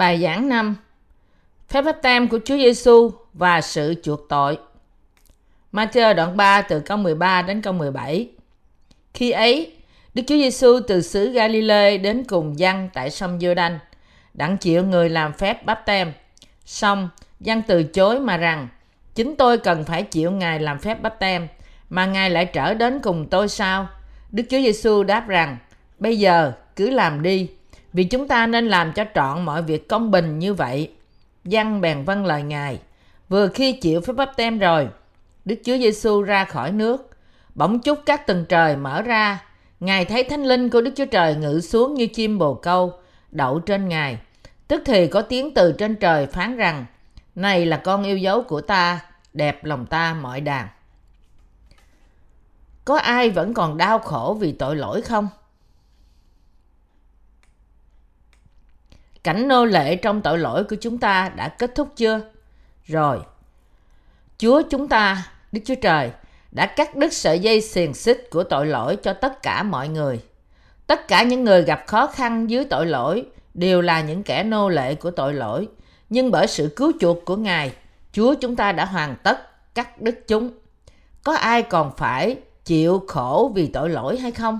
Bài giảng 5 Phép báp tem của Chúa Giêsu và sự chuộc tội Matthew đoạn 3 từ câu 13 đến câu 17 Khi ấy, Đức Chúa Giêsu từ xứ Galilee đến cùng dân tại sông Giô-đanh, đặng chịu người làm phép báp tem. Xong, dân từ chối mà rằng, chính tôi cần phải chịu Ngài làm phép báp tem, mà Ngài lại trở đến cùng tôi sao? Đức Chúa Giêsu đáp rằng, bây giờ cứ làm đi, vì chúng ta nên làm cho trọn mọi việc công bình như vậy. Dân bèn vâng lời Ngài. Vừa khi chịu phép báp tem rồi, Đức Chúa Giêsu ra khỏi nước. Bỗng chúc các tầng trời mở ra. Ngài thấy thánh linh của Đức Chúa Trời ngự xuống như chim bồ câu, đậu trên Ngài. Tức thì có tiếng từ trên trời phán rằng, Này là con yêu dấu của ta, đẹp lòng ta mọi đàn. Có ai vẫn còn đau khổ vì tội lỗi không? Cảnh nô lệ trong tội lỗi của chúng ta đã kết thúc chưa? Rồi. Chúa chúng ta, Đức Chúa Trời, đã cắt đứt sợi dây xiềng xích của tội lỗi cho tất cả mọi người. Tất cả những người gặp khó khăn dưới tội lỗi đều là những kẻ nô lệ của tội lỗi. Nhưng bởi sự cứu chuộc của Ngài, Chúa chúng ta đã hoàn tất cắt đứt chúng. Có ai còn phải chịu khổ vì tội lỗi hay không?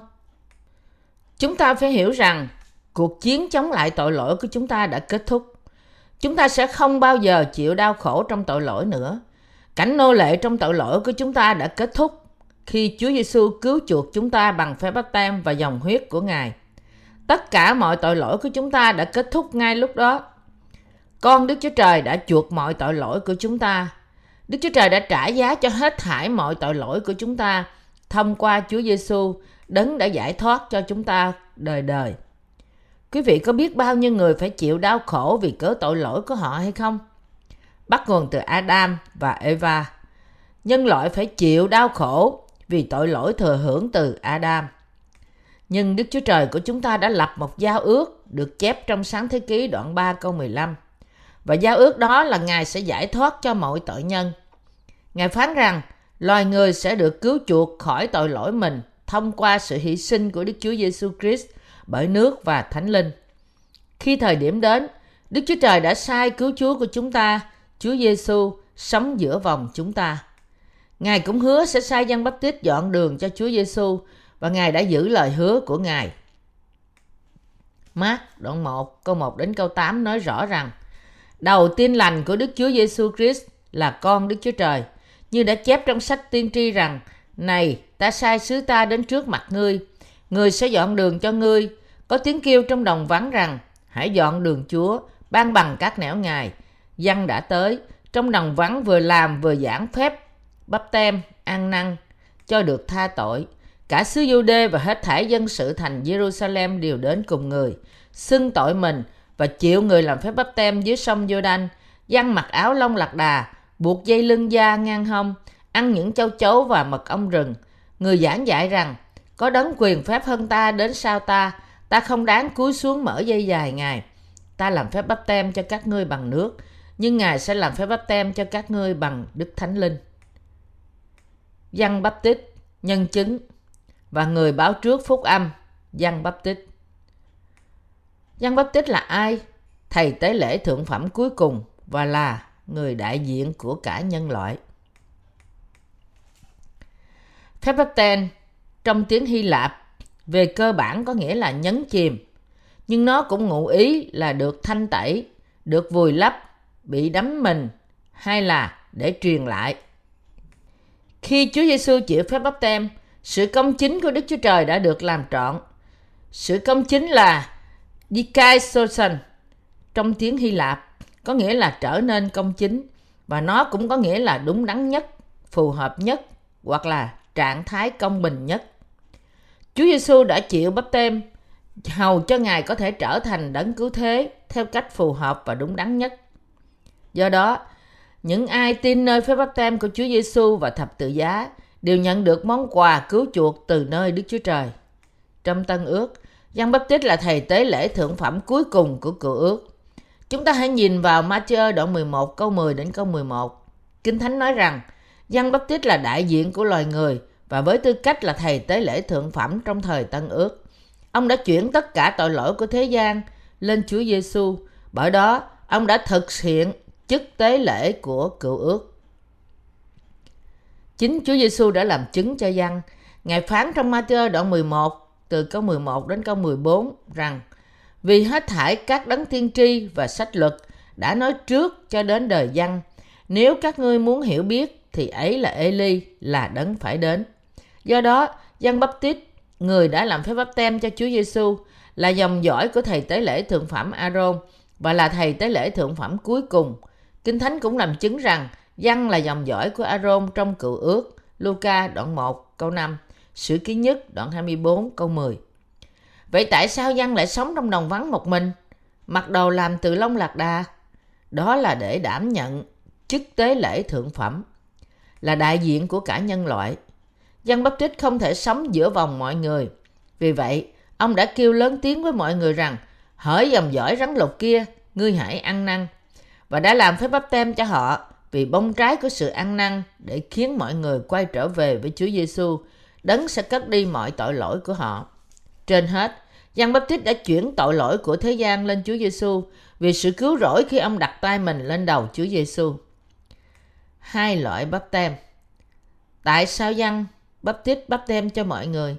Chúng ta phải hiểu rằng cuộc chiến chống lại tội lỗi của chúng ta đã kết thúc. Chúng ta sẽ không bao giờ chịu đau khổ trong tội lỗi nữa. Cảnh nô lệ trong tội lỗi của chúng ta đã kết thúc khi Chúa Giêsu cứu chuộc chúng ta bằng phép báp têm và dòng huyết của Ngài. Tất cả mọi tội lỗi của chúng ta đã kết thúc ngay lúc đó. Con Đức Chúa Trời đã chuộc mọi tội lỗi của chúng ta. Đức Chúa Trời đã trả giá cho hết thảy mọi tội lỗi của chúng ta thông qua Chúa Giêsu, đấng đã giải thoát cho chúng ta đời đời. Quý vị có biết bao nhiêu người phải chịu đau khổ vì cớ tội lỗi của họ hay không? Bắt nguồn từ Adam và Eva. Nhân loại phải chịu đau khổ vì tội lỗi thừa hưởng từ Adam. Nhưng Đức Chúa Trời của chúng ta đã lập một giao ước được chép trong sáng thế ký đoạn 3 câu 15. Và giao ước đó là Ngài sẽ giải thoát cho mọi tội nhân. Ngài phán rằng, loài người sẽ được cứu chuộc khỏi tội lỗi mình thông qua sự hy sinh của Đức Chúa Giêsu Christ bởi nước và Thánh Linh. Khi thời điểm đến, Đức Chúa Trời đã sai cứu Chúa của chúng ta, Chúa Giêsu sống giữa vòng chúng ta. Ngài cũng hứa sẽ sai dân bắp tít dọn đường cho Chúa Giêsu và Ngài đã giữ lời hứa của Ngài. mát đoạn 1 câu 1 đến câu 8 nói rõ rằng đầu tiên lành của Đức Chúa Giêsu Christ là con Đức Chúa Trời – như đã chép trong sách tiên tri rằng này ta sai sứ ta đến trước mặt ngươi người sẽ dọn đường cho ngươi có tiếng kêu trong đồng vắng rằng hãy dọn đường chúa ban bằng các nẻo ngài. Dân đã tới trong đồng vắng vừa làm vừa giảng phép bắp tem ăn năn cho được tha tội. Cả xứ Giu-đê và hết thảy dân sự thành Jerusalem đều đến cùng người xưng tội mình và chịu người làm phép bắp tem dưới sông Giô-đanh dân mặc áo lông lạc đà buộc dây lưng da ngang hông, ăn những châu chấu và mật ong rừng. Người giảng dạy rằng, có đấng quyền phép hơn ta đến sau ta, ta không đáng cúi xuống mở dây dài Ngài. Ta làm phép bắp tem cho các ngươi bằng nước, nhưng Ngài sẽ làm phép bắp tem cho các ngươi bằng Đức Thánh Linh. dân bắp tích, nhân chứng và người báo trước phúc âm, dân bắp tích. dân bắp tích là ai? Thầy tế lễ thượng phẩm cuối cùng và là người đại diện của cả nhân loại. Phép báp tem trong tiếng Hy Lạp về cơ bản có nghĩa là nhấn chìm, nhưng nó cũng ngụ ý là được thanh tẩy, được vùi lấp, bị đắm mình hay là để truyền lại. Khi Chúa Giêsu chịu phép bắp tem, sự công chính của Đức Chúa Trời đã được làm trọn. Sự công chính là dikai sosan trong tiếng Hy Lạp có nghĩa là trở nên công chính và nó cũng có nghĩa là đúng đắn nhất, phù hợp nhất hoặc là trạng thái công bình nhất. Chúa Giêsu đã chịu bắp tem hầu cho Ngài có thể trở thành đấng cứu thế theo cách phù hợp và đúng đắn nhất. Do đó, những ai tin nơi phép bắp tem của Chúa Giêsu và thập tự giá đều nhận được món quà cứu chuộc từ nơi Đức Chúa Trời. Trong Tân ước, Giăng Bắp Tít là thầy tế lễ thượng phẩm cuối cùng của cựu ước. Chúng ta hãy nhìn vào Matthew đoạn 11 câu 10 đến câu 11. Kinh Thánh nói rằng, Giăng Bắp Tít là đại diện của loài người và với tư cách là thầy tế lễ thượng phẩm trong thời Tân Ước. Ông đã chuyển tất cả tội lỗi của thế gian lên Chúa Giêsu Bởi đó, ông đã thực hiện chức tế lễ của cựu ước. Chính Chúa Giêsu đã làm chứng cho dân. Ngài phán trong Matthew đoạn 11 từ câu 11 đến câu 14 rằng vì hết thải các đấng tiên tri và sách luật đã nói trước cho đến đời dân nếu các ngươi muốn hiểu biết thì ấy là Eli là đấng phải đến. Do đó, dân bắp tít, người đã làm phép bắp tem cho Chúa Giêsu là dòng dõi của thầy tế lễ thượng phẩm Aaron và là thầy tế lễ thượng phẩm cuối cùng. Kinh Thánh cũng làm chứng rằng dân là dòng dõi của Aaron trong cựu ước. Luca đoạn 1 câu 5, Sử ký nhất đoạn 24 câu 10. Vậy tại sao dân lại sống trong đồng vắng một mình? Mặc đồ làm từ lông lạc đà. Đó là để đảm nhận chức tế lễ thượng phẩm, là đại diện của cả nhân loại. Dân Bắp Tít không thể sống giữa vòng mọi người. Vì vậy, ông đã kêu lớn tiếng với mọi người rằng, hỡi dòng dõi rắn lục kia, ngươi hãy ăn năn. Và đã làm phép bắp tem cho họ vì bông trái của sự ăn năn để khiến mọi người quay trở về với Chúa Giêsu, đấng sẽ cất đi mọi tội lỗi của họ. Trên hết, Giăng Bắp Tít đã chuyển tội lỗi của thế gian lên Chúa Giêsu vì sự cứu rỗi khi ông đặt tay mình lên đầu Chúa Giêsu. Hai loại bắp tem. Tại sao Giăng bắp tít bắp tem cho mọi người?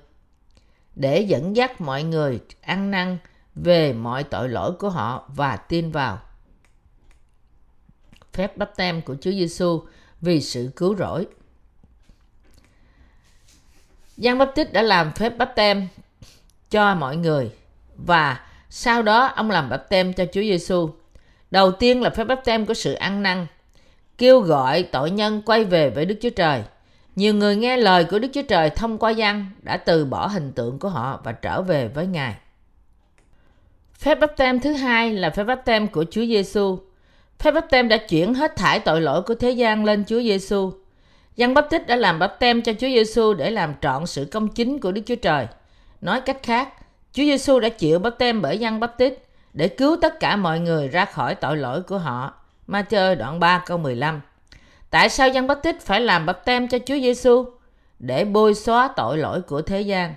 Để dẫn dắt mọi người ăn năn về mọi tội lỗi của họ và tin vào phép bắp tem của Chúa Giêsu vì sự cứu rỗi. Giăng Bắp Tích đã làm phép bắp tem cho mọi người và sau đó ông làm bắp tem cho Chúa Giêsu. Đầu tiên là phép bắp tem của sự ăn năn, kêu gọi tội nhân quay về với Đức Chúa Trời. Nhiều người nghe lời của Đức Chúa Trời thông qua dân đã từ bỏ hình tượng của họ và trở về với Ngài. Phép bắp tem thứ hai là phép bắp tem của Chúa Giêsu. Phép bắp tem đã chuyển hết thải tội lỗi của thế gian lên Chúa Giêsu. Giăng Báp Tích đã làm bắp tem cho Chúa Giêsu để làm trọn sự công chính của Đức Chúa Trời. Nói cách khác, Chúa Giêsu đã chịu bắp tem bởi Giăng Báp Tích để cứu tất cả mọi người ra khỏi tội lỗi của họ. Matthew đoạn 3 câu 15 Tại sao Giăng bắp tích phải làm bắp tem cho Chúa Giêsu? Để bôi xóa tội lỗi của thế gian.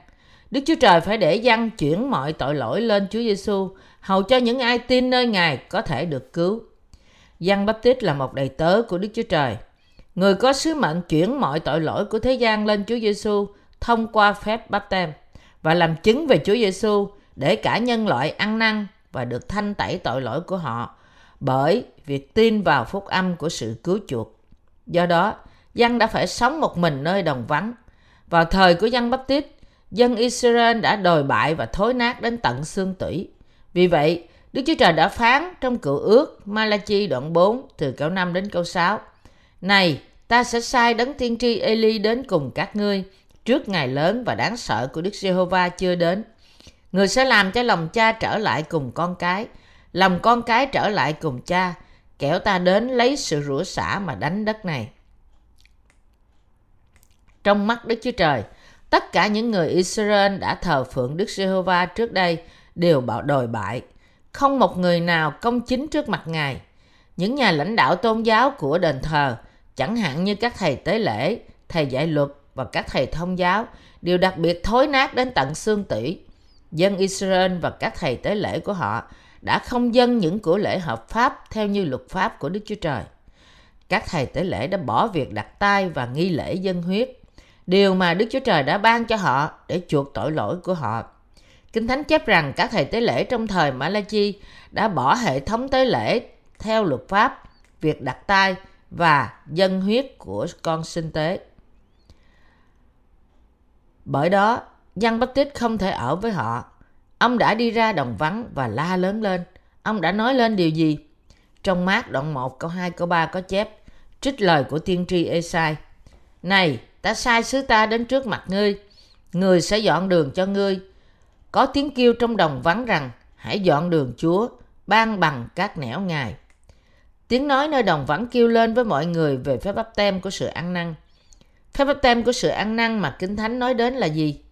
Đức Chúa Trời phải để Giăng chuyển mọi tội lỗi lên Chúa Giêsu, hầu cho những ai tin nơi Ngài có thể được cứu. Giăng bắp tích là một đầy tớ của Đức Chúa Trời. Người có sứ mệnh chuyển mọi tội lỗi của thế gian lên Chúa Giêsu thông qua phép bắp tem và làm chứng về Chúa Giêsu để cả nhân loại ăn năn và được thanh tẩy tội lỗi của họ bởi việc tin vào phúc âm của sự cứu chuộc. Do đó, dân đã phải sống một mình nơi đồng vắng. Vào thời của dân Bắp Tít, dân Israel đã đồi bại và thối nát đến tận xương tủy. Vì vậy, Đức Chúa Trời đã phán trong cựu ước Malachi đoạn 4 từ câu 5 đến câu 6. Này, ta sẽ sai đấng tiên tri Eli đến cùng các ngươi trước ngày lớn và đáng sợ của Đức Giê-hô-va chưa đến. Người sẽ làm cho lòng cha trở lại cùng con cái, lòng con cái trở lại cùng cha, kẻo ta đến lấy sự rủa xả mà đánh đất này. Trong mắt Đức Chúa Trời, tất cả những người Israel đã thờ phượng Đức Giê-hô-va trước đây đều bảo đồi bại, không một người nào công chính trước mặt Ngài. Những nhà lãnh đạo tôn giáo của đền thờ, chẳng hạn như các thầy tế lễ, thầy dạy luật và các thầy thông giáo, đều đặc biệt thối nát đến tận xương tủy. Dân Israel và các thầy tế lễ của họ đã không dâng những của lễ hợp pháp theo như luật pháp của Đức Chúa Trời. Các thầy tế lễ đã bỏ việc đặt tay và nghi lễ dân huyết, điều mà Đức Chúa Trời đã ban cho họ để chuộc tội lỗi của họ Kinh Thánh chép rằng các thầy tế lễ trong thời Malachi đã bỏ hệ thống tế lễ theo luật pháp, việc đặt tay và dân huyết của con sinh tế. Bởi đó, dân bất Tít không thể ở với họ. Ông đã đi ra đồng vắng và la lớn lên. Ông đã nói lên điều gì? Trong mát đoạn 1 câu 2 câu 3 có chép trích lời của tiên tri Esai. Này, ta sai sứ ta đến trước mặt ngươi. Người sẽ dọn đường cho ngươi có tiếng kêu trong đồng vắng rằng hãy dọn đường Chúa, ban bằng các nẻo Ngài. Tiếng nói nơi đồng vắng kêu lên với mọi người về phép bắp tem của sự ăn năn. Phép bắp tem của sự ăn năn mà Kinh Thánh nói đến là gì?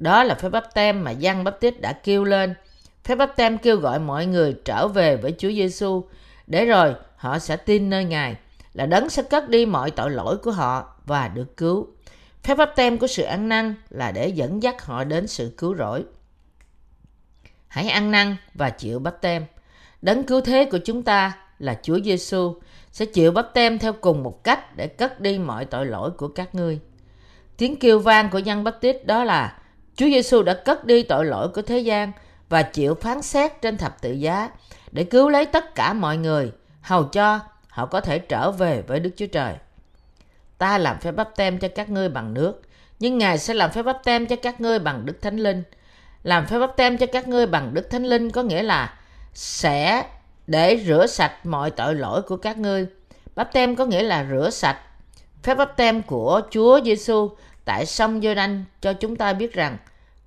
Đó là phép bắp tem mà Giăng Bắp Tít đã kêu lên. Phép bắp tem kêu gọi mọi người trở về với Chúa Giêsu để rồi, họ sẽ tin nơi Ngài, là đấng sẽ cất đi mọi tội lỗi của họ và được cứu. Phép bắp tem của sự ăn năn là để dẫn dắt họ đến sự cứu rỗi hãy ăn năn và chịu bắp tem. Đấng cứu thế của chúng ta là Chúa Giêsu, sẽ chịu bắp tem theo cùng một cách để cất đi mọi tội lỗi của các ngươi. Tiếng kêu vang của dân bắp tít đó là Chúa Giêsu đã cất đi tội lỗi của thế gian và chịu phán xét trên thập tự giá để cứu lấy tất cả mọi người, hầu cho họ có thể trở về với Đức Chúa Trời. Ta làm phép bắp tem cho các ngươi bằng nước, nhưng Ngài sẽ làm phép bắp tem cho các ngươi bằng Đức Thánh Linh. Làm phép bắp tem cho các ngươi bằng Đức Thánh Linh có nghĩa là sẽ để rửa sạch mọi tội lỗi của các ngươi. Bắp tem có nghĩa là rửa sạch. Phép bắp tem của Chúa Giêsu tại sông giô đanh cho chúng ta biết rằng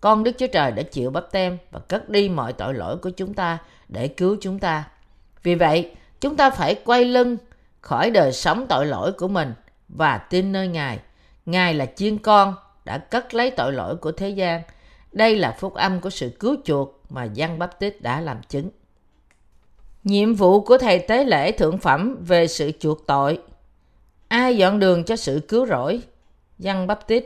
con Đức Chúa Trời đã chịu bắp tem và cất đi mọi tội lỗi của chúng ta để cứu chúng ta. Vì vậy, chúng ta phải quay lưng khỏi đời sống tội lỗi của mình và tin nơi Ngài. Ngài là chiên con đã cất lấy tội lỗi của thế gian. Đây là phúc âm của sự cứu chuộc mà Giăng Bắp Tít đã làm chứng. Nhiệm vụ của thầy tế lễ thượng phẩm về sự chuộc tội. Ai dọn đường cho sự cứu rỗi? Giăng Bắp Tít.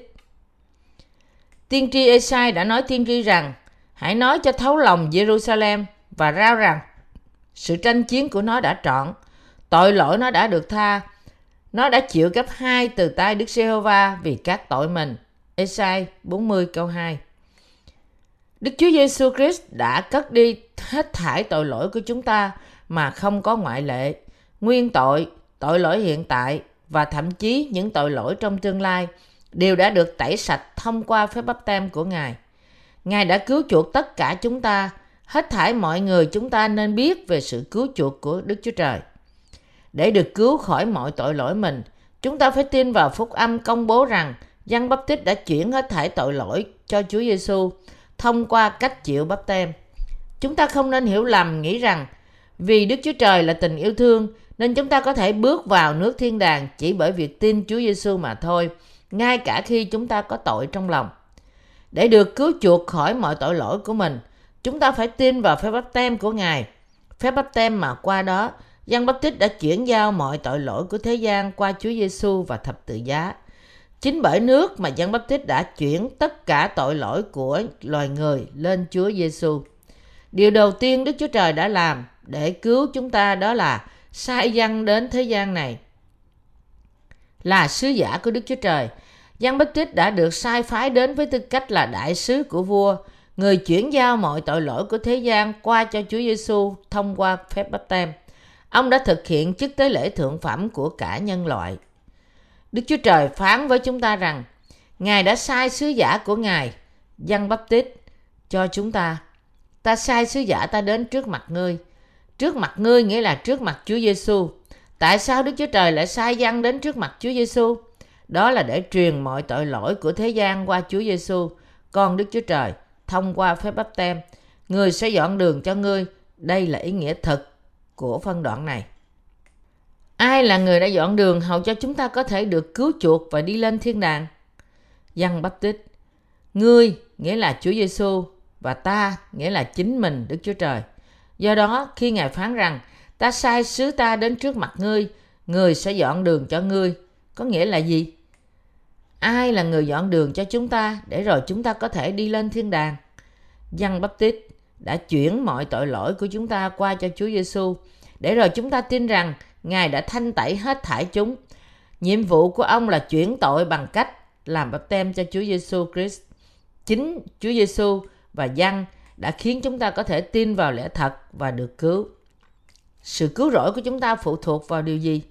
Tiên tri Esai đã nói tiên tri rằng hãy nói cho thấu lòng Jerusalem và rao rằng sự tranh chiến của nó đã trọn, tội lỗi nó đã được tha, nó đã chịu gấp hai từ tay Đức Giê-hô-va vì các tội mình. Esai 40 câu 2 Đức Chúa Giêsu Christ đã cất đi hết thải tội lỗi của chúng ta mà không có ngoại lệ. Nguyên tội, tội lỗi hiện tại và thậm chí những tội lỗi trong tương lai đều đã được tẩy sạch thông qua phép bắp tem của Ngài. Ngài đã cứu chuộc tất cả chúng ta, hết thải mọi người chúng ta nên biết về sự cứu chuộc của Đức Chúa Trời. Để được cứu khỏi mọi tội lỗi mình, chúng ta phải tin vào phúc âm công bố rằng Giăng Bắp Tích đã chuyển hết thải tội lỗi cho Chúa Giêsu thông qua cách chịu bắp tem. Chúng ta không nên hiểu lầm nghĩ rằng vì Đức Chúa Trời là tình yêu thương nên chúng ta có thể bước vào nước thiên đàng chỉ bởi việc tin Chúa Giêsu mà thôi, ngay cả khi chúng ta có tội trong lòng. Để được cứu chuộc khỏi mọi tội lỗi của mình, chúng ta phải tin vào phép báp tem của Ngài. Phép báp tem mà qua đó, Giăng Báp Tích đã chuyển giao mọi tội lỗi của thế gian qua Chúa Giêsu và thập tự giá. Chính bởi nước mà Giăng Báp Tích đã chuyển tất cả tội lỗi của loài người lên Chúa Giêsu. Điều đầu tiên Đức Chúa Trời đã làm để cứu chúng ta đó là sai dân đến thế gian này. Là sứ giả của Đức Chúa Trời, Giăng Bắp Tích đã được sai phái đến với tư cách là đại sứ của vua, người chuyển giao mọi tội lỗi của thế gian qua cho Chúa Giêsu thông qua phép bắp tem. Ông đã thực hiện chức tế lễ thượng phẩm của cả nhân loại. Đức Chúa Trời phán với chúng ta rằng Ngài đã sai sứ giả của Ngài, Giăng Bắp Tít, cho chúng ta. Ta sai sứ giả ta đến trước mặt ngươi. Trước mặt ngươi nghĩa là trước mặt Chúa Giêsu. Tại sao Đức Chúa Trời lại sai dân đến trước mặt Chúa Giêsu? Đó là để truyền mọi tội lỗi của thế gian qua Chúa Giêsu. Con Đức Chúa Trời thông qua phép bắp tem, người sẽ dọn đường cho ngươi. Đây là ý nghĩa thực của phân đoạn này. Ai là người đã dọn đường hầu cho chúng ta có thể được cứu chuộc và đi lên thiên đàng? Giăng Bắp Tích Ngươi nghĩa là Chúa Giêsu và ta nghĩa là chính mình Đức Chúa Trời. Do đó, khi Ngài phán rằng ta sai sứ ta đến trước mặt ngươi, người sẽ dọn đường cho ngươi. Có nghĩa là gì? Ai là người dọn đường cho chúng ta để rồi chúng ta có thể đi lên thiên đàng? Giăng bắp tít đã chuyển mọi tội lỗi của chúng ta qua cho Chúa Giêsu để rồi chúng ta tin rằng Ngài đã thanh tẩy hết thải chúng. Nhiệm vụ của ông là chuyển tội bằng cách làm baptêm tem cho Chúa Giêsu Christ. Chính Chúa Giêsu và dân đã khiến chúng ta có thể tin vào lẽ thật và được cứu. Sự cứu rỗi của chúng ta phụ thuộc vào điều gì?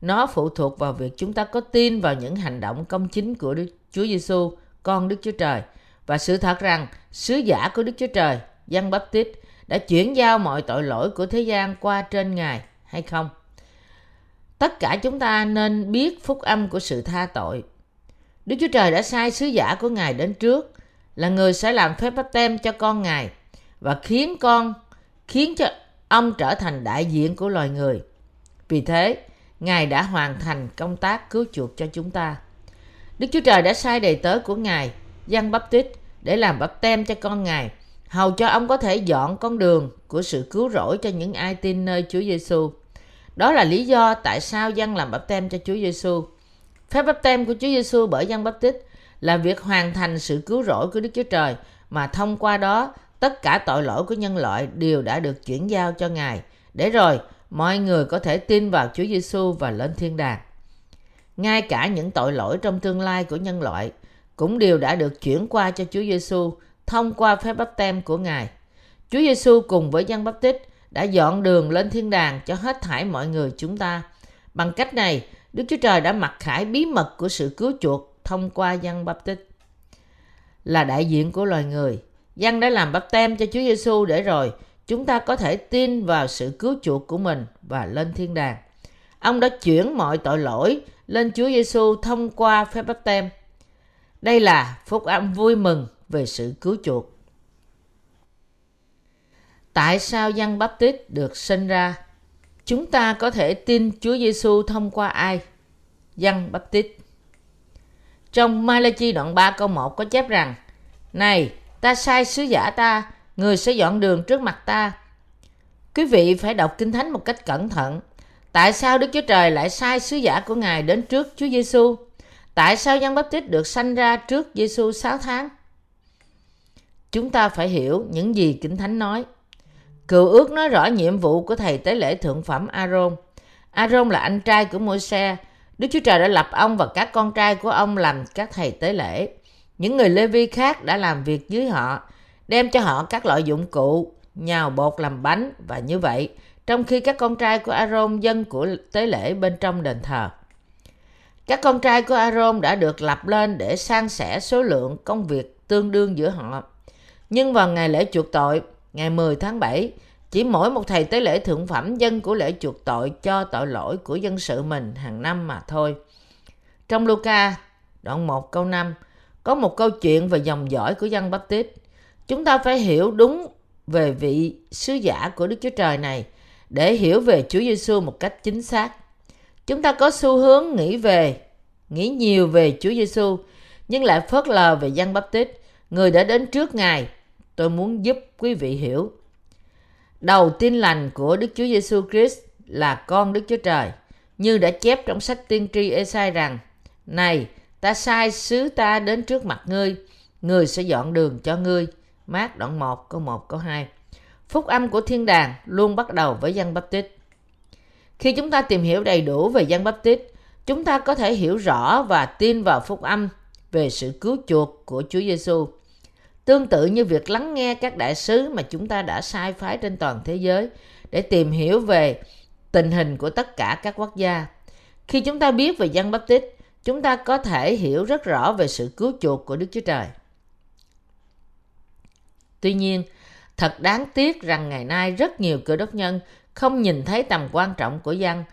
Nó phụ thuộc vào việc chúng ta có tin vào những hành động công chính của Đức Chúa Giêsu, con Đức Chúa Trời và sự thật rằng sứ giả của Đức Chúa Trời, Giăng Báp Tít đã chuyển giao mọi tội lỗi của thế gian qua trên Ngài hay không? Tất cả chúng ta nên biết phúc âm của sự tha tội. Đức Chúa Trời đã sai sứ giả của Ngài đến trước là người sẽ làm phép báp tem cho con Ngài và khiến con khiến cho ông trở thành đại diện của loài người. Vì thế, Ngài đã hoàn thành công tác cứu chuộc cho chúng ta. Đức Chúa Trời đã sai đầy tớ của Ngài, Giăng Bắp Tít, để làm bắp tem cho con Ngài, hầu cho ông có thể dọn con đường của sự cứu rỗi cho những ai tin nơi Chúa Giêsu. Đó là lý do tại sao dân làm bắp tem cho Chúa Giêsu. Phép bắp tem của Chúa Giêsu bởi dân bắp tích là việc hoàn thành sự cứu rỗi của Đức Chúa Trời mà thông qua đó tất cả tội lỗi của nhân loại đều đã được chuyển giao cho Ngài, để rồi mọi người có thể tin vào Chúa Giêsu và lên thiên đàng. Ngay cả những tội lỗi trong tương lai của nhân loại cũng đều đã được chuyển qua cho Chúa Giêsu thông qua phép báp tem của Ngài. Chúa Giêsu cùng với dân bắp tích đã dọn đường lên thiên đàng cho hết thảy mọi người chúng ta. Bằng cách này, Đức Chúa Trời đã mặc khải bí mật của sự cứu chuộc thông qua dân bắp tích. Là đại diện của loài người, dân đã làm báp tem cho Chúa Giêsu để rồi chúng ta có thể tin vào sự cứu chuộc của mình và lên thiên đàng. Ông đã chuyển mọi tội lỗi lên Chúa Giêsu thông qua phép báp tem. Đây là phúc âm vui mừng về sự cứu chuộc. Tại sao dân bắp tít được sinh ra? Chúng ta có thể tin Chúa Giêsu thông qua ai? Dân bắp tít. Trong Malachi đoạn 3 câu 1 có chép rằng Này, ta sai sứ giả ta, người sẽ dọn đường trước mặt ta. Quý vị phải đọc Kinh Thánh một cách cẩn thận. Tại sao Đức Chúa Trời lại sai sứ giả của Ngài đến trước Chúa Giêsu? Tại sao Giăng Báp Tít được sanh ra trước Giêsu 6 tháng? Chúng ta phải hiểu những gì Kinh Thánh nói. Cựu ước nói rõ nhiệm vụ của thầy tế lễ thượng phẩm Aaron. Aaron là anh trai của Môi-se. Đức Chúa Trời đã lập ông và các con trai của ông làm các thầy tế lễ. Những người Lê-vi khác đã làm việc dưới họ, đem cho họ các loại dụng cụ, nhào bột làm bánh và như vậy, trong khi các con trai của Aaron dân của tế lễ bên trong đền thờ. Các con trai của Aaron đã được lập lên để san sẻ số lượng công việc tương đương giữa họ. Nhưng vào ngày lễ chuộc tội, ngày 10 tháng 7, chỉ mỗi một thầy tế lễ thượng phẩm dân của lễ chuộc tội cho tội lỗi của dân sự mình hàng năm mà thôi. Trong Luca, đoạn 1 câu 5, có một câu chuyện về dòng dõi của dân Baptist. Chúng ta phải hiểu đúng về vị sứ giả của Đức Chúa Trời này để hiểu về Chúa Giêsu một cách chính xác. Chúng ta có xu hướng nghĩ về, nghĩ nhiều về Chúa Giêsu nhưng lại phớt lờ về dân Baptist, người đã đến trước Ngài. Tôi muốn giúp quý vị hiểu. Đầu tin lành của Đức Chúa Giêsu Christ là con Đức Chúa Trời, như đã chép trong sách tiên tri Esai rằng: "Này, ta sai sứ ta đến trước mặt ngươi, người sẽ dọn đường cho ngươi." Mát đoạn 1 câu 1 câu 2. Phúc âm của thiên đàng luôn bắt đầu với dân Baptist. Khi chúng ta tìm hiểu đầy đủ về dân Baptist, chúng ta có thể hiểu rõ và tin vào phúc âm về sự cứu chuộc của Chúa Giêsu. Tương tự như việc lắng nghe các đại sứ mà chúng ta đã sai phái trên toàn thế giới để tìm hiểu về tình hình của tất cả các quốc gia. Khi chúng ta biết về dân Baptist, chúng ta có thể hiểu rất rõ về sự cứu chuộc của Đức Chúa Trời. Tuy nhiên, thật đáng tiếc rằng ngày nay rất nhiều cơ đốc nhân không nhìn thấy tầm quan trọng của dân.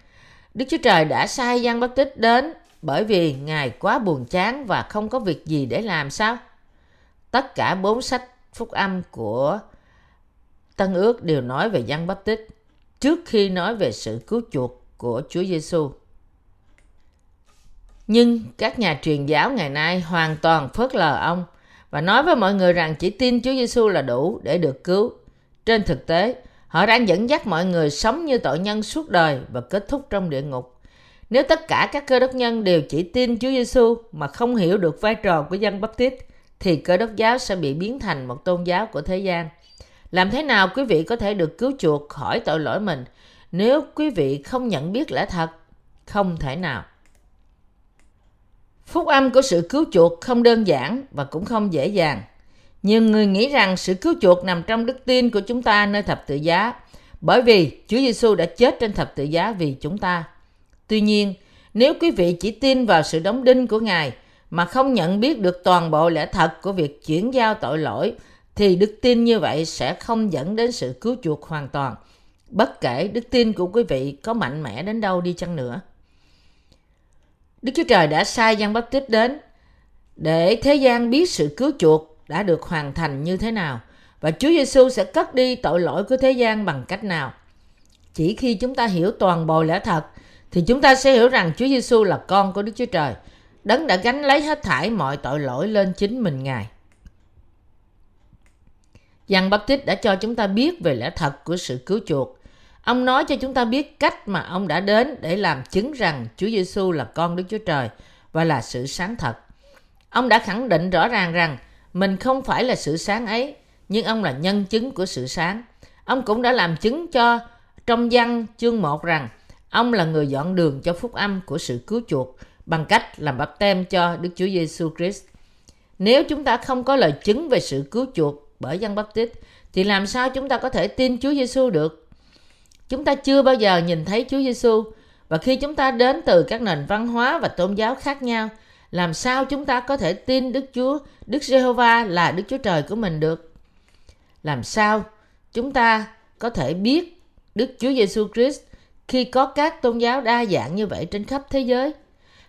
Đức Chúa Trời đã sai dân Báp Tích đến bởi vì Ngài quá buồn chán và không có việc gì để làm sao? Tất cả bốn sách phúc âm của Tân ước đều nói về dân Báp Tích trước khi nói về sự cứu chuộc của Chúa Giêsu. Nhưng các nhà truyền giáo ngày nay hoàn toàn phớt lờ ông và nói với mọi người rằng chỉ tin Chúa Giêsu là đủ để được cứu. Trên thực tế, họ đang dẫn dắt mọi người sống như tội nhân suốt đời và kết thúc trong địa ngục. Nếu tất cả các cơ đốc nhân đều chỉ tin Chúa Giêsu mà không hiểu được vai trò của dân Baptist, thì cơ đốc giáo sẽ bị biến thành một tôn giáo của thế gian. Làm thế nào quý vị có thể được cứu chuộc khỏi tội lỗi mình nếu quý vị không nhận biết lẽ thật? Không thể nào. Phúc âm của sự cứu chuộc không đơn giản và cũng không dễ dàng. Nhiều người nghĩ rằng sự cứu chuộc nằm trong đức tin của chúng ta nơi thập tự giá, bởi vì Chúa Giêsu đã chết trên thập tự giá vì chúng ta. Tuy nhiên, nếu quý vị chỉ tin vào sự đóng đinh của Ngài mà không nhận biết được toàn bộ lẽ thật của việc chuyển giao tội lỗi, thì đức tin như vậy sẽ không dẫn đến sự cứu chuộc hoàn toàn, bất kể đức tin của quý vị có mạnh mẽ đến đâu đi chăng nữa. Đức Chúa Trời đã sai Giăng Báp Tít đến để thế gian biết sự cứu chuộc đã được hoàn thành như thế nào và Chúa Giêsu sẽ cất đi tội lỗi của thế gian bằng cách nào. Chỉ khi chúng ta hiểu toàn bộ lẽ thật thì chúng ta sẽ hiểu rằng Chúa Giêsu là con của Đức Chúa Trời, đấng đã gánh lấy hết thảy mọi tội lỗi lên chính mình Ngài. Giăng Báp Tít đã cho chúng ta biết về lẽ thật của sự cứu chuộc Ông nói cho chúng ta biết cách mà ông đã đến để làm chứng rằng Chúa Giêsu là con Đức Chúa Trời và là sự sáng thật. Ông đã khẳng định rõ ràng rằng mình không phải là sự sáng ấy, nhưng ông là nhân chứng của sự sáng. Ông cũng đã làm chứng cho trong văn chương 1 rằng ông là người dọn đường cho phúc âm của sự cứu chuộc bằng cách làm bắp tem cho Đức Chúa Giêsu Christ. Nếu chúng ta không có lời chứng về sự cứu chuộc bởi dân bắp tít thì làm sao chúng ta có thể tin Chúa Giêsu được? Chúng ta chưa bao giờ nhìn thấy Chúa Giêsu và khi chúng ta đến từ các nền văn hóa và tôn giáo khác nhau, làm sao chúng ta có thể tin Đức Chúa, Đức Giê-hô-va là Đức Chúa Trời của mình được? Làm sao chúng ta có thể biết Đức Chúa Giêsu Christ khi có các tôn giáo đa dạng như vậy trên khắp thế giới?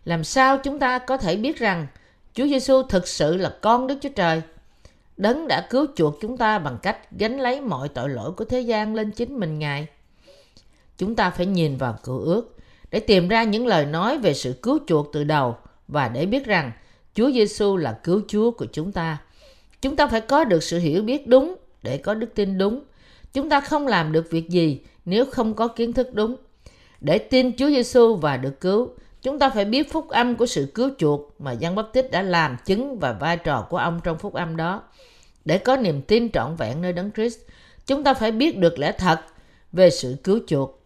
Làm sao chúng ta có thể biết rằng Chúa Giêsu thực sự là con Đức Chúa Trời? Đấng đã cứu chuộc chúng ta bằng cách gánh lấy mọi tội lỗi của thế gian lên chính mình Ngài. Chúng ta phải nhìn vào cựu ước để tìm ra những lời nói về sự cứu chuộc từ đầu và để biết rằng Chúa Giêsu là cứu Chúa của chúng ta. Chúng ta phải có được sự hiểu biết đúng để có đức tin đúng. Chúng ta không làm được việc gì nếu không có kiến thức đúng. Để tin Chúa Giêsu và được cứu, chúng ta phải biết phúc âm của sự cứu chuộc mà Giăng Báp Tích đã làm chứng và vai trò của ông trong phúc âm đó. Để có niềm tin trọn vẹn nơi Đấng Christ, chúng ta phải biết được lẽ thật về sự cứu chuộc.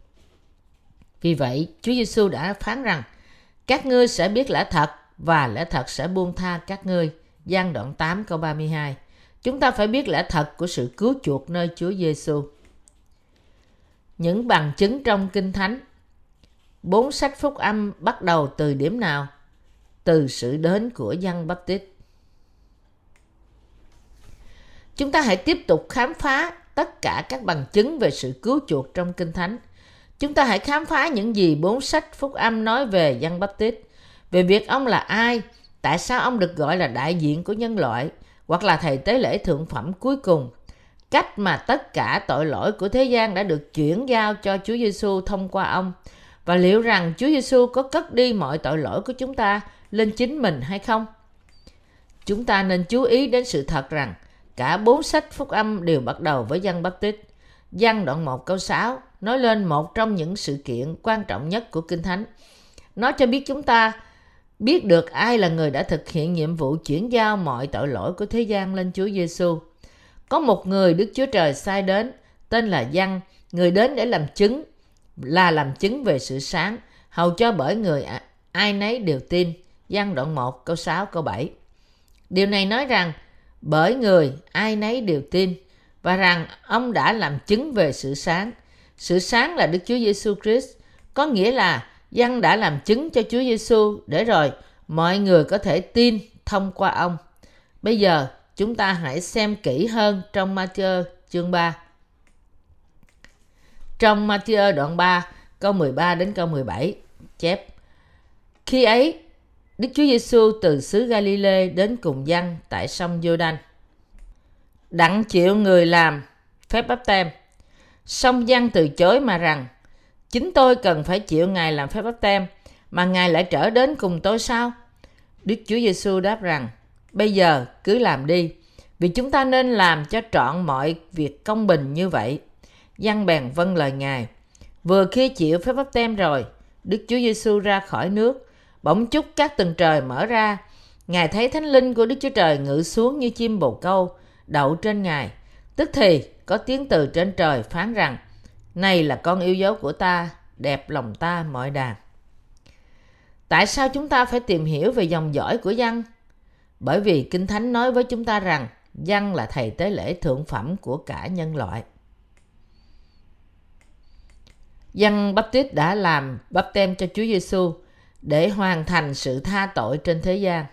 Vì vậy, Chúa Giêsu đã phán rằng, các ngươi sẽ biết lẽ thật và lẽ thật sẽ buông tha các ngươi. Giang đoạn 8 câu 32. Chúng ta phải biết lẽ thật của sự cứu chuộc nơi Chúa Giêsu. Những bằng chứng trong Kinh Thánh Bốn sách phúc âm bắt đầu từ điểm nào? Từ sự đến của dân Tít. Chúng ta hãy tiếp tục khám phá tất cả các bằng chứng về sự cứu chuộc trong Kinh Thánh. Chúng ta hãy khám phá những gì bốn sách phúc âm nói về dân Tít, về việc ông là ai, tại sao ông được gọi là đại diện của nhân loại, hoặc là thầy tế lễ thượng phẩm cuối cùng, cách mà tất cả tội lỗi của thế gian đã được chuyển giao cho Chúa Giêsu thông qua ông và liệu rằng Chúa Giêsu có cất đi mọi tội lỗi của chúng ta lên chính mình hay không? Chúng ta nên chú ý đến sự thật rằng cả bốn sách phúc âm đều bắt đầu với dân Baptist. Văn đoạn 1 câu 6 nói lên một trong những sự kiện quan trọng nhất của Kinh Thánh. Nó cho biết chúng ta biết được ai là người đã thực hiện nhiệm vụ chuyển giao mọi tội lỗi của thế gian lên Chúa Giêsu. Có một người Đức Chúa Trời sai đến, tên là Giăng, người đến để làm chứng, là làm chứng về sự sáng, hầu cho bởi người ai nấy đều tin. Giăng đoạn 1 câu 6 câu 7. Điều này nói rằng bởi người ai nấy đều tin và rằng ông đã làm chứng về sự sáng. Sự sáng là Đức Chúa Giêsu Christ, có nghĩa là Dân đã làm chứng cho Chúa Giêsu để rồi mọi người có thể tin thông qua ông. Bây giờ chúng ta hãy xem kỹ hơn trong Matthew chương 3. Trong Matthew đoạn 3 câu 13 đến câu 17 chép Khi ấy Đức Chúa Giêsu từ xứ Galilee đến cùng dân tại sông Giô-đanh. Đặng chịu người làm phép bắp tem. Song giang từ chối mà rằng Chính tôi cần phải chịu Ngài làm phép bắp tem, mà Ngài lại trở đến cùng tôi sao? Đức Chúa Giêsu đáp rằng, bây giờ cứ làm đi, vì chúng ta nên làm cho trọn mọi việc công bình như vậy. Giang bèn vâng lời Ngài. Vừa khi chịu phép bắp tem rồi, Đức Chúa Giêsu ra khỏi nước, bỗng chúc các tầng trời mở ra. Ngài thấy thánh linh của Đức Chúa Trời ngự xuống như chim bồ câu, đậu trên Ngài. Tức thì có tiếng từ trên trời phán rằng, này là con yêu dấu của ta, đẹp lòng ta mọi đàn. Tại sao chúng ta phải tìm hiểu về dòng dõi của dân? Bởi vì Kinh Thánh nói với chúng ta rằng dân là thầy tế lễ thượng phẩm của cả nhân loại. Dân Baptist đã làm bắp tem cho Chúa Giêsu để hoàn thành sự tha tội trên thế gian.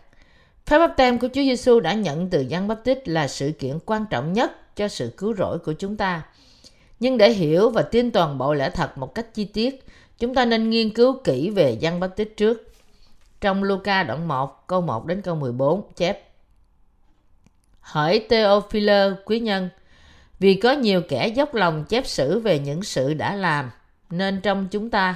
Phép Báp tem của Chúa Giêsu đã nhận từ dân Baptist là sự kiện quan trọng nhất cho sự cứu rỗi của chúng ta – nhưng để hiểu và tin toàn bộ lẽ thật một cách chi tiết, chúng ta nên nghiên cứu kỹ về Giăng Báp tích trước. Trong Luca đoạn 1, câu 1 đến câu 14 chép Hỏi Theophile quý nhân, vì có nhiều kẻ dốc lòng chép sử về những sự đã làm, nên trong chúng ta,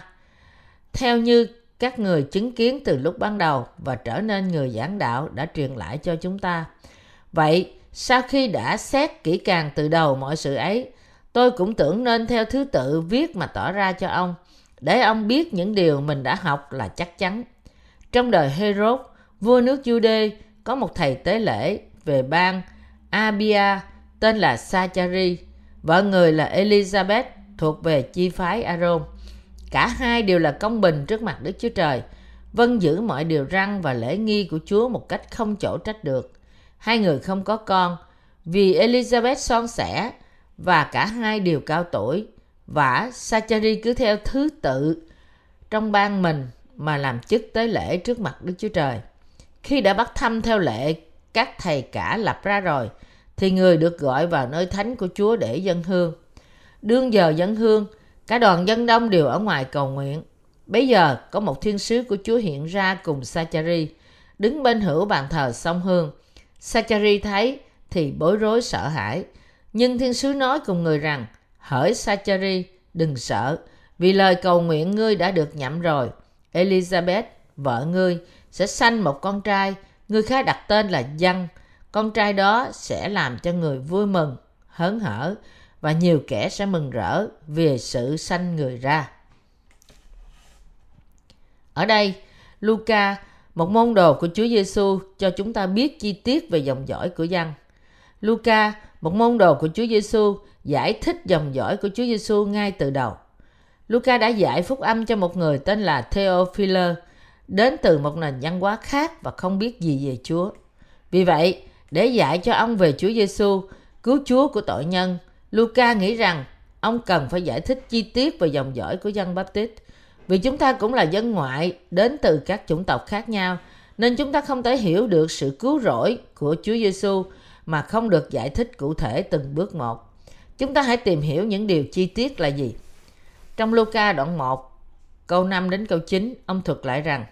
theo như các người chứng kiến từ lúc ban đầu và trở nên người giảng đạo đã truyền lại cho chúng ta. Vậy, sau khi đã xét kỹ càng từ đầu mọi sự ấy, Tôi cũng tưởng nên theo thứ tự viết mà tỏ ra cho ông, để ông biết những điều mình đã học là chắc chắn. Trong đời Herod, vua nước Jude có một thầy tế lễ về bang Abia tên là Sachari, vợ người là Elizabeth thuộc về chi phái Aaron. Cả hai đều là công bình trước mặt Đức Chúa Trời, vâng giữ mọi điều răn và lễ nghi của Chúa một cách không chỗ trách được. Hai người không có con, vì Elizabeth son sẻ và cả hai đều cao tuổi. Và Sachari cứ theo thứ tự trong ban mình mà làm chức tế lễ trước mặt Đức Chúa Trời. Khi đã bắt thăm theo lệ các thầy cả lập ra rồi, thì người được gọi vào nơi thánh của Chúa để dân hương. Đương giờ dân hương, cả đoàn dân đông đều ở ngoài cầu nguyện. Bây giờ có một thiên sứ của Chúa hiện ra cùng Sachari, đứng bên hữu bàn thờ sông hương. Sachari thấy thì bối rối sợ hãi. Nhưng thiên sứ nói cùng người rằng, hỡi Sachari, đừng sợ, vì lời cầu nguyện ngươi đã được nhậm rồi. Elizabeth, vợ ngươi, sẽ sanh một con trai, ngươi khá đặt tên là Dân. Con trai đó sẽ làm cho người vui mừng, hớn hở và nhiều kẻ sẽ mừng rỡ vì sự sanh người ra. Ở đây, Luca, một môn đồ của Chúa Giêsu cho chúng ta biết chi tiết về dòng dõi của dân. Luca, một môn đồ của Chúa Giêsu, giải thích dòng dõi của Chúa Giêsu ngay từ đầu. Luca đã giải phúc âm cho một người tên là Theophilus, đến từ một nền văn hóa khác và không biết gì về Chúa. Vì vậy, để dạy cho ông về Chúa Giêsu, cứu Chúa của tội nhân, Luca nghĩ rằng ông cần phải giải thích chi tiết về dòng dõi của dân Baptist. Vì chúng ta cũng là dân ngoại đến từ các chủng tộc khác nhau, nên chúng ta không thể hiểu được sự cứu rỗi của Chúa Giêsu mà không được giải thích cụ thể từng bước một. Chúng ta hãy tìm hiểu những điều chi tiết là gì. Trong Luca đoạn 1, câu 5 đến câu 9, ông thuật lại rằng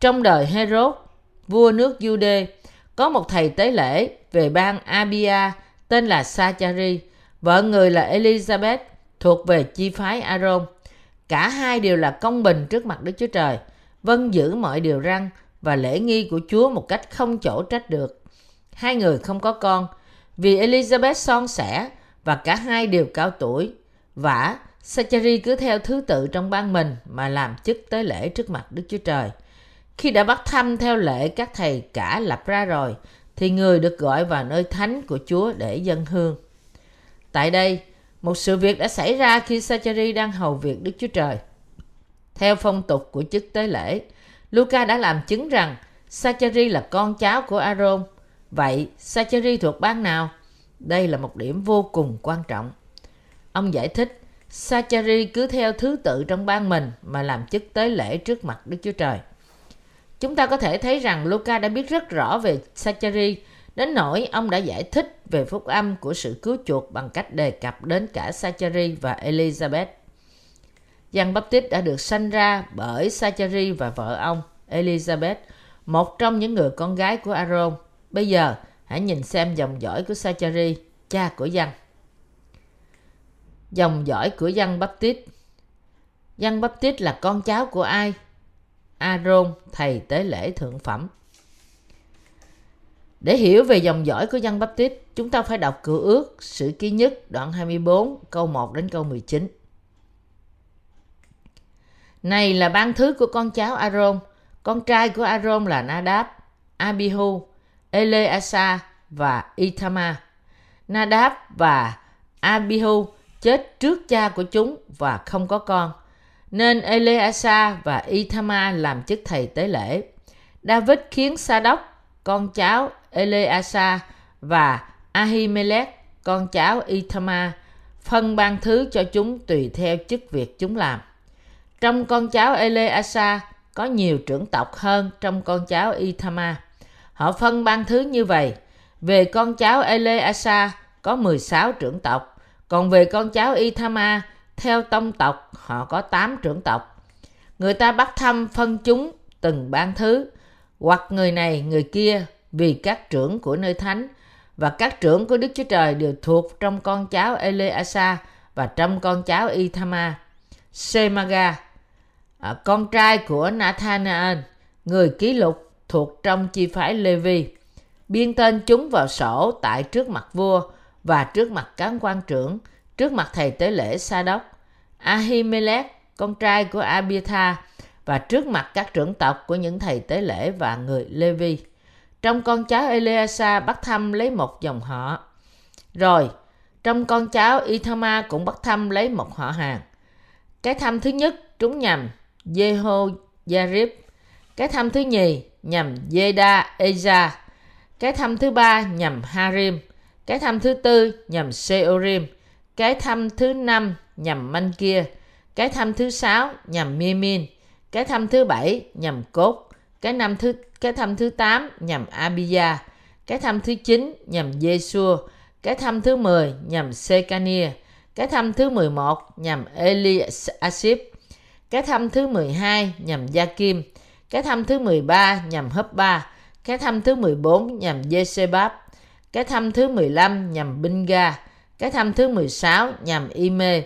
Trong đời Herod, vua nước Jude, có một thầy tế lễ về bang Abia tên là Sachari, vợ người là Elizabeth, thuộc về chi phái Aaron. Cả hai đều là công bình trước mặt Đức Chúa Trời, vâng giữ mọi điều răn và lễ nghi của Chúa một cách không chỗ trách được. Hai người không có con, vì Elizabeth son sẻ và cả hai đều cao tuổi. Vả, Sacheri cứ theo thứ tự trong ban mình mà làm chức tế lễ trước mặt Đức Chúa Trời. Khi đã bắt thăm theo lễ các thầy cả lập ra rồi, thì người được gọi vào nơi thánh của Chúa để dân hương. Tại đây, một sự việc đã xảy ra khi Sachari đang hầu việc Đức Chúa Trời. Theo phong tục của chức tế lễ, Luca đã làm chứng rằng Sachari là con cháu của Aaron. Vậy, Sachari thuộc bang nào? Đây là một điểm vô cùng quan trọng. Ông giải thích, Sachari cứ theo thứ tự trong bang mình mà làm chức tế lễ trước mặt Đức Chúa Trời. Chúng ta có thể thấy rằng Luca đã biết rất rõ về Sachari, đến nỗi ông đã giải thích về phúc âm của sự cứu chuộc bằng cách đề cập đến cả Sachari và Elizabeth. Giăng Baptist đã được sanh ra bởi Sachari và vợ ông, Elizabeth, một trong những người con gái của Aaron. Bây giờ, hãy nhìn xem dòng dõi của Sachari, cha của Giăng. Dòng dõi của Giăng Baptist Giăng Baptist là con cháu của ai? Aaron, thầy tế lễ thượng phẩm. Để hiểu về dòng dõi của dân Baptist, chúng ta phải đọc cựu ước Sử ký nhất đoạn 24 câu 1 đến câu 19. Này là ban thứ của con cháu Aaron, con trai của Aaron là Nadab, Abihu, Eleasa và Ithamar. Nadab và Abihu chết trước cha của chúng và không có con nên Eleasa và Ithama làm chức thầy tế lễ. David khiến Sa-đốc, con cháu Eleasa và Ahimelech, con cháu Ithama, phân ban thứ cho chúng tùy theo chức việc chúng làm. Trong con cháu Eleasa có nhiều trưởng tộc hơn trong con cháu Ithama. Họ phân ban thứ như vậy. Về con cháu Eleasa có 16 trưởng tộc, còn về con cháu Ithama theo tông tộc, họ có 8 trưởng tộc. Người ta bắt thăm phân chúng từng ban thứ, hoặc người này người kia vì các trưởng của nơi thánh và các trưởng của Đức Chúa Trời đều thuộc trong con cháu Eleasa và trong con cháu Ithama. Semaga, à, con trai của Nathanael, người ký lục thuộc trong chi phái Levi, biên tên chúng vào sổ tại trước mặt vua và trước mặt cán quan trưởng, trước mặt thầy tế lễ Sa đốc, Ahimelech, con trai của Abiathar, và trước mặt các trưởng tộc của những thầy tế lễ và người Levi. Trong con cháu Eleasa bắt thăm lấy một dòng họ. Rồi, trong con cháu Ithama cũng bắt thăm lấy một họ hàng. Cái thăm thứ nhất trúng nhằm Jehoiarib. Cái thăm thứ nhì nhằm Jeda Eza. Cái thăm thứ ba nhằm Harim. Cái thăm thứ tư nhằm Seorim. Cái thăm thứ năm nhằm Mankia. Cái thăm thứ sáu nhằm Mimin. Cái thăm thứ bảy nhằm Cốt. Cái năm thứ cái thăm thứ tám nhằm Abia. Cái thăm thứ chín nhằm Jesua. Cái thăm thứ 10 nhằm Sekania. Cái thăm thứ 11 nhằm Eliasip, Cái thăm thứ 12 nhằm Gia Kim. Cái thăm thứ 13 nhằm Hấp Ba. Cái thăm thứ 14 nhằm Jezebab. Cái thăm thứ 15 nhằm Binga. Cái thăm thứ 16 nhằm Ime.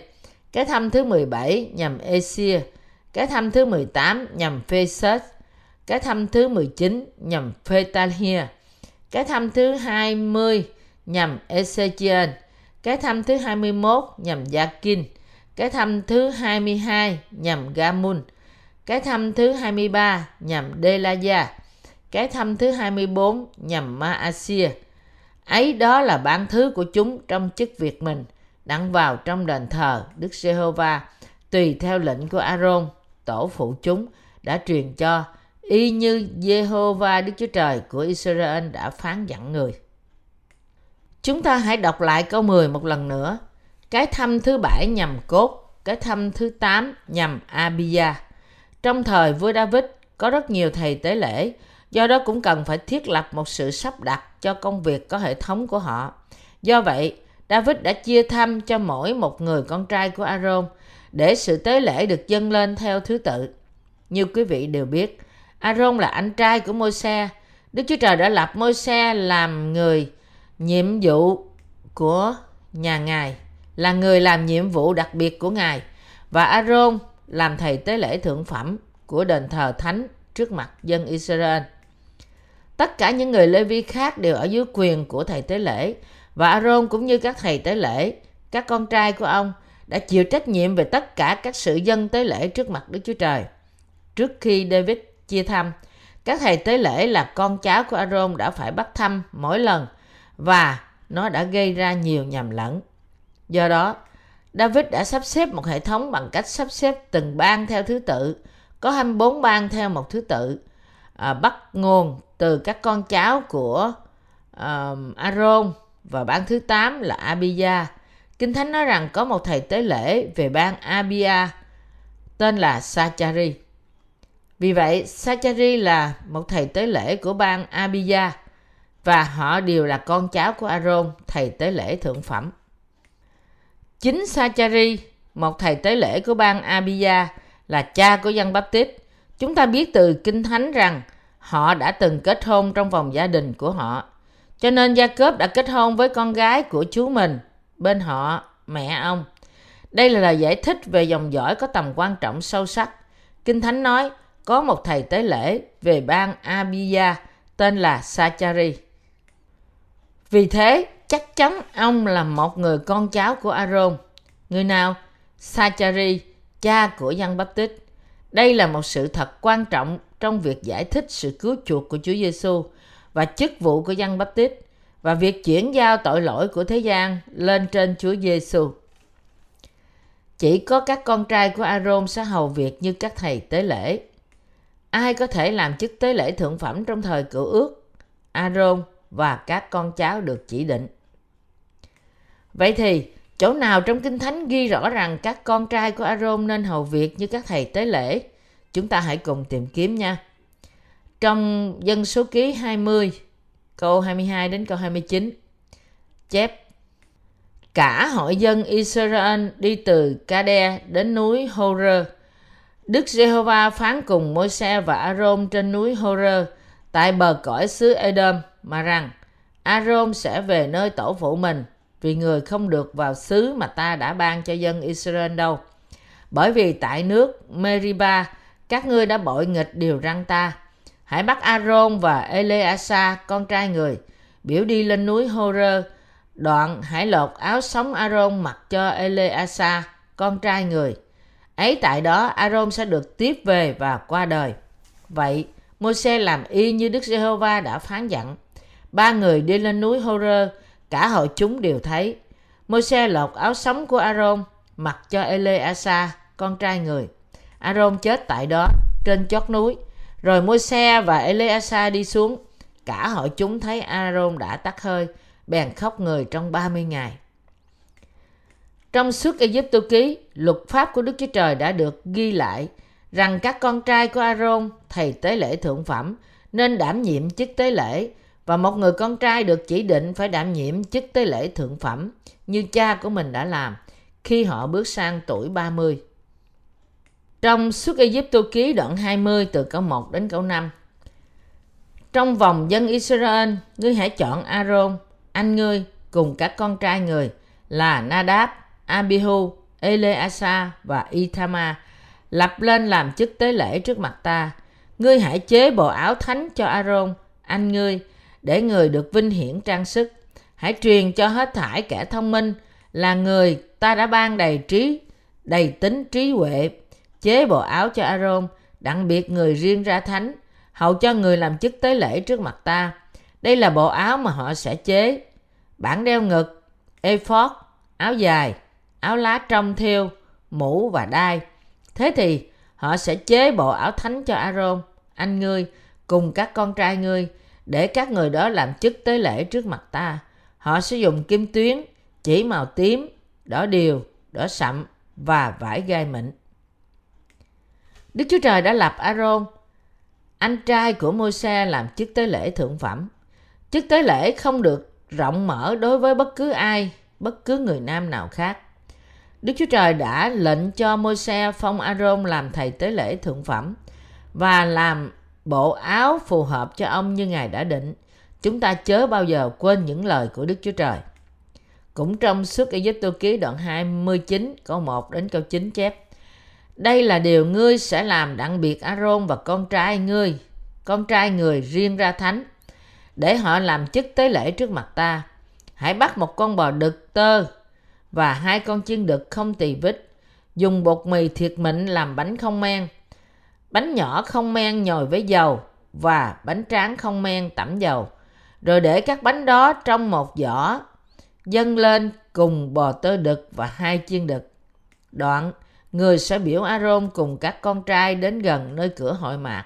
Cái thăm thứ 17 nhằm Esia. Cái thăm thứ 18 nhằm phê Phesed. Cái thăm thứ 19 nhằm phê Phetahia. Cái thăm thứ 20 nhằm Ezechiel. Cái thăm thứ 21 nhằm Yakin. Cái thăm thứ 22 nhằm Gamun. Cái thăm thứ 23 nhằm Delaya. Cái thăm thứ 24 nhằm Maasia. Ấy đó là ban thứ của chúng trong chức việc mình đặng vào trong đền thờ Đức Giê-hô-va tùy theo lệnh của Aaron, tổ phụ chúng đã truyền cho y như Jehovah Đức Chúa Trời của Israel đã phán dặn người. Chúng ta hãy đọc lại câu 10 một lần nữa. Cái thăm thứ bảy nhằm cốt, cái thăm thứ 8 nhằm Abia. Trong thời vua David có rất nhiều thầy tế lễ, do đó cũng cần phải thiết lập một sự sắp đặt cho công việc có hệ thống của họ. Do vậy, David đã chia thăm cho mỗi một người con trai của Aaron để sự tế lễ được dâng lên theo thứ tự. Như quý vị đều biết, Aaron là anh trai của Môi-se. Đức Chúa Trời đã lập Môi-se làm người nhiệm vụ của nhà Ngài, là người làm nhiệm vụ đặc biệt của Ngài và Aaron làm thầy tế lễ thượng phẩm của đền thờ thánh trước mặt dân Israel. Tất cả những người Lê Vi khác đều ở dưới quyền của thầy tế lễ và Aaron cũng như các thầy tế lễ, các con trai của ông đã chịu trách nhiệm về tất cả các sự dân tế lễ trước mặt Đức Chúa Trời. Trước khi David chia thăm, các thầy tế lễ là con cháu của Aaron đã phải bắt thăm mỗi lần và nó đã gây ra nhiều nhầm lẫn. Do đó, David đã sắp xếp một hệ thống bằng cách sắp xếp từng bang theo thứ tự, có 24 bang theo một thứ tự, à, bắt nguồn từ các con cháu của uh, Aaron và bang thứ 8 là Abia. Kinh Thánh nói rằng có một thầy tế lễ về bang Abia tên là Sachari. Vì vậy, Sachari là một thầy tế lễ của bang Abia và họ đều là con cháu của Aaron, thầy tế lễ thượng phẩm. Chính Sachari, một thầy tế lễ của bang Abia, là cha của dân Baptist. Chúng ta biết từ Kinh Thánh rằng họ đã từng kết hôn trong vòng gia đình của họ. Cho nên Gia Cớp đã kết hôn với con gái của chú mình, bên họ, mẹ ông. Đây là lời giải thích về dòng dõi có tầm quan trọng sâu sắc. Kinh Thánh nói có một thầy tế lễ về bang Abia tên là Sachari. Vì thế, chắc chắn ông là một người con cháu của Aaron. Người nào? Sachari, cha của dân Baptist. Đây là một sự thật quan trọng trong việc giải thích sự cứu chuộc của Chúa Giêsu và chức vụ của dân Baptist và việc chuyển giao tội lỗi của thế gian lên trên Chúa Giêsu. Chỉ có các con trai của Aaron sẽ hầu việc như các thầy tế lễ. Ai có thể làm chức tế lễ thượng phẩm trong thời cựu ước? Aaron và các con cháu được chỉ định. Vậy thì, chỗ nào trong Kinh Thánh ghi rõ rằng các con trai của Aaron nên hầu việc như các thầy tế lễ? Chúng ta hãy cùng tìm kiếm nha. Trong dân số ký 20, câu 22 đến câu 29, chép Cả hội dân Israel đi từ Kade đến núi Horơ. Đức Giê-hô-va phán cùng Môi-se và Aaron trên núi Horơ tại bờ cõi xứ Edom mà rằng Aaron sẽ về nơi tổ phụ mình vì người không được vào xứ mà ta đã ban cho dân Israel đâu. Bởi vì tại nước Meriba các ngươi đã bội nghịch điều răng ta. Hãy bắt Aaron và Eleasa con trai người biểu đi lên núi Horơ đoạn hãy lột áo sống Aaron mặc cho Eleasa con trai người. Ấy tại đó Aaron sẽ được tiếp về và qua đời. Vậy Môi-se làm y như Đức Giê-hô-va đã phán dặn. Ba người đi lên núi Hô-rơ, cả hội chúng đều thấy. Môi-se lột áo sống của Aaron, mặc cho Eleasa, con trai người. Aaron chết tại đó, trên chót núi. Rồi Môi-se và Eleasa đi xuống. Cả hội chúng thấy Aaron đã tắt hơi, bèn khóc người trong 30 ngày. Trong suốt Egypto ký, luật pháp của Đức Chúa Trời đã được ghi lại rằng các con trai của Aaron, thầy tế lễ thượng phẩm, nên đảm nhiệm chức tế lễ và một người con trai được chỉ định phải đảm nhiệm chức tế lễ thượng phẩm như cha của mình đã làm khi họ bước sang tuổi 30. Trong suốt Egypto ký đoạn 20 từ câu 1 đến câu 5. Trong vòng dân Israel, ngươi hãy chọn Aaron, anh ngươi cùng các con trai người là Nadab, Abihu, Eleasa và Ithama lập lên làm chức tế lễ trước mặt ta. Ngươi hãy chế bộ áo thánh cho Aaron, anh ngươi, để người được vinh hiển trang sức. Hãy truyền cho hết thải kẻ thông minh là người ta đã ban đầy trí, đầy tính trí huệ. Chế bộ áo cho Aaron, đặc biệt người riêng ra thánh, hầu cho người làm chức tế lễ trước mặt ta. Đây là bộ áo mà họ sẽ chế. Bản đeo ngực, ephod, áo dài, áo lá trong thêu, mũ và đai. Thế thì họ sẽ chế bộ áo thánh cho Aaron, anh ngươi, cùng các con trai ngươi, để các người đó làm chức tế lễ trước mặt ta. Họ sẽ dùng kim tuyến, chỉ màu tím, đỏ điều, đỏ sậm và vải gai mịn. Đức Chúa Trời đã lập Aaron, anh trai của Môi-se làm chức tế lễ thượng phẩm. Chức tế lễ không được rộng mở đối với bất cứ ai, bất cứ người nam nào khác. Đức Chúa Trời đã lệnh cho Môi-se phong Aaron làm thầy tế lễ thượng phẩm và làm bộ áo phù hợp cho ông như Ngài đã định. Chúng ta chớ bao giờ quên những lời của Đức Chúa Trời. Cũng trong suốt Ai Cập ký đoạn 29 câu 1 đến câu 9 chép. Đây là điều ngươi sẽ làm đặng biệt Aaron và con trai ngươi, con trai người riêng ra thánh, để họ làm chức tế lễ trước mặt ta. Hãy bắt một con bò đực tơ và hai con chiên đực không tỳ vít, dùng bột mì thiệt mịn làm bánh không men, bánh nhỏ không men nhồi với dầu và bánh tráng không men tẩm dầu. Rồi để các bánh đó trong một giỏ, dâng lên cùng bò tơ đực và hai chiên đực. Đoạn, người sẽ biểu Aaron cùng các con trai đến gần nơi cửa hội mạc,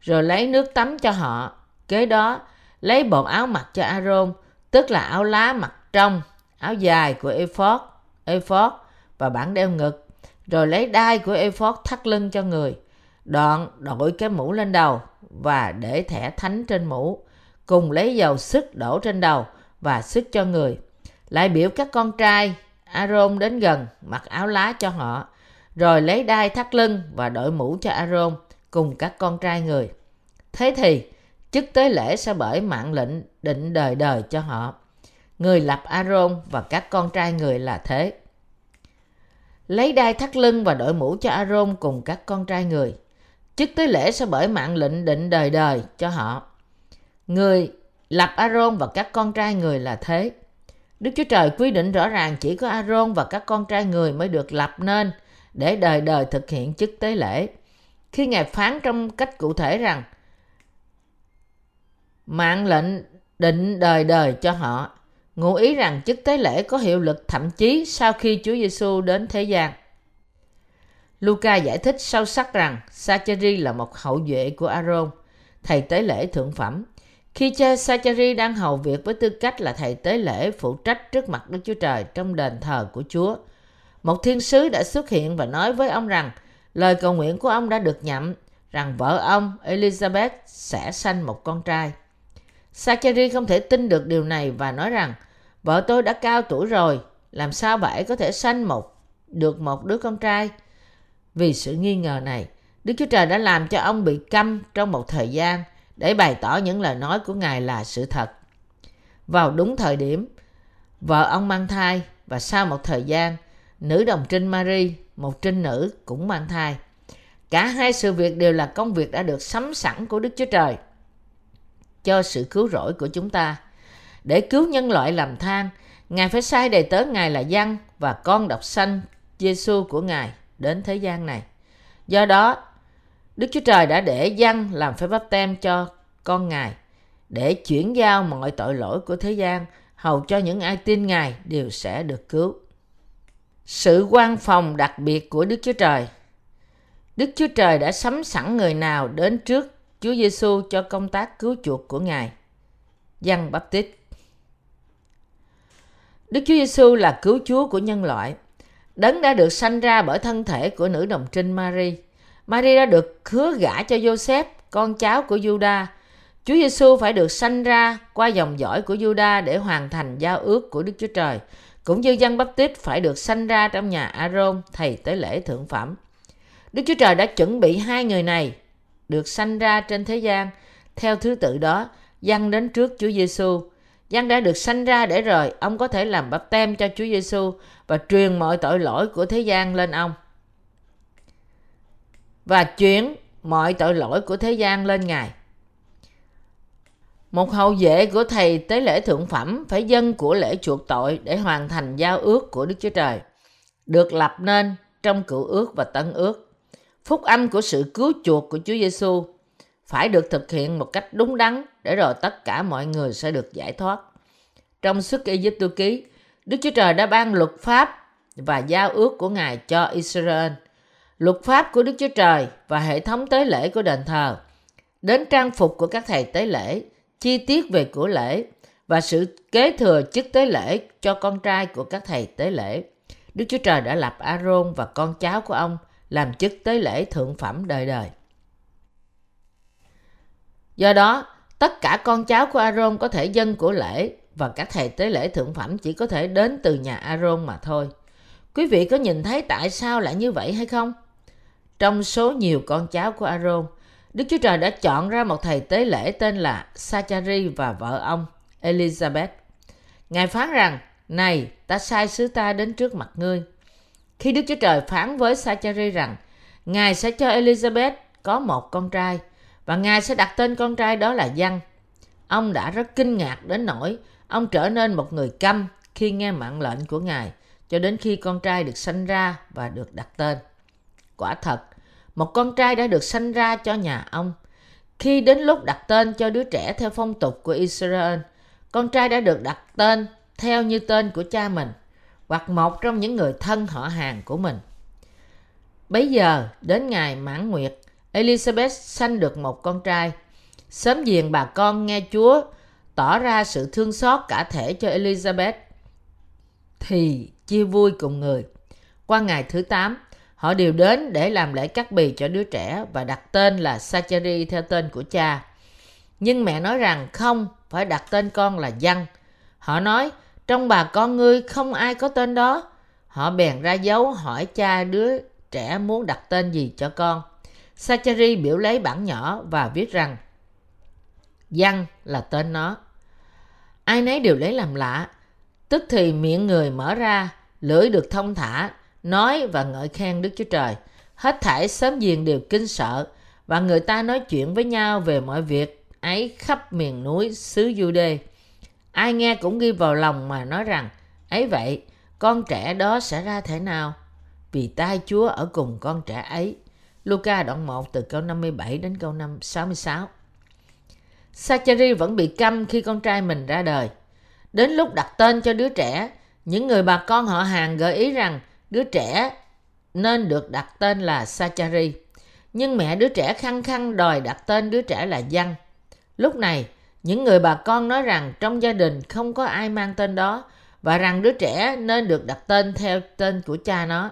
rồi lấy nước tắm cho họ. Kế đó, lấy bộ áo mặc cho Aaron, tức là áo lá mặc trong, áo dài của ephod, ephod và bản đeo ngực, rồi lấy đai của ephod thắt lưng cho người. Đoạn đội cái mũ lên đầu và để thẻ thánh trên mũ, cùng lấy dầu sức đổ trên đầu và sức cho người. Lại biểu các con trai Aaron đến gần mặc áo lá cho họ, rồi lấy đai thắt lưng và đội mũ cho Aaron cùng các con trai người. Thế thì, chức tế lễ sẽ bởi mạng lệnh định đời đời cho họ. Người lập Aaron và các con trai người là thế. Lấy đai thắt lưng và đội mũ cho Aaron cùng các con trai người. Chức tế lễ sẽ bởi mạng lệnh định đời đời cho họ. Người lập Aaron và các con trai người là thế. Đức Chúa Trời quy định rõ ràng chỉ có Aaron và các con trai người mới được lập nên để đời đời thực hiện chức tế lễ. Khi Ngài phán trong cách cụ thể rằng mạng lệnh định đời đời cho họ, ngụ ý rằng chức tế lễ có hiệu lực thậm chí sau khi Chúa Giêsu đến thế gian. Luca giải thích sâu sắc rằng Sacheri là một hậu duệ của Aaron, thầy tế lễ thượng phẩm. Khi cha Sacheri đang hầu việc với tư cách là thầy tế lễ phụ trách trước mặt Đức Chúa Trời trong đền thờ của Chúa, một thiên sứ đã xuất hiện và nói với ông rằng lời cầu nguyện của ông đã được nhậm, rằng vợ ông Elizabeth sẽ sanh một con trai. Zachary không thể tin được điều này và nói rằng vợ tôi đã cao tuổi rồi, làm sao bà ấy có thể sanh một được một đứa con trai? Vì sự nghi ngờ này, Đức Chúa Trời đã làm cho ông bị câm trong một thời gian để bày tỏ những lời nói của Ngài là sự thật. Vào đúng thời điểm, vợ ông mang thai và sau một thời gian, nữ đồng trinh Mary, một trinh nữ cũng mang thai. Cả hai sự việc đều là công việc đã được sắm sẵn của Đức Chúa Trời cho sự cứu rỗi của chúng ta. Để cứu nhân loại làm than, Ngài phải sai đầy tớ Ngài là dân và con độc sanh Giêsu của Ngài đến thế gian này. Do đó, Đức Chúa Trời đã để dân làm phép báp tem cho con Ngài để chuyển giao mọi tội lỗi của thế gian hầu cho những ai tin Ngài đều sẽ được cứu. Sự quan phòng đặc biệt của Đức Chúa Trời Đức Chúa Trời đã sắm sẵn người nào đến trước Chúa Giêsu cho công tác cứu chuộc của Ngài. Giăng Baptist Đức Chúa Giêsu là cứu Chúa của nhân loại. Đấng đã được sanh ra bởi thân thể của nữ đồng trinh Mary. Mary đã được hứa gả cho Joseph, con cháu của Judah. Chúa Giêsu phải được sanh ra qua dòng dõi của Judah để hoàn thành giao ước của Đức Chúa Trời. Cũng như dân Baptist phải được sanh ra trong nhà Aaron, thầy tế lễ thượng phẩm. Đức Chúa Trời đã chuẩn bị hai người này được sanh ra trên thế gian theo thứ tự đó dân đến trước Chúa Giêsu. dân đã được sanh ra để rồi ông có thể làm bắp tem cho Chúa Giêsu và truyền mọi tội lỗi của thế gian lên ông. Và chuyển mọi tội lỗi của thế gian lên Ngài. Một hậu vệ của thầy tế lễ thượng phẩm phải dân của lễ chuộc tội để hoàn thành giao ước của Đức Chúa Trời, được lập nên trong cựu ước và tân ước. Phúc âm của sự cứu chuộc của Chúa Giêsu phải được thực hiện một cách đúng đắn để rồi tất cả mọi người sẽ được giải thoát. Trong suốt Ai Cập ký, Đức Chúa Trời đã ban luật pháp và giao ước của Ngài cho Israel. Luật pháp của Đức Chúa Trời và hệ thống tế lễ của đền thờ, đến trang phục của các thầy tế lễ, chi tiết về của lễ và sự kế thừa chức tế lễ cho con trai của các thầy tế lễ. Đức Chúa Trời đã lập Aaron và con cháu của ông làm chức tế lễ thượng phẩm đời đời. Do đó, tất cả con cháu của Aaron có thể dân của lễ và các thầy tế lễ thượng phẩm chỉ có thể đến từ nhà Aaron mà thôi. Quý vị có nhìn thấy tại sao lại như vậy hay không? Trong số nhiều con cháu của Aaron, Đức Chúa Trời đã chọn ra một thầy tế lễ tên là Sachari và vợ ông Elizabeth. Ngài phán rằng, này, ta sai sứ ta đến trước mặt ngươi. Khi Đức Chúa Trời phán với Sachari rằng, Ngài sẽ cho Elizabeth có một con trai, và Ngài sẽ đặt tên con trai đó là Văn. Ông đã rất kinh ngạc đến nỗi ông trở nên một người câm khi nghe mạng lệnh của Ngài cho đến khi con trai được sanh ra và được đặt tên. Quả thật, một con trai đã được sanh ra cho nhà ông. Khi đến lúc đặt tên cho đứa trẻ theo phong tục của Israel, con trai đã được đặt tên theo như tên của cha mình hoặc một trong những người thân họ hàng của mình. Bây giờ, đến ngày mãn nguyệt, Elizabeth sanh được một con trai. Sớm giềng bà con nghe Chúa tỏ ra sự thương xót cả thể cho Elizabeth thì chia vui cùng người. Qua ngày thứ 8, họ đều đến để làm lễ cắt bì cho đứa trẻ và đặt tên là Sacheri theo tên của cha. Nhưng mẹ nói rằng không, phải đặt tên con là Văn. Họ nói, trong bà con ngươi không ai có tên đó. Họ bèn ra dấu hỏi cha đứa trẻ muốn đặt tên gì cho con. Sacheri biểu lấy bản nhỏ và viết rằng Văn là tên nó. Ai nấy đều lấy làm lạ. Tức thì miệng người mở ra, lưỡi được thông thả, nói và ngợi khen Đức Chúa Trời. Hết thảy sớm giềng đều kinh sợ và người ta nói chuyện với nhau về mọi việc ấy khắp miền núi xứ Jude. Ai nghe cũng ghi vào lòng mà nói rằng ấy vậy, con trẻ đó sẽ ra thế nào? Vì tai Chúa ở cùng con trẻ ấy. Luca đoạn 1 từ câu 57 đến câu 5, 66. Sacheri vẫn bị câm khi con trai mình ra đời. Đến lúc đặt tên cho đứa trẻ, những người bà con họ hàng gợi ý rằng đứa trẻ nên được đặt tên là Sachari. Nhưng mẹ đứa trẻ khăng khăng đòi đặt tên đứa trẻ là Văn. Lúc này, những người bà con nói rằng trong gia đình không có ai mang tên đó và rằng đứa trẻ nên được đặt tên theo tên của cha nó.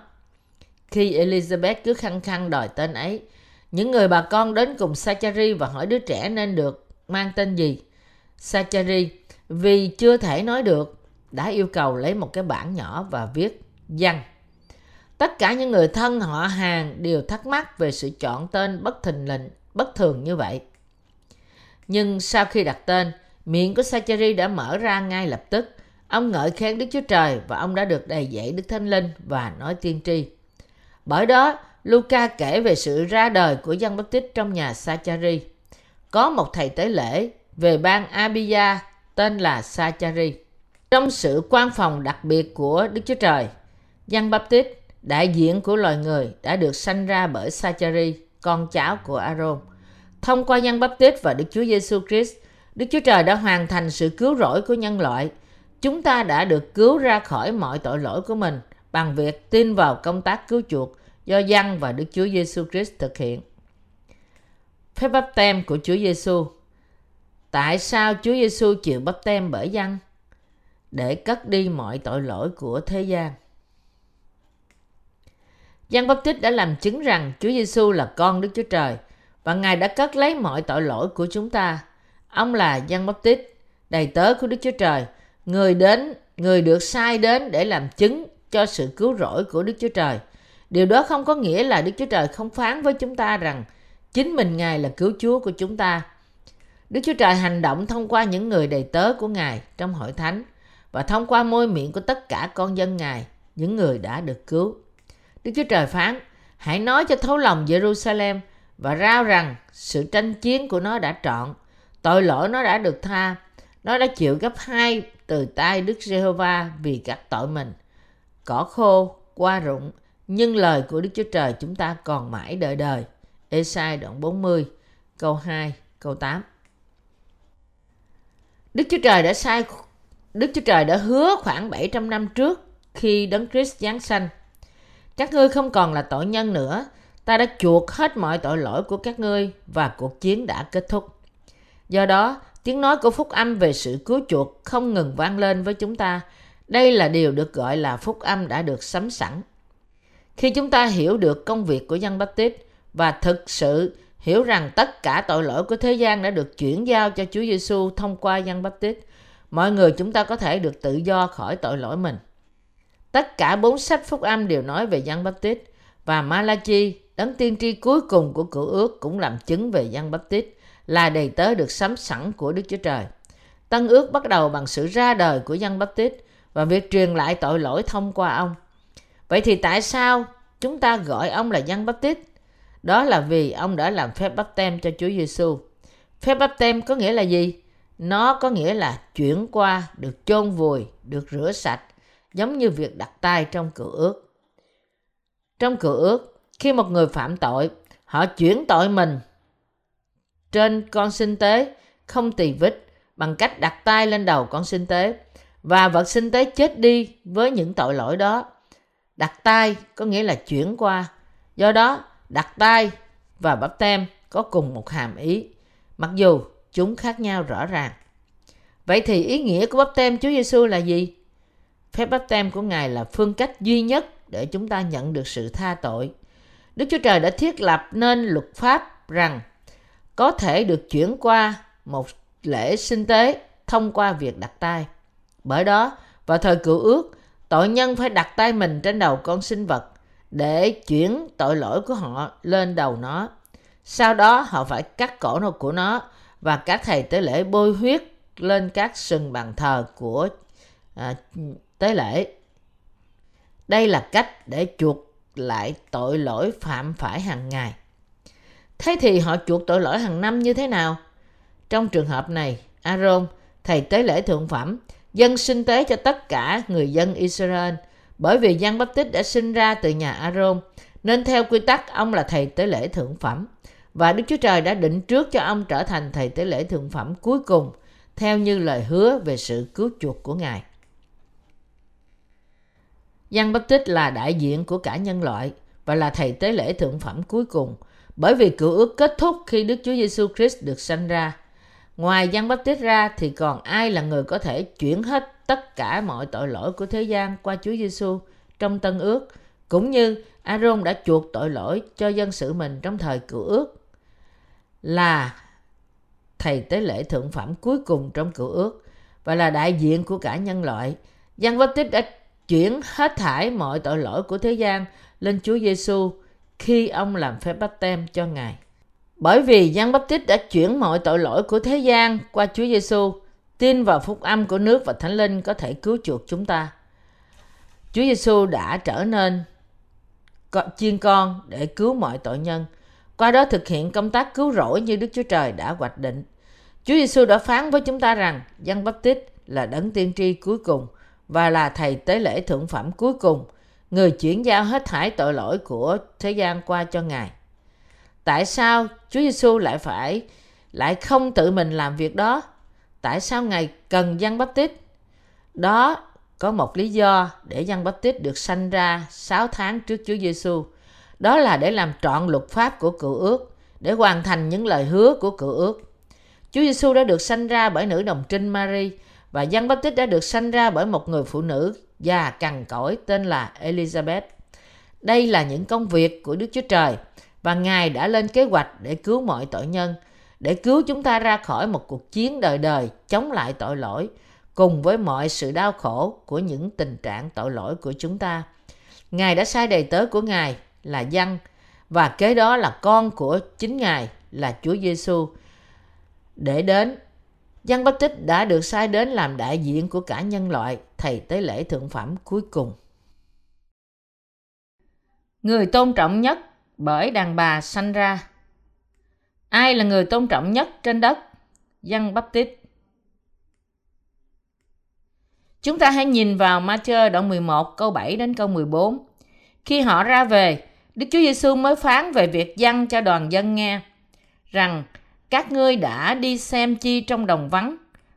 Khi Elizabeth cứ khăng khăng đòi tên ấy, những người bà con đến cùng Sachari và hỏi đứa trẻ nên được mang tên gì. Sachari vì chưa thể nói được đã yêu cầu lấy một cái bảng nhỏ và viết văn. Tất cả những người thân họ hàng đều thắc mắc về sự chọn tên bất thình lình, bất thường như vậy. Nhưng sau khi đặt tên, miệng của Sacheri đã mở ra ngay lập tức. Ông ngợi khen Đức Chúa Trời và ông đã được đầy dạy Đức Thánh Linh và nói tiên tri. Bởi đó, Luca kể về sự ra đời của dân Baptist trong nhà Sachari. Có một thầy tế lễ về bang Abia tên là Sachari. Trong sự quan phòng đặc biệt của Đức Chúa Trời, dân Baptist, đại diện của loài người đã được sanh ra bởi Sachari, con cháu của Aaron. Thông qua nhân bắp tít và Đức Chúa Giêsu Christ, Đức Chúa Trời đã hoàn thành sự cứu rỗi của nhân loại. chúng ta đã được cứu ra khỏi mọi tội lỗi của mình bằng việc tin vào công tác cứu chuộc do dân và Đức Chúa Giêsu Christ thực hiện. Phép bắp tem của Chúa Giêsu. Tại sao Chúa Giêsu chịu bắp tem bởi dân? Để cất đi mọi tội lỗi của thế gian. Giăng Báp Tích đã làm chứng rằng Chúa Giêsu là con Đức Chúa Trời và Ngài đã cất lấy mọi tội lỗi của chúng ta. Ông là Giăng Báp Tích, đầy tớ của Đức Chúa Trời, người đến, người được sai đến để làm chứng cho sự cứu rỗi của Đức Chúa Trời. Điều đó không có nghĩa là Đức Chúa Trời không phán với chúng ta rằng chính mình Ngài là cứu Chúa của chúng ta. Đức Chúa Trời hành động thông qua những người đầy tớ của Ngài trong hội thánh và thông qua môi miệng của tất cả con dân Ngài, những người đã được cứu. Đức Chúa Trời phán, hãy nói cho thấu lòng Jerusalem và rao rằng sự tranh chiến của nó đã trọn, tội lỗi nó đã được tha, nó đã chịu gấp hai từ tay Đức Giê-hô-va vì các tội mình. Cỏ khô, qua rụng, nhưng lời của Đức Chúa Trời chúng ta còn mãi đời đời. Esai đoạn 40, câu 2, câu 8. Đức Chúa Trời đã sai Đức Chúa Trời đã hứa khoảng 700 năm trước khi Đấng Christ giáng sanh các ngươi không còn là tội nhân nữa. Ta đã chuộc hết mọi tội lỗi của các ngươi và cuộc chiến đã kết thúc. Do đó, tiếng nói của phúc âm về sự cứu chuộc không ngừng vang lên với chúng ta. Đây là điều được gọi là phúc âm đã được sắm sẵn. Khi chúng ta hiểu được công việc của dân Baptist và thực sự hiểu rằng tất cả tội lỗi của thế gian đã được chuyển giao cho Chúa Giêsu thông qua dân Baptist, mọi người chúng ta có thể được tự do khỏi tội lỗi mình. Tất cả bốn sách phúc âm đều nói về Giăng Baptist và Malachi, đấng tiên tri cuối cùng của cựu ước cũng làm chứng về Giăng Baptist là đầy tớ được sắm sẵn của Đức Chúa Trời. Tân ước bắt đầu bằng sự ra đời của Giăng Baptist và việc truyền lại tội lỗi thông qua ông. Vậy thì tại sao chúng ta gọi ông là Giăng Baptist? Đó là vì ông đã làm phép bắp tem cho Chúa Giêsu. Phép bắp tem có nghĩa là gì? Nó có nghĩa là chuyển qua, được chôn vùi, được rửa sạch, giống như việc đặt tay trong cửa ước. Trong cửa ước, khi một người phạm tội, họ chuyển tội mình trên con sinh tế không tỳ vết bằng cách đặt tay lên đầu con sinh tế và vật sinh tế chết đi với những tội lỗi đó. Đặt tay có nghĩa là chuyển qua. Do đó, đặt tay và bắp tem có cùng một hàm ý, mặc dù chúng khác nhau rõ ràng. Vậy thì ý nghĩa của bắp tem Chúa Giêsu là gì? Phép báp tem của Ngài là phương cách duy nhất để chúng ta nhận được sự tha tội. Đức Chúa Trời đã thiết lập nên luật pháp rằng có thể được chuyển qua một lễ sinh tế thông qua việc đặt tay. Bởi đó, vào thời cựu ước, tội nhân phải đặt tay mình trên đầu con sinh vật để chuyển tội lỗi của họ lên đầu nó. Sau đó họ phải cắt cổ nó của nó và các thầy tế lễ bôi huyết lên các sừng bàn thờ của à, tế lễ. Đây là cách để chuộc lại tội lỗi phạm phải hàng ngày. Thế thì họ chuộc tội lỗi hàng năm như thế nào? Trong trường hợp này, Aaron, thầy tế lễ thượng phẩm, dân sinh tế cho tất cả người dân Israel. Bởi vì Giăng Báp Tích đã sinh ra từ nhà Aaron, nên theo quy tắc ông là thầy tế lễ thượng phẩm. Và Đức Chúa Trời đã định trước cho ông trở thành thầy tế lễ thượng phẩm cuối cùng, theo như lời hứa về sự cứu chuộc của Ngài. Giăng Báp Tích là đại diện của cả nhân loại và là thầy tế lễ thượng phẩm cuối cùng, bởi vì cựu ước kết thúc khi Đức Chúa Giêsu Christ được sanh ra. Ngoài Giăng Báp Tích ra thì còn ai là người có thể chuyển hết tất cả mọi tội lỗi của thế gian qua Chúa Giêsu trong Tân Ước, cũng như Aaron đã chuộc tội lỗi cho dân sự mình trong thời cựu ước là thầy tế lễ thượng phẩm cuối cùng trong cựu ước và là đại diện của cả nhân loại. Giăng Báp Tích đã chuyển hết thải mọi tội lỗi của thế gian lên Chúa Giêsu khi ông làm phép báp tem cho Ngài. Bởi vì Giăng Báp Tích đã chuyển mọi tội lỗi của thế gian qua Chúa Giêsu, tin vào phúc âm của nước và Thánh Linh có thể cứu chuộc chúng ta. Chúa Giêsu đã trở nên chiên con để cứu mọi tội nhân, qua đó thực hiện công tác cứu rỗi như Đức Chúa Trời đã hoạch định. Chúa Giêsu đã phán với chúng ta rằng Giăng Báp Tích là đấng tiên tri cuối cùng – và là thầy tế lễ thượng phẩm cuối cùng, người chuyển giao hết thải tội lỗi của thế gian qua cho Ngài. Tại sao Chúa Giêsu lại phải lại không tự mình làm việc đó? Tại sao Ngài cần dân bắp tít? Đó có một lý do để Giăng Baptist được sanh ra 6 tháng trước Chúa Giêsu. Đó là để làm trọn luật pháp của cựu ước, để hoàn thành những lời hứa của cựu ước. Chúa Giêsu đã được sanh ra bởi nữ đồng trinh Mary và Giăng Baptist đã được sanh ra bởi một người phụ nữ già cằn cỗi tên là Elizabeth. Đây là những công việc của Đức Chúa Trời và Ngài đã lên kế hoạch để cứu mọi tội nhân, để cứu chúng ta ra khỏi một cuộc chiến đời đời chống lại tội lỗi, cùng với mọi sự đau khổ của những tình trạng tội lỗi của chúng ta. Ngài đã sai đầy tớ của Ngài là Giăng và kế đó là con của chính Ngài là Chúa Giêsu để đến Giăng Báp Tích đã được sai đến làm đại diện của cả nhân loại, thầy tế lễ thượng phẩm cuối cùng. Người tôn trọng nhất bởi đàn bà sanh ra. Ai là người tôn trọng nhất trên đất? Giăng Báp Tích. Chúng ta hãy nhìn vào Matthew đoạn 11 câu 7 đến câu 14. Khi họ ra về, Đức Chúa Giêsu mới phán về việc dân cho đoàn dân nghe rằng các ngươi đã đi xem chi trong đồng vắng?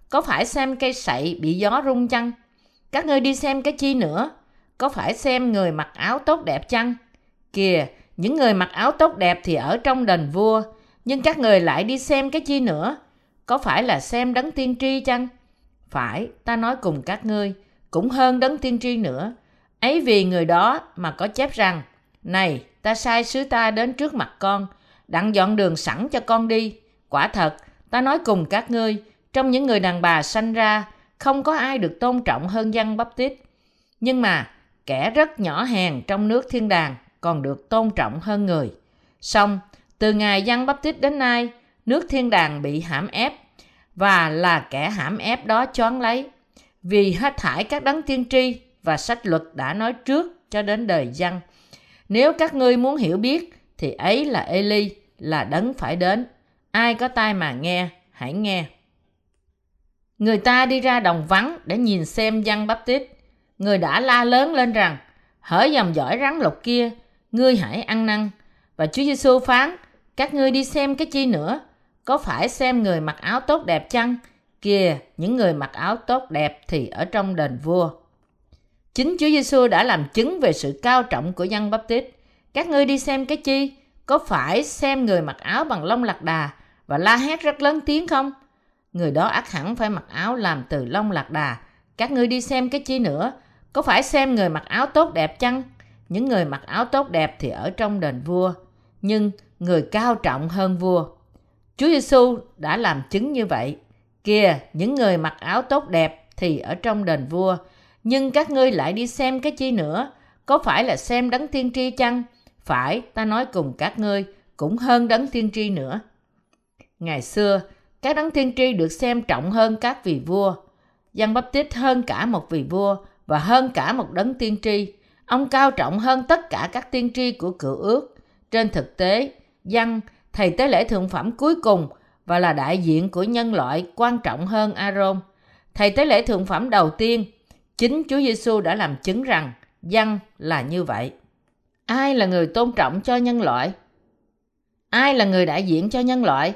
Có phải xem cây sậy bị gió rung chăng? Các ngươi đi xem cái chi nữa? Có phải xem người mặc áo tốt đẹp chăng? Kìa, những người mặc áo tốt đẹp thì ở trong đền vua, nhưng các người lại đi xem cái chi nữa? Có phải là xem đấng tiên tri chăng? Phải, ta nói cùng các ngươi, cũng hơn đấng tiên tri nữa. Ấy vì người đó mà có chép rằng, Này, ta sai sứ ta đến trước mặt con, đặng dọn đường sẵn cho con đi. Quả thật, ta nói cùng các ngươi, trong những người đàn bà sanh ra, không có ai được tôn trọng hơn dân bắp tít. Nhưng mà, kẻ rất nhỏ hèn trong nước thiên đàng còn được tôn trọng hơn người. Xong, từ ngày dân bắp tít đến nay, nước thiên đàng bị hãm ép và là kẻ hãm ép đó choán lấy. Vì hết thải các đấng tiên tri và sách luật đã nói trước cho đến đời dân. Nếu các ngươi muốn hiểu biết thì ấy là Eli, là đấng phải đến. Ai có tai mà nghe, hãy nghe. Người ta đi ra đồng vắng để nhìn xem dân bắp tít. Người đã la lớn lên rằng, hở dòng dõi rắn lục kia, ngươi hãy ăn năn. Và Chúa Giêsu phán, các ngươi đi xem cái chi nữa? Có phải xem người mặc áo tốt đẹp chăng? Kìa, những người mặc áo tốt đẹp thì ở trong đền vua. Chính Chúa Giêsu đã làm chứng về sự cao trọng của dân bắp tít. Các ngươi đi xem cái chi? Có phải xem người mặc áo bằng lông lạc đà và la hét rất lớn tiếng không? Người đó ắt hẳn phải mặc áo làm từ lông lạc đà. Các ngươi đi xem cái chi nữa? Có phải xem người mặc áo tốt đẹp chăng? Những người mặc áo tốt đẹp thì ở trong đền vua, nhưng người cao trọng hơn vua. Chúa Giêsu đã làm chứng như vậy. Kìa, những người mặc áo tốt đẹp thì ở trong đền vua, nhưng các ngươi lại đi xem cái chi nữa? Có phải là xem đấng tiên tri chăng? Phải, ta nói cùng các ngươi, cũng hơn đấng tiên tri nữa. Ngày xưa, các đấng tiên tri được xem trọng hơn các vị vua. Giăng Bắp Tít hơn cả một vị vua và hơn cả một đấng tiên tri. Ông cao trọng hơn tất cả các tiên tri của cựu ước. Trên thực tế, Giăng, thầy tế lễ thượng phẩm cuối cùng và là đại diện của nhân loại quan trọng hơn Aaron. Thầy tế lễ thượng phẩm đầu tiên, chính Chúa Giêsu đã làm chứng rằng Giăng là như vậy. Ai là người tôn trọng cho nhân loại? Ai là người đại diện cho nhân loại?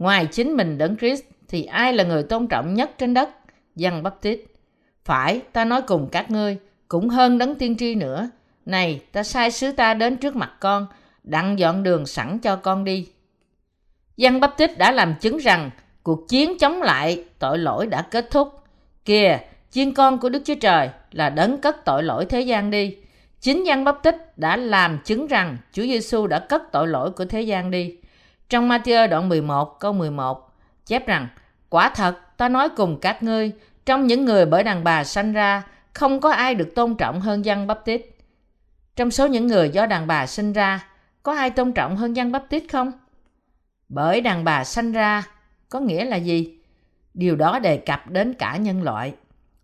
Ngoài chính mình đấng Christ thì ai là người tôn trọng nhất trên đất? Dân Baptist. Phải, ta nói cùng các ngươi, cũng hơn đấng tiên tri nữa. Này, ta sai sứ ta đến trước mặt con, đặng dọn đường sẵn cho con đi. Dân Baptist đã làm chứng rằng cuộc chiến chống lại tội lỗi đã kết thúc. Kìa, chiên con của Đức Chúa Trời là đấng cất tội lỗi thế gian đi. Chính Giăng Báp Tích đã làm chứng rằng Chúa Giêsu đã cất tội lỗi của thế gian đi. Trong Matthew đoạn 11 câu 11 chép rằng Quả thật ta nói cùng các ngươi trong những người bởi đàn bà sanh ra không có ai được tôn trọng hơn dân bắp Tít. Trong số những người do đàn bà sinh ra có ai tôn trọng hơn dân bắp Tít không? Bởi đàn bà sanh ra có nghĩa là gì? Điều đó đề cập đến cả nhân loại.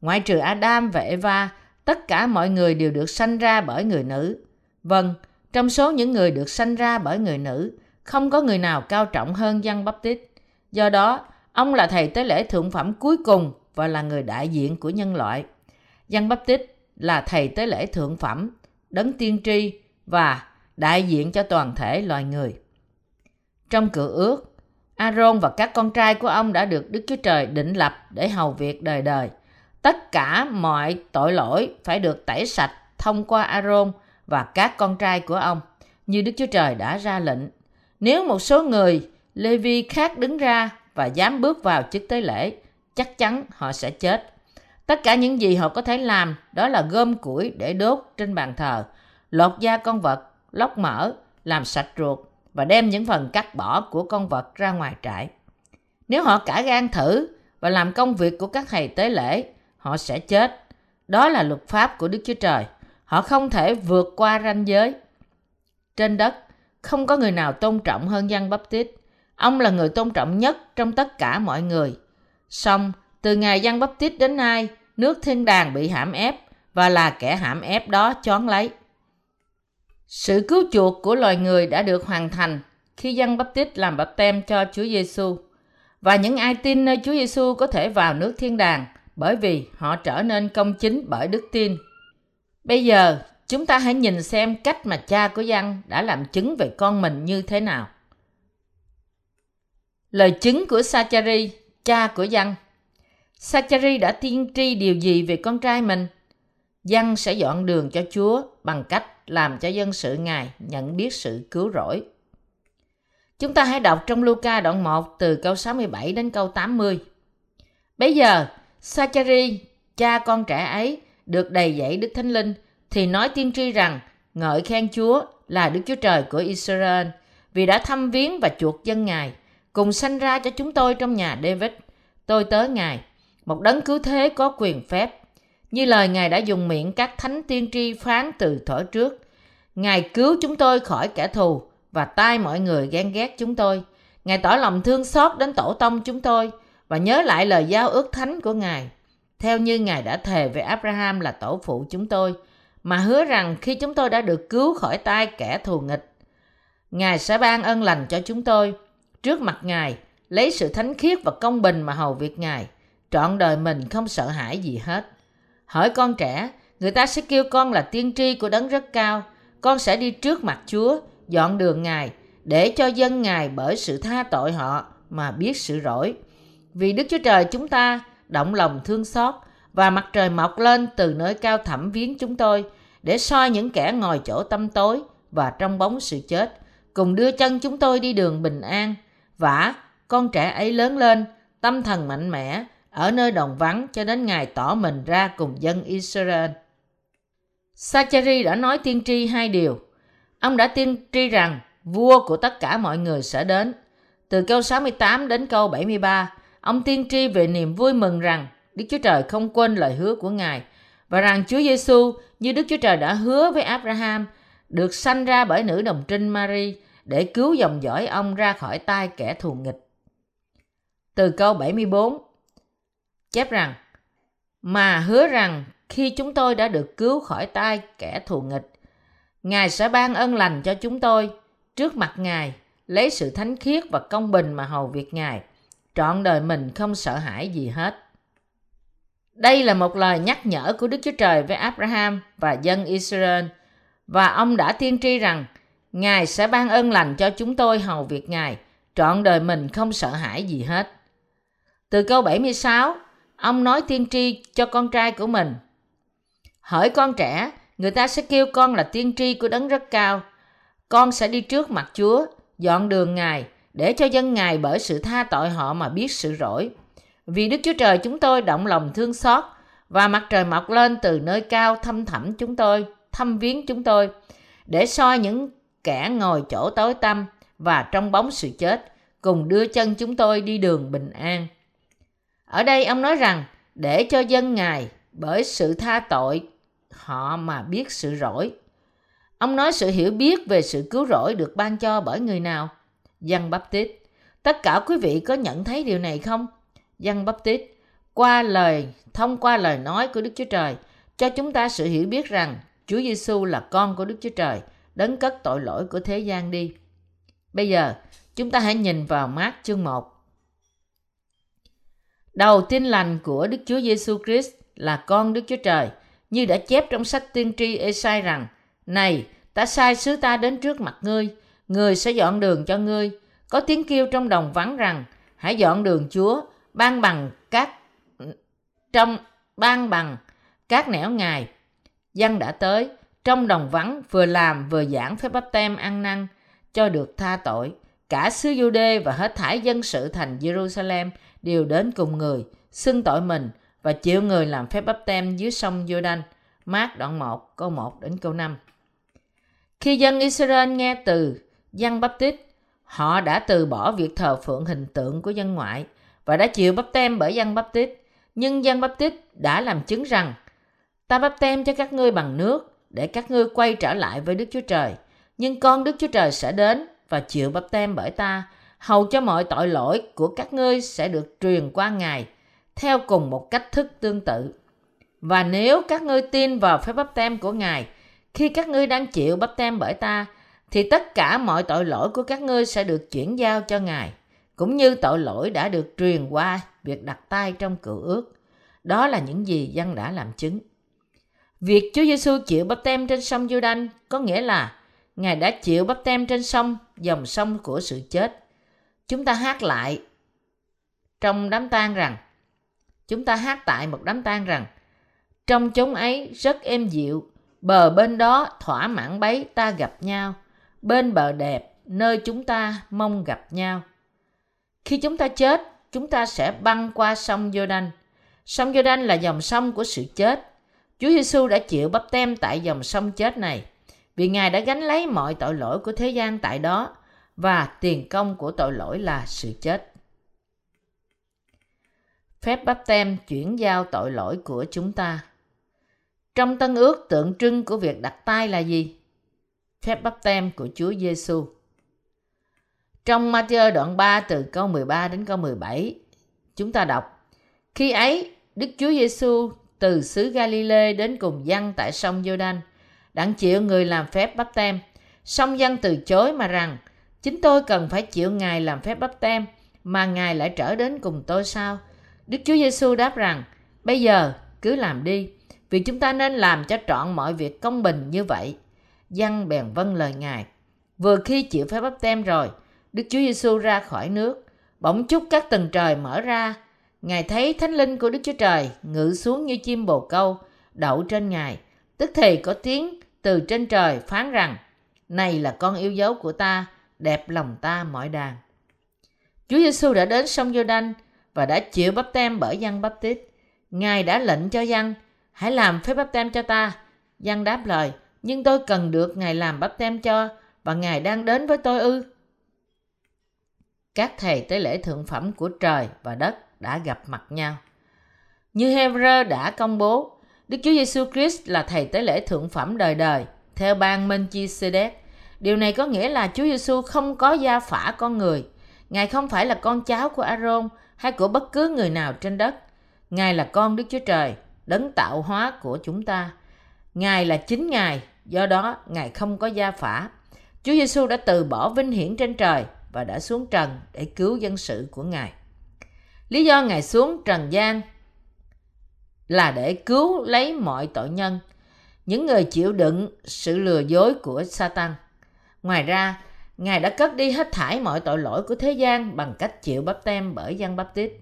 Ngoại trừ Adam và Eva tất cả mọi người đều được sanh ra bởi người nữ. Vâng, trong số những người được sanh ra bởi người nữ, không có người nào cao trọng hơn Giăng Baptist. Do đó, ông là thầy tế lễ thượng phẩm cuối cùng và là người đại diện của nhân loại. Giăng Baptist là thầy tế lễ thượng phẩm, đấng tiên tri và đại diện cho toàn thể loài người. Trong cựu ước, Aaron và các con trai của ông đã được Đức Chúa Trời định lập để hầu việc đời đời – tất cả mọi tội lỗi phải được tẩy sạch thông qua Aaron và các con trai của ông, như Đức Chúa Trời đã ra lệnh. Nếu một số người Levi khác đứng ra và dám bước vào chức tế lễ, chắc chắn họ sẽ chết. Tất cả những gì họ có thể làm đó là gom củi để đốt trên bàn thờ, lột da con vật, lóc mỡ, làm sạch ruột và đem những phần cắt bỏ của con vật ra ngoài trại. Nếu họ cả gan thử và làm công việc của các thầy tế lễ, họ sẽ chết. Đó là luật pháp của Đức Chúa Trời. Họ không thể vượt qua ranh giới. Trên đất, không có người nào tôn trọng hơn Giăng Baptist. Tít. Ông là người tôn trọng nhất trong tất cả mọi người. Song, từ ngày Giăng Baptist Tít đến nay, nước thiên đàng bị hãm ép và là kẻ hãm ép đó chón lấy. Sự cứu chuộc của loài người đã được hoàn thành khi Giăng Bắp Tít làm bắp tem cho Chúa Giêsu và những ai tin nơi Chúa Giêsu có thể vào nước thiên đàng bởi vì họ trở nên công chính bởi đức tin. Bây giờ, chúng ta hãy nhìn xem cách mà cha của Giăng đã làm chứng về con mình như thế nào. Lời chứng của Sachari, cha của Giăng Sachari đã tiên tri điều gì về con trai mình? Giăng sẽ dọn đường cho Chúa bằng cách làm cho dân sự Ngài nhận biết sự cứu rỗi. Chúng ta hãy đọc trong Luca đoạn 1 từ câu 67 đến câu 80. Bây giờ, Sachari, cha con trẻ ấy, được đầy dẫy Đức Thánh Linh, thì nói tiên tri rằng ngợi khen Chúa là Đức Chúa Trời của Israel vì đã thăm viếng và chuộc dân Ngài, cùng sanh ra cho chúng tôi trong nhà David. Tôi tới Ngài, một đấng cứu thế có quyền phép, như lời Ngài đã dùng miệng các thánh tiên tri phán từ thuở trước. Ngài cứu chúng tôi khỏi kẻ thù và tai mọi người ghen ghét chúng tôi. Ngài tỏ lòng thương xót đến tổ tông chúng tôi và nhớ lại lời giao ước thánh của Ngài. Theo như Ngài đã thề về Abraham là tổ phụ chúng tôi, mà hứa rằng khi chúng tôi đã được cứu khỏi tay kẻ thù nghịch, Ngài sẽ ban ân lành cho chúng tôi. Trước mặt Ngài, lấy sự thánh khiết và công bình mà hầu việc Ngài. Trọn đời mình không sợ hãi gì hết. Hỏi con trẻ, người ta sẽ kêu con là tiên tri của đấng rất cao. Con sẽ đi trước mặt Chúa, dọn đường Ngài, để cho dân Ngài bởi sự tha tội họ mà biết sự rỗi. Vì Đức Chúa Trời chúng ta động lòng thương xót và mặt trời mọc lên từ nơi cao thẳm viếng chúng tôi để soi những kẻ ngồi chỗ tâm tối và trong bóng sự chết, cùng đưa chân chúng tôi đi đường bình an. Vả, con trẻ ấy lớn lên, tâm thần mạnh mẽ, ở nơi đồng vắng cho đến ngày tỏ mình ra cùng dân Israel. Sacheri đã nói tiên tri hai điều. Ông đã tiên tri rằng vua của tất cả mọi người sẽ đến. Từ câu 68 đến câu 73, ông tiên tri về niềm vui mừng rằng Đức Chúa Trời không quên lời hứa của Ngài và rằng Chúa Giêsu như Đức Chúa Trời đã hứa với Abraham được sanh ra bởi nữ đồng trinh Mary để cứu dòng dõi ông ra khỏi tay kẻ thù nghịch. Từ câu 74 chép rằng mà hứa rằng khi chúng tôi đã được cứu khỏi tay kẻ thù nghịch, Ngài sẽ ban ân lành cho chúng tôi trước mặt Ngài, lấy sự thánh khiết và công bình mà hầu việc Ngài, trọn đời mình không sợ hãi gì hết. Đây là một lời nhắc nhở của Đức Chúa Trời với Abraham và dân Israel, và ông đã tiên tri rằng Ngài sẽ ban ơn lành cho chúng tôi hầu việc Ngài, trọn đời mình không sợ hãi gì hết. Từ câu 76, ông nói tiên tri cho con trai của mình. Hỡi con trẻ, người ta sẽ kêu con là tiên tri của đấng rất cao. Con sẽ đi trước mặt Chúa, dọn đường Ngài, để cho dân Ngài bởi sự tha tội họ mà biết sự rỗi. Vì Đức Chúa Trời chúng tôi động lòng thương xót và mặt trời mọc lên từ nơi cao thăm thẳm chúng tôi, thăm viếng chúng tôi, để soi những kẻ ngồi chỗ tối tăm và trong bóng sự chết, cùng đưa chân chúng tôi đi đường bình an. Ở đây ông nói rằng để cho dân Ngài bởi sự tha tội họ mà biết sự rỗi. Ông nói sự hiểu biết về sự cứu rỗi được ban cho bởi người nào? Dân Baptist. Tất cả quý vị có nhận thấy điều này không? Dân Baptist qua lời thông qua lời nói của Đức Chúa Trời cho chúng ta sự hiểu biết rằng Chúa Giêsu là con của Đức Chúa Trời, đấng cất tội lỗi của thế gian đi. Bây giờ, chúng ta hãy nhìn vào mát chương 1. Đầu tin lành của Đức Chúa Giêsu Christ là con Đức Chúa Trời, như đã chép trong sách tiên tri Esai rằng: "Này, ta sai sứ ta đến trước mặt ngươi, người sẽ dọn đường cho ngươi." Có tiếng kêu trong đồng vắng rằng: "Hãy dọn đường Chúa, ban bằng các trong ban bằng các nẻo ngài. Dân đã tới, trong đồng vắng vừa làm vừa giảng phép bắp tem ăn năn cho được tha tội. Cả xứ Jude và hết thải dân sự thành Jerusalem đều đến cùng người, xưng tội mình và chịu người làm phép bắp tem dưới sông Jordan. Mát đoạn 1, câu 1 đến câu 5. Khi dân Israel nghe từ dân bắp tít, họ đã từ bỏ việc thờ phượng hình tượng của dân ngoại và đã chịu bắp tem bởi dân bắp tít. Nhưng dân bắp tít đã làm chứng rằng ta bắp tem cho các ngươi bằng nước để các ngươi quay trở lại với Đức Chúa Trời. Nhưng con Đức Chúa Trời sẽ đến và chịu bắp tem bởi ta, hầu cho mọi tội lỗi của các ngươi sẽ được truyền qua Ngài theo cùng một cách thức tương tự. Và nếu các ngươi tin vào phép bắp tem của Ngài, khi các ngươi đang chịu bắp tem bởi ta, thì tất cả mọi tội lỗi của các ngươi sẽ được chuyển giao cho Ngài, cũng như tội lỗi đã được truyền qua việc đặt tay trong cựu ước. Đó là những gì dân đã làm chứng. Việc Chúa Giêsu chịu bắp tem trên sông Giô-đanh có nghĩa là Ngài đã chịu bắp tem trên sông, dòng sông của sự chết. Chúng ta hát lại trong đám tang rằng chúng ta hát tại một đám tang rằng trong chốn ấy rất êm dịu bờ bên đó thỏa mãn bấy ta gặp nhau bên bờ đẹp nơi chúng ta mong gặp nhau khi chúng ta chết, chúng ta sẽ băng qua sông Jordan sông Jordan là dòng sông của sự chết Chúa Giêsu đã chịu bắp tem tại dòng sông chết này, vì Ngài đã gánh lấy mọi tội lỗi của thế gian tại đó, và tiền công của tội lỗi là sự chết. Phép bắp tem chuyển giao tội lỗi của chúng ta. Trong tân ước tượng trưng của việc đặt tay là gì? Phép bắp tem của Chúa Giêsu. Trong Matthew đoạn 3 từ câu 13 đến câu 17, chúng ta đọc: Khi ấy, Đức Chúa Giêsu từ xứ Galilee đến cùng dân tại sông Giô-đanh, đặng chịu người làm phép bắp tem. Song dân từ chối mà rằng, chính tôi cần phải chịu Ngài làm phép bắp tem, mà Ngài lại trở đến cùng tôi sao? Đức Chúa Giêsu đáp rằng, bây giờ cứ làm đi, vì chúng ta nên làm cho trọn mọi việc công bình như vậy. Dân bèn vâng lời Ngài. Vừa khi chịu phép bắp tem rồi, Đức Chúa Giêsu ra khỏi nước, bỗng chúc các tầng trời mở ra. Ngài thấy thánh linh của Đức Chúa Trời ngự xuống như chim bồ câu, đậu trên Ngài. Tức thì có tiếng từ trên trời phán rằng, này là con yêu dấu của ta, đẹp lòng ta mọi đàn. Chúa Giêsu đã đến sông giô đanh và đã chịu bắp tem bởi dân bắp tít. Ngài đã lệnh cho dân, hãy làm phép bắp tem cho ta. Dân đáp lời, nhưng tôi cần được Ngài làm bắp tem cho và Ngài đang đến với tôi ư. Các thầy tế lễ thượng phẩm của trời và đất đã gặp mặt nhau. Như Hebrew đã công bố, Đức Chúa Giêsu Christ là thầy tế lễ thượng phẩm đời đời theo ban Melchizedek. Điều này có nghĩa là Chúa Giêsu không có gia phả con người. Ngài không phải là con cháu của Aaron hay của bất cứ người nào trên đất. Ngài là con Đức Chúa Trời, đấng tạo hóa của chúng ta. Ngài là chính Ngài, do đó Ngài không có gia phả. Chúa Giêsu đã từ bỏ vinh hiển trên trời và đã xuống trần để cứu dân sự của Ngài. Lý do Ngài xuống trần gian là để cứu lấy mọi tội nhân, những người chịu đựng sự lừa dối của Satan. Ngoài ra, Ngài đã cất đi hết thải mọi tội lỗi của thế gian bằng cách chịu bắp tem bởi dân bắp tít.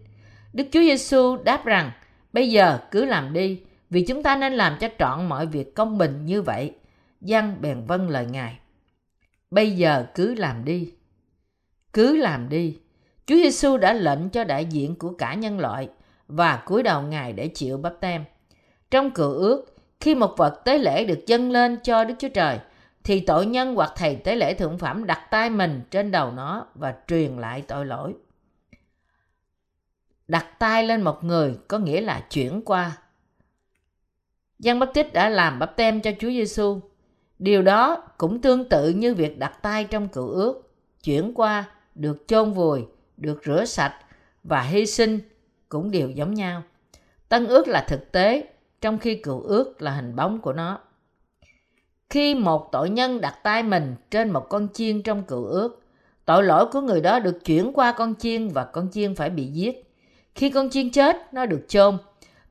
Đức Chúa Giêsu đáp rằng, bây giờ cứ làm đi, vì chúng ta nên làm cho trọn mọi việc công bình như vậy. Dân bèn vâng lời Ngài. Bây giờ cứ làm đi. Cứ làm đi. Chúa Giêsu đã lệnh cho đại diện của cả nhân loại và cúi đầu Ngài để chịu bắp tem. Trong cựu ước, khi một vật tế lễ được dâng lên cho Đức Chúa Trời, thì tội nhân hoặc thầy tế lễ thượng phẩm đặt tay mình trên đầu nó và truyền lại tội lỗi. Đặt tay lên một người có nghĩa là chuyển qua. Giăng Báp Tích đã làm bắp tem cho Chúa Giêsu. Điều đó cũng tương tự như việc đặt tay trong cựu ước, chuyển qua, được chôn vùi, được rửa sạch và hy sinh cũng đều giống nhau. Tân ước là thực tế, trong khi cựu ước là hình bóng của nó. Khi một tội nhân đặt tay mình trên một con chiên trong cựu ước, tội lỗi của người đó được chuyển qua con chiên và con chiên phải bị giết. Khi con chiên chết, nó được chôn.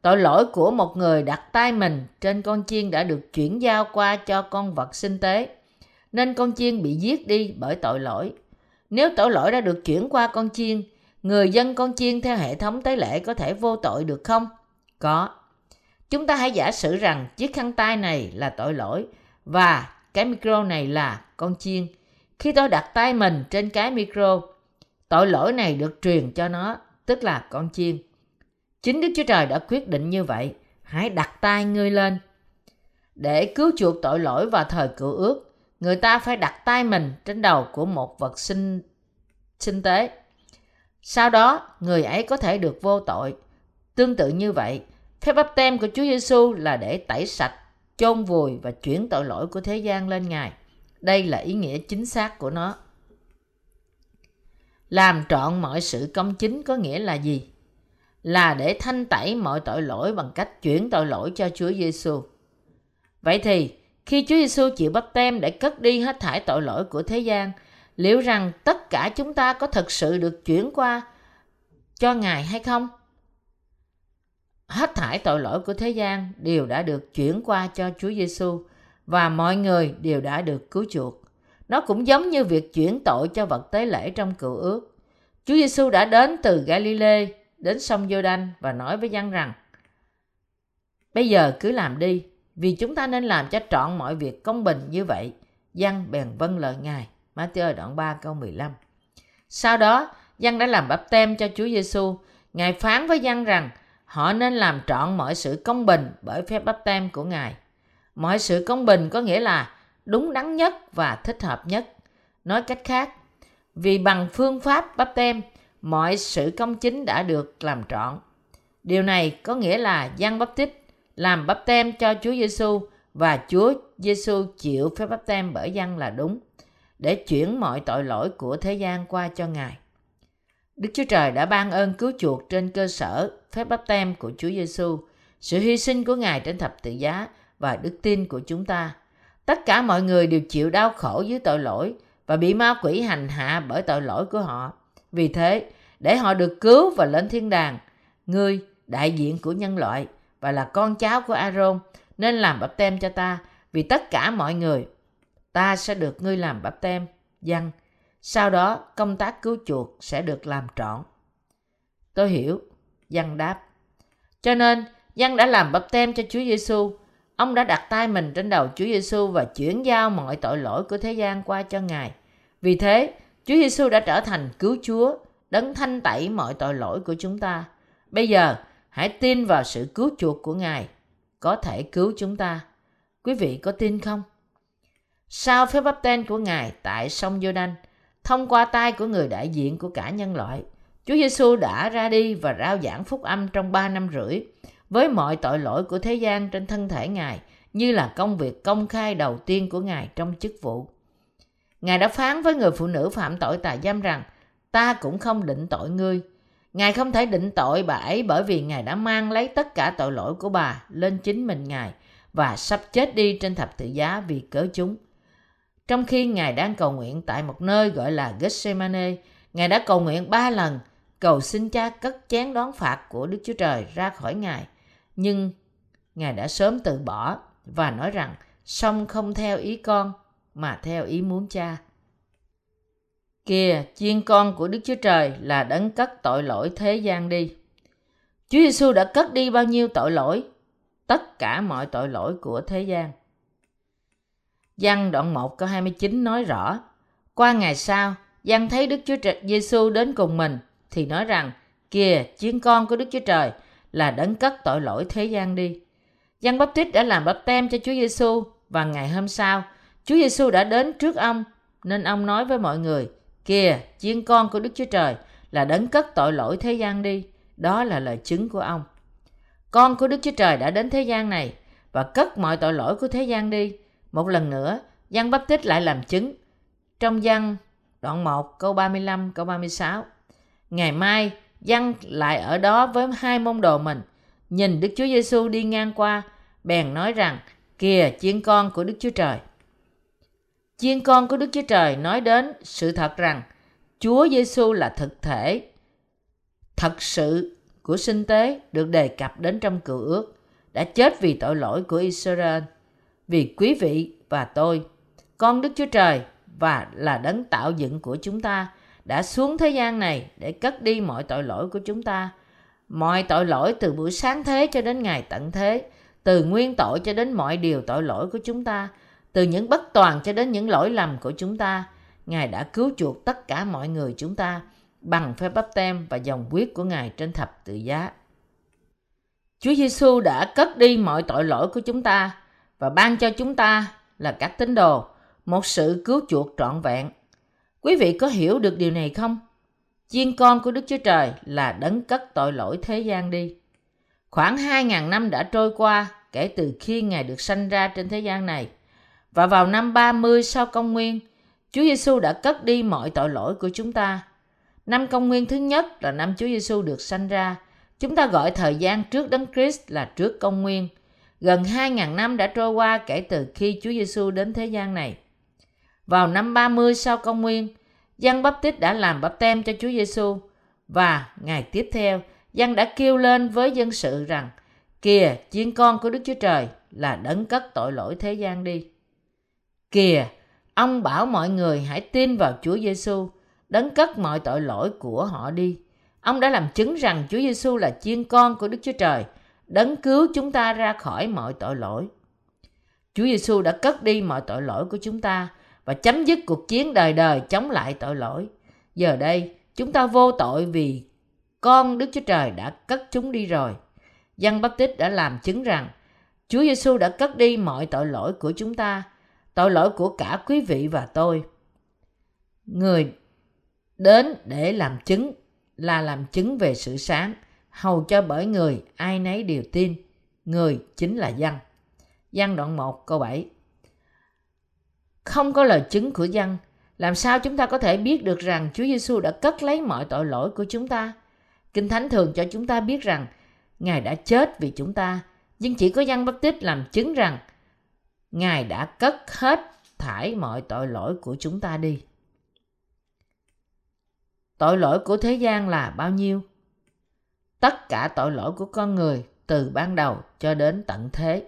Tội lỗi của một người đặt tay mình trên con chiên đã được chuyển giao qua cho con vật sinh tế, nên con chiên bị giết đi bởi tội lỗi. Nếu tội lỗi đã được chuyển qua con chiên, người dân con chiên theo hệ thống tế lễ có thể vô tội được không? Có. Chúng ta hãy giả sử rằng chiếc khăn tay này là tội lỗi và cái micro này là con chiên. Khi tôi đặt tay mình trên cái micro, tội lỗi này được truyền cho nó, tức là con chiên. Chính Đức Chúa Trời đã quyết định như vậy. Hãy đặt tay ngươi lên. Để cứu chuộc tội lỗi vào thời cựu ước, người ta phải đặt tay mình trên đầu của một vật sinh sinh tế. Sau đó, người ấy có thể được vô tội. Tương tự như vậy, phép bắp tem của Chúa Giêsu là để tẩy sạch, chôn vùi và chuyển tội lỗi của thế gian lên Ngài. Đây là ý nghĩa chính xác của nó. Làm trọn mọi sự công chính có nghĩa là gì? Là để thanh tẩy mọi tội lỗi bằng cách chuyển tội lỗi cho Chúa Giêsu. Vậy thì, khi Chúa Giêsu chịu bắp tem để cất đi hết thải tội lỗi của thế gian, liệu rằng tất cả chúng ta có thật sự được chuyển qua cho Ngài hay không? Hết thải tội lỗi của thế gian đều đã được chuyển qua cho Chúa Giêsu và mọi người đều đã được cứu chuộc. Nó cũng giống như việc chuyển tội cho vật tế lễ trong cựu ước. Chúa Giêsu đã đến từ Galilee đến sông Giô-đanh và nói với dân rằng: Bây giờ cứ làm đi, vì chúng ta nên làm cho trọn mọi việc công bình như vậy. Giăng bèn vâng lời Ngài. Matthew đoạn 3 câu 15. Sau đó, Giăng đã làm bắp tem cho Chúa Giêsu. Ngài phán với Giăng rằng họ nên làm trọn mọi sự công bình bởi phép bắp tem của Ngài. Mọi sự công bình có nghĩa là đúng đắn nhất và thích hợp nhất. Nói cách khác, vì bằng phương pháp bắp tem, mọi sự công chính đã được làm trọn. Điều này có nghĩa là Giăng bắp tích làm bắp tem cho Chúa Giêsu và Chúa Giêsu chịu phép bắp tem bởi dân là đúng để chuyển mọi tội lỗi của thế gian qua cho Ngài. Đức Chúa Trời đã ban ơn cứu chuộc trên cơ sở phép bắp tem của Chúa Giêsu, sự hy sinh của Ngài trên thập tự giá và đức tin của chúng ta. Tất cả mọi người đều chịu đau khổ dưới tội lỗi và bị ma quỷ hành hạ bởi tội lỗi của họ. Vì thế, để họ được cứu và lên thiên đàng, ngươi, đại diện của nhân loại và là con cháu của Aaron, nên làm bắp tem cho ta vì tất cả mọi người ta sẽ được ngươi làm bắp tem, dân. Sau đó, công tác cứu chuộc sẽ được làm trọn. Tôi hiểu, dân đáp. Cho nên, dân đã làm bắp tem cho Chúa Giêsu. Ông đã đặt tay mình trên đầu Chúa Giêsu và chuyển giao mọi tội lỗi của thế gian qua cho Ngài. Vì thế, Chúa Giêsu đã trở thành cứu Chúa, đấng thanh tẩy mọi tội lỗi của chúng ta. Bây giờ, hãy tin vào sự cứu chuộc của Ngài, có thể cứu chúng ta. Quý vị có tin không? Sau phép bắp tên của Ngài tại sông Giô-đanh, thông qua tay của người đại diện của cả nhân loại, Chúa Giêsu đã ra đi và rao giảng phúc âm trong ba năm rưỡi với mọi tội lỗi của thế gian trên thân thể Ngài như là công việc công khai đầu tiên của Ngài trong chức vụ. Ngài đã phán với người phụ nữ phạm tội tà giam rằng ta cũng không định tội ngươi. Ngài không thể định tội bà ấy bởi vì Ngài đã mang lấy tất cả tội lỗi của bà lên chính mình Ngài và sắp chết đi trên thập tự giá vì cớ chúng. Trong khi Ngài đang cầu nguyện tại một nơi gọi là Gethsemane, Ngài đã cầu nguyện ba lần, cầu xin cha cất chén đón phạt của Đức Chúa Trời ra khỏi Ngài. Nhưng Ngài đã sớm từ bỏ và nói rằng song không theo ý con mà theo ý muốn cha. Kìa, chiên con của Đức Chúa Trời là đấng cất tội lỗi thế gian đi. Chúa Giêsu đã cất đi bao nhiêu tội lỗi? Tất cả mọi tội lỗi của thế gian. Giăng đoạn 1 câu 29 nói rõ, qua ngày sau, Giăng thấy Đức Chúa Trời Giêsu đến cùng mình thì nói rằng, kìa, chiên con của Đức Chúa Trời là đấng cất tội lỗi thế gian đi. Giăng Báp Tít đã làm bắp tem cho Chúa Giêsu và ngày hôm sau, Chúa Giêsu đã đến trước ông nên ông nói với mọi người, kìa, chiên con của Đức Chúa Trời là đấng cất tội lỗi thế gian đi. Đó là lời chứng của ông. Con của Đức Chúa Trời đã đến thế gian này và cất mọi tội lỗi của thế gian đi. Một lần nữa, Giăng Báp Tích lại làm chứng. Trong văn đoạn 1 câu 35 câu 36. Ngày mai, Giăng lại ở đó với hai môn đồ mình. Nhìn Đức Chúa Giêsu đi ngang qua, bèn nói rằng, kìa chiên con của Đức Chúa Trời. Chiên con của Đức Chúa Trời nói đến sự thật rằng Chúa Giêsu là thực thể thật sự của sinh tế được đề cập đến trong cựu ước đã chết vì tội lỗi của Israel vì quý vị và tôi, con Đức Chúa Trời và là đấng tạo dựng của chúng ta đã xuống thế gian này để cất đi mọi tội lỗi của chúng ta. Mọi tội lỗi từ buổi sáng thế cho đến ngày tận thế, từ nguyên tội cho đến mọi điều tội lỗi của chúng ta, từ những bất toàn cho đến những lỗi lầm của chúng ta. Ngài đã cứu chuộc tất cả mọi người chúng ta bằng phép bắp tem và dòng huyết của Ngài trên thập tự giá. Chúa Giêsu đã cất đi mọi tội lỗi của chúng ta và ban cho chúng ta là các tín đồ, một sự cứu chuộc trọn vẹn. Quý vị có hiểu được điều này không? Chiên con của Đức Chúa Trời là đấng cất tội lỗi thế gian đi. Khoảng 2.000 năm đã trôi qua kể từ khi Ngài được sanh ra trên thế gian này. Và vào năm 30 sau công nguyên, Chúa Giêsu đã cất đi mọi tội lỗi của chúng ta. Năm công nguyên thứ nhất là năm Chúa Giêsu được sanh ra. Chúng ta gọi thời gian trước Đấng Christ là trước công nguyên. Gần 2.000 năm đã trôi qua kể từ khi Chúa Giêsu đến thế gian này. Vào năm 30 sau công nguyên, Giăng báp-tít đã làm báp tem cho Chúa Giêsu và ngày tiếp theo, Giăng đã kêu lên với dân sự rằng Kìa, chiên con của Đức Chúa Trời là đấng cất tội lỗi thế gian đi. Kìa, ông bảo mọi người hãy tin vào Chúa Giêsu, đấng cất mọi tội lỗi của họ đi. Ông đã làm chứng rằng Chúa Giêsu là chiên con của Đức Chúa Trời, đấng cứu chúng ta ra khỏi mọi tội lỗi. Chúa Giêsu đã cất đi mọi tội lỗi của chúng ta và chấm dứt cuộc chiến đời đời chống lại tội lỗi. Giờ đây, chúng ta vô tội vì con Đức Chúa Trời đã cất chúng đi rồi. Giăng Baptist đã làm chứng rằng Chúa Giêsu đã cất đi mọi tội lỗi của chúng ta, tội lỗi của cả quý vị và tôi. Người đến để làm chứng là làm chứng về sự sáng, hầu cho bởi người ai nấy đều tin. Người chính là dân. Giăng đoạn 1 câu 7 Không có lời chứng của dân, làm sao chúng ta có thể biết được rằng Chúa Giêsu đã cất lấy mọi tội lỗi của chúng ta? Kinh Thánh thường cho chúng ta biết rằng Ngài đã chết vì chúng ta, nhưng chỉ có Giăng bất tích làm chứng rằng Ngài đã cất hết thải mọi tội lỗi của chúng ta đi. Tội lỗi của thế gian là bao nhiêu? Tất cả tội lỗi của con người từ ban đầu cho đến tận thế.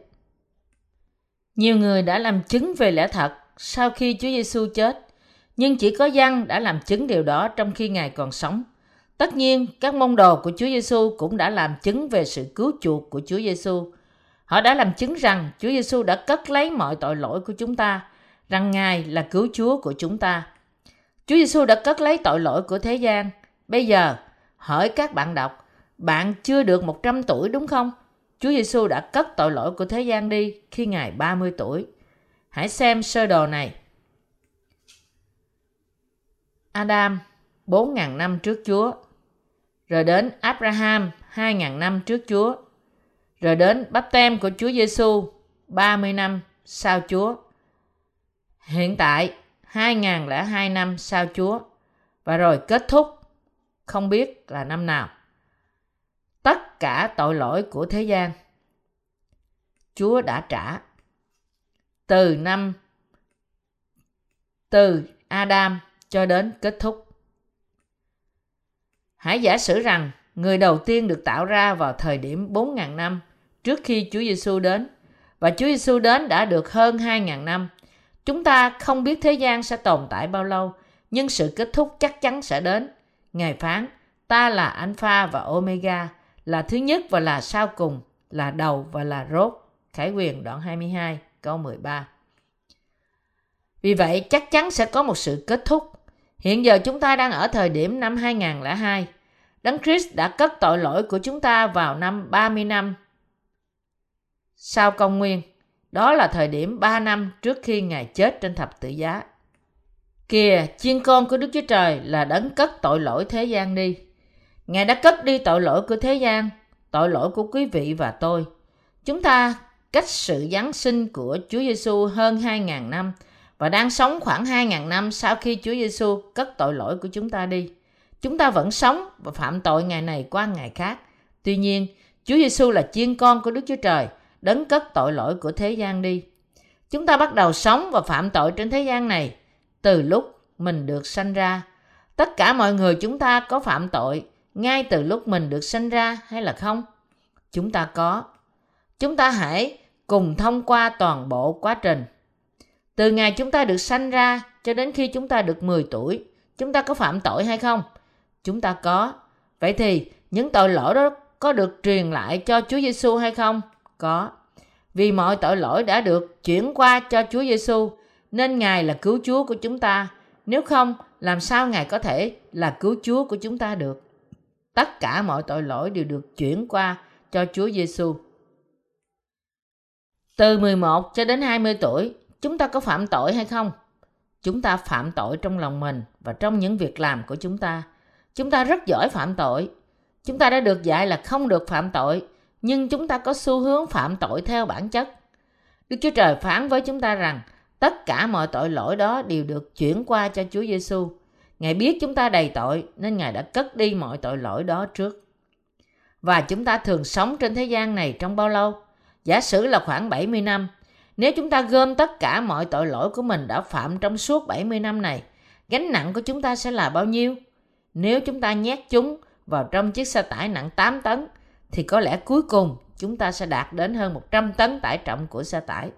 Nhiều người đã làm chứng về lẽ thật sau khi Chúa Giêsu chết, nhưng chỉ có Giăng đã làm chứng điều đó trong khi Ngài còn sống. Tất nhiên, các môn đồ của Chúa Giêsu cũng đã làm chứng về sự cứu chuộc của Chúa Giêsu. Họ đã làm chứng rằng Chúa Giêsu đã cất lấy mọi tội lỗi của chúng ta, rằng Ngài là cứu Chúa của chúng ta. Chúa Giêsu đã cất lấy tội lỗi của thế gian. Bây giờ, hỏi các bạn đọc, bạn chưa được 100 tuổi đúng không? Chúa Giêsu đã cất tội lỗi của thế gian đi khi Ngài 30 tuổi. Hãy xem sơ đồ này. Adam 4.000 năm trước Chúa rồi đến Abraham 2.000 năm trước Chúa, rồi đến bắp tem của Chúa Giêsu 30 năm sau Chúa. Hiện tại 2002 năm sau Chúa và rồi kết thúc, không biết là năm nào. Tất cả tội lỗi của thế gian, Chúa đã trả từ năm, từ Adam cho đến kết thúc. Hãy giả sử rằng người đầu tiên được tạo ra vào thời điểm 4.000 năm trước khi Chúa Giêsu đến và Chúa Giêsu đến đã được hơn 2.000 năm. Chúng ta không biết thế gian sẽ tồn tại bao lâu, nhưng sự kết thúc chắc chắn sẽ đến. Ngài phán, ta là Alpha và Omega, là thứ nhất và là sau cùng, là đầu và là rốt. Khải quyền đoạn 22, câu 13. Vì vậy, chắc chắn sẽ có một sự kết thúc. Hiện giờ chúng ta đang ở thời điểm năm 2002. Đấng Christ đã cất tội lỗi của chúng ta vào năm 30 năm sau công nguyên. Đó là thời điểm 3 năm trước khi Ngài chết trên thập tự giá. Kìa, chiên con của Đức Chúa Trời là đấng cất tội lỗi thế gian đi. Ngài đã cất đi tội lỗi của thế gian, tội lỗi của quý vị và tôi. Chúng ta cách sự Giáng sinh của Chúa Giêsu hơn 2.000 năm và đang sống khoảng 2.000 năm sau khi Chúa Giêsu cất tội lỗi của chúng ta đi. Chúng ta vẫn sống và phạm tội ngày này qua ngày khác. Tuy nhiên, Chúa Giêsu là chiên con của Đức Chúa Trời, đấng cất tội lỗi của thế gian đi. Chúng ta bắt đầu sống và phạm tội trên thế gian này từ lúc mình được sanh ra. Tất cả mọi người chúng ta có phạm tội ngay từ lúc mình được sanh ra hay là không? Chúng ta có. Chúng ta hãy cùng thông qua toàn bộ quá trình. Từ ngày chúng ta được sanh ra cho đến khi chúng ta được 10 tuổi, chúng ta có phạm tội hay không? Chúng ta có. Vậy thì những tội lỗi đó có được truyền lại cho Chúa Giêsu hay không? Có. Vì mọi tội lỗi đã được chuyển qua cho Chúa Giêsu, nên Ngài là cứu Chúa của chúng ta. Nếu không, làm sao Ngài có thể là cứu Chúa của chúng ta được? Tất cả mọi tội lỗi đều được chuyển qua cho Chúa Giêsu. Từ 11 cho đến 20 tuổi, chúng ta có phạm tội hay không? Chúng ta phạm tội trong lòng mình và trong những việc làm của chúng ta. Chúng ta rất giỏi phạm tội. Chúng ta đã được dạy là không được phạm tội, nhưng chúng ta có xu hướng phạm tội theo bản chất. Đức Chúa Trời phán với chúng ta rằng tất cả mọi tội lỗi đó đều được chuyển qua cho Chúa Giêsu. Ngài biết chúng ta đầy tội nên Ngài đã cất đi mọi tội lỗi đó trước. Và chúng ta thường sống trên thế gian này trong bao lâu? Giả sử là khoảng 70 năm. Nếu chúng ta gom tất cả mọi tội lỗi của mình đã phạm trong suốt 70 năm này, gánh nặng của chúng ta sẽ là bao nhiêu? Nếu chúng ta nhét chúng vào trong chiếc xe tải nặng 8 tấn, thì có lẽ cuối cùng chúng ta sẽ đạt đến hơn 100 tấn tải trọng của xe tải.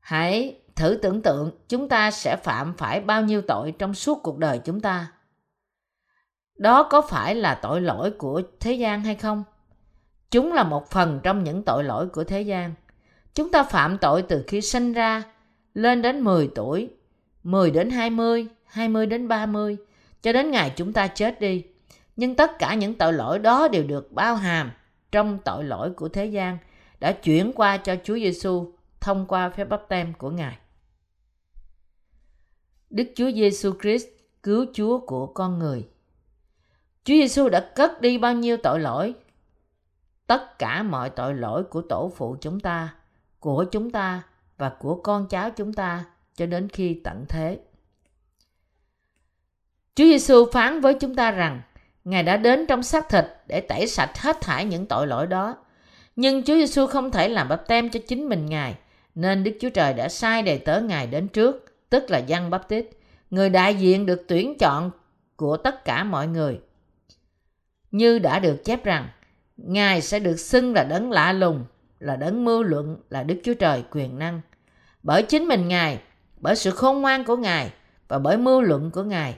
Hãy thử tưởng tượng chúng ta sẽ phạm phải bao nhiêu tội trong suốt cuộc đời chúng ta. Đó có phải là tội lỗi của thế gian hay không? Chúng là một phần trong những tội lỗi của thế gian. Chúng ta phạm tội từ khi sinh ra lên đến 10 tuổi, 10 đến 20, 20 đến 30, cho đến ngày chúng ta chết đi. Nhưng tất cả những tội lỗi đó đều được bao hàm trong tội lỗi của thế gian đã chuyển qua cho Chúa Giêsu thông qua phép báp tem của Ngài. Đức Chúa Giêsu Christ cứu Chúa của con người. Chúa Giêsu đã cất đi bao nhiêu tội lỗi? Tất cả mọi tội lỗi của tổ phụ chúng ta, của chúng ta và của con cháu chúng ta cho đến khi tận thế. Chúa Giêsu phán với chúng ta rằng Ngài đã đến trong xác thịt để tẩy sạch hết thải những tội lỗi đó. Nhưng Chúa Giêsu không thể làm bắp tem cho chính mình Ngài, nên Đức Chúa Trời đã sai đầy tớ Ngài đến trước, tức là Giăng Bắp Tít, người đại diện được tuyển chọn của tất cả mọi người. Như đã được chép rằng, Ngài sẽ được xưng là đấng lạ lùng, là đấng mưu luận, là Đức Chúa Trời quyền năng. Bởi chính mình Ngài, bởi sự khôn ngoan của Ngài và bởi mưu luận của Ngài,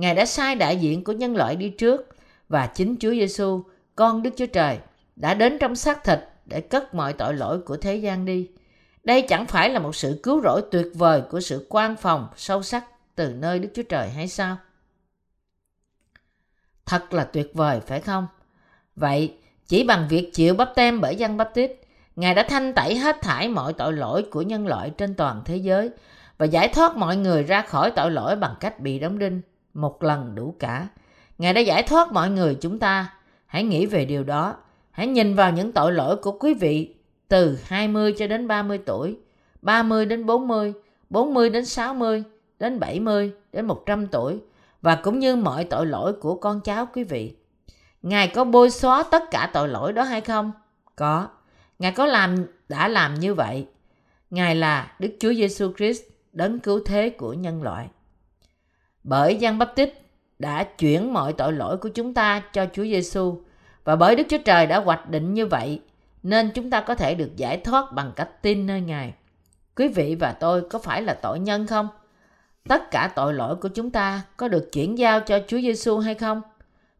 Ngài đã sai đại diện của nhân loại đi trước và chính Chúa Giêsu, con Đức Chúa Trời, đã đến trong xác thịt để cất mọi tội lỗi của thế gian đi. Đây chẳng phải là một sự cứu rỗi tuyệt vời của sự quan phòng sâu sắc từ nơi Đức Chúa Trời hay sao? Thật là tuyệt vời phải không? Vậy, chỉ bằng việc chịu bắp tem bởi dân bắp tít, Ngài đã thanh tẩy hết thải mọi tội lỗi của nhân loại trên toàn thế giới và giải thoát mọi người ra khỏi tội lỗi bằng cách bị đóng đinh một lần đủ cả. Ngài đã giải thoát mọi người chúng ta. Hãy nghĩ về điều đó. Hãy nhìn vào những tội lỗi của quý vị từ 20 cho đến 30 tuổi, 30 đến 40, 40 đến 60, đến 70, đến 100 tuổi và cũng như mọi tội lỗi của con cháu quý vị. Ngài có bôi xóa tất cả tội lỗi đó hay không? Có. Ngài có làm đã làm như vậy. Ngài là Đức Chúa Giêsu Christ, đấng cứu thế của nhân loại. Bởi Giăng Bắp đã chuyển mọi tội lỗi của chúng ta cho Chúa Giêsu và bởi Đức Chúa Trời đã hoạch định như vậy, nên chúng ta có thể được giải thoát bằng cách tin nơi Ngài. Quý vị và tôi có phải là tội nhân không? Tất cả tội lỗi của chúng ta có được chuyển giao cho Chúa Giêsu hay không?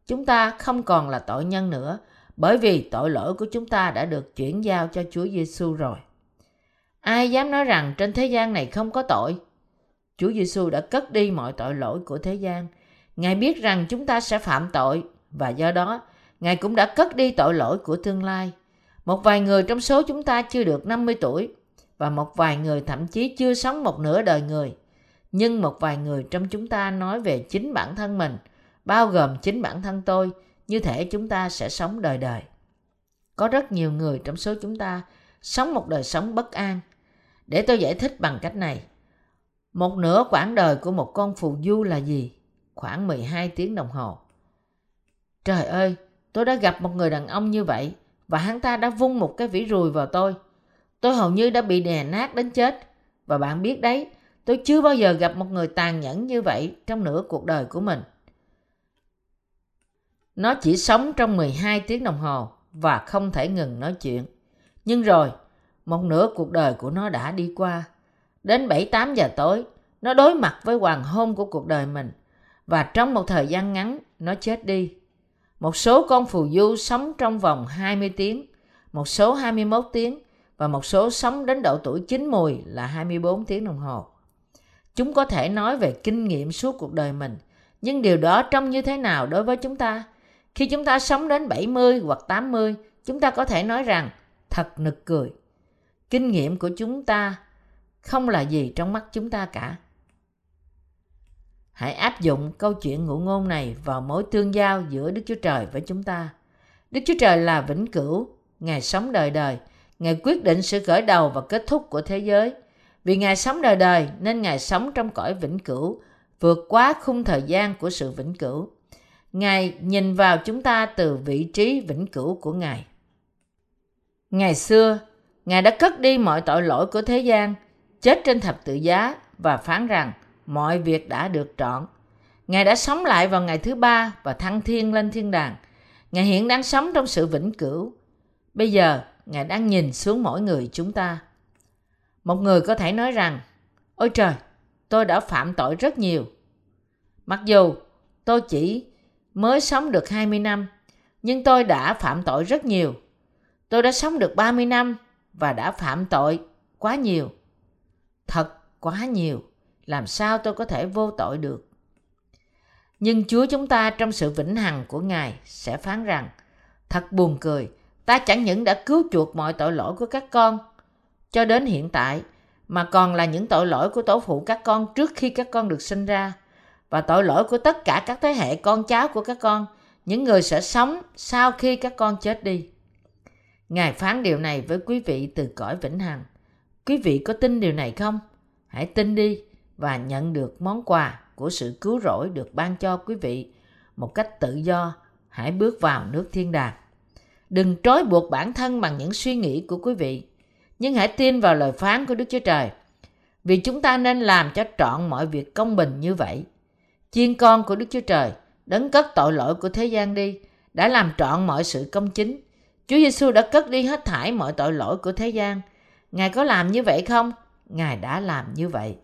Chúng ta không còn là tội nhân nữa, bởi vì tội lỗi của chúng ta đã được chuyển giao cho Chúa Giêsu rồi. Ai dám nói rằng trên thế gian này không có tội? Chúa Giêsu đã cất đi mọi tội lỗi của thế gian. Ngài biết rằng chúng ta sẽ phạm tội và do đó Ngài cũng đã cất đi tội lỗi của tương lai. Một vài người trong số chúng ta chưa được 50 tuổi và một vài người thậm chí chưa sống một nửa đời người. Nhưng một vài người trong chúng ta nói về chính bản thân mình, bao gồm chính bản thân tôi, như thể chúng ta sẽ sống đời đời. Có rất nhiều người trong số chúng ta sống một đời sống bất an. Để tôi giải thích bằng cách này. Một nửa quãng đời của một con phù du là gì? Khoảng 12 tiếng đồng hồ. Trời ơi, tôi đã gặp một người đàn ông như vậy và hắn ta đã vung một cái vỉ rùi vào tôi. Tôi hầu như đã bị đè nát đến chết. Và bạn biết đấy, tôi chưa bao giờ gặp một người tàn nhẫn như vậy trong nửa cuộc đời của mình. Nó chỉ sống trong 12 tiếng đồng hồ và không thể ngừng nói chuyện. Nhưng rồi, một nửa cuộc đời của nó đã đi qua. Đến 7-8 giờ tối, nó đối mặt với hoàng hôn của cuộc đời mình và trong một thời gian ngắn, nó chết đi. Một số con phù du sống trong vòng 20 tiếng, một số 21 tiếng và một số sống đến độ tuổi chín mùi là 24 tiếng đồng hồ. Chúng có thể nói về kinh nghiệm suốt cuộc đời mình, nhưng điều đó trông như thế nào đối với chúng ta? Khi chúng ta sống đến 70 hoặc 80, chúng ta có thể nói rằng thật nực cười. Kinh nghiệm của chúng ta không là gì trong mắt chúng ta cả. Hãy áp dụng câu chuyện ngụ ngôn này vào mối tương giao giữa Đức Chúa Trời với chúng ta. Đức Chúa Trời là vĩnh cửu, Ngài sống đời đời, Ngài quyết định sự khởi đầu và kết thúc của thế giới. Vì Ngài sống đời đời nên Ngài sống trong cõi vĩnh cửu, vượt quá khung thời gian của sự vĩnh cửu. Ngài nhìn vào chúng ta từ vị trí vĩnh cửu của Ngài. Ngày xưa, Ngài đã cất đi mọi tội lỗi của thế gian, chết trên thập tự giá và phán rằng mọi việc đã được trọn. Ngài đã sống lại vào ngày thứ ba và thăng thiên lên thiên đàng. Ngài hiện đang sống trong sự vĩnh cửu. Bây giờ, Ngài đang nhìn xuống mỗi người chúng ta. Một người có thể nói rằng, Ôi trời, tôi đã phạm tội rất nhiều. Mặc dù tôi chỉ mới sống được 20 năm, nhưng tôi đã phạm tội rất nhiều. Tôi đã sống được 30 năm và đã phạm tội quá nhiều. Thật quá nhiều. Làm sao tôi có thể vô tội được? Nhưng Chúa chúng ta trong sự vĩnh hằng của Ngài sẽ phán rằng Thật buồn cười, ta chẳng những đã cứu chuộc mọi tội lỗi của các con cho đến hiện tại mà còn là những tội lỗi của tổ phụ các con trước khi các con được sinh ra và tội lỗi của tất cả các thế hệ con cháu của các con, những người sẽ sống sau khi các con chết đi. Ngài phán điều này với quý vị từ cõi vĩnh hằng. Quý vị có tin điều này không? Hãy tin đi và nhận được món quà của sự cứu rỗi được ban cho quý vị một cách tự do. Hãy bước vào nước thiên đàng. Đừng trói buộc bản thân bằng những suy nghĩ của quý vị, nhưng hãy tin vào lời phán của Đức Chúa Trời. Vì chúng ta nên làm cho trọn mọi việc công bình như vậy. Chiên con của Đức Chúa Trời, đấng cất tội lỗi của thế gian đi, đã làm trọn mọi sự công chính. Chúa Giêsu đã cất đi hết thải mọi tội lỗi của thế gian. Ngài có làm như vậy không? Ngài đã làm như vậy.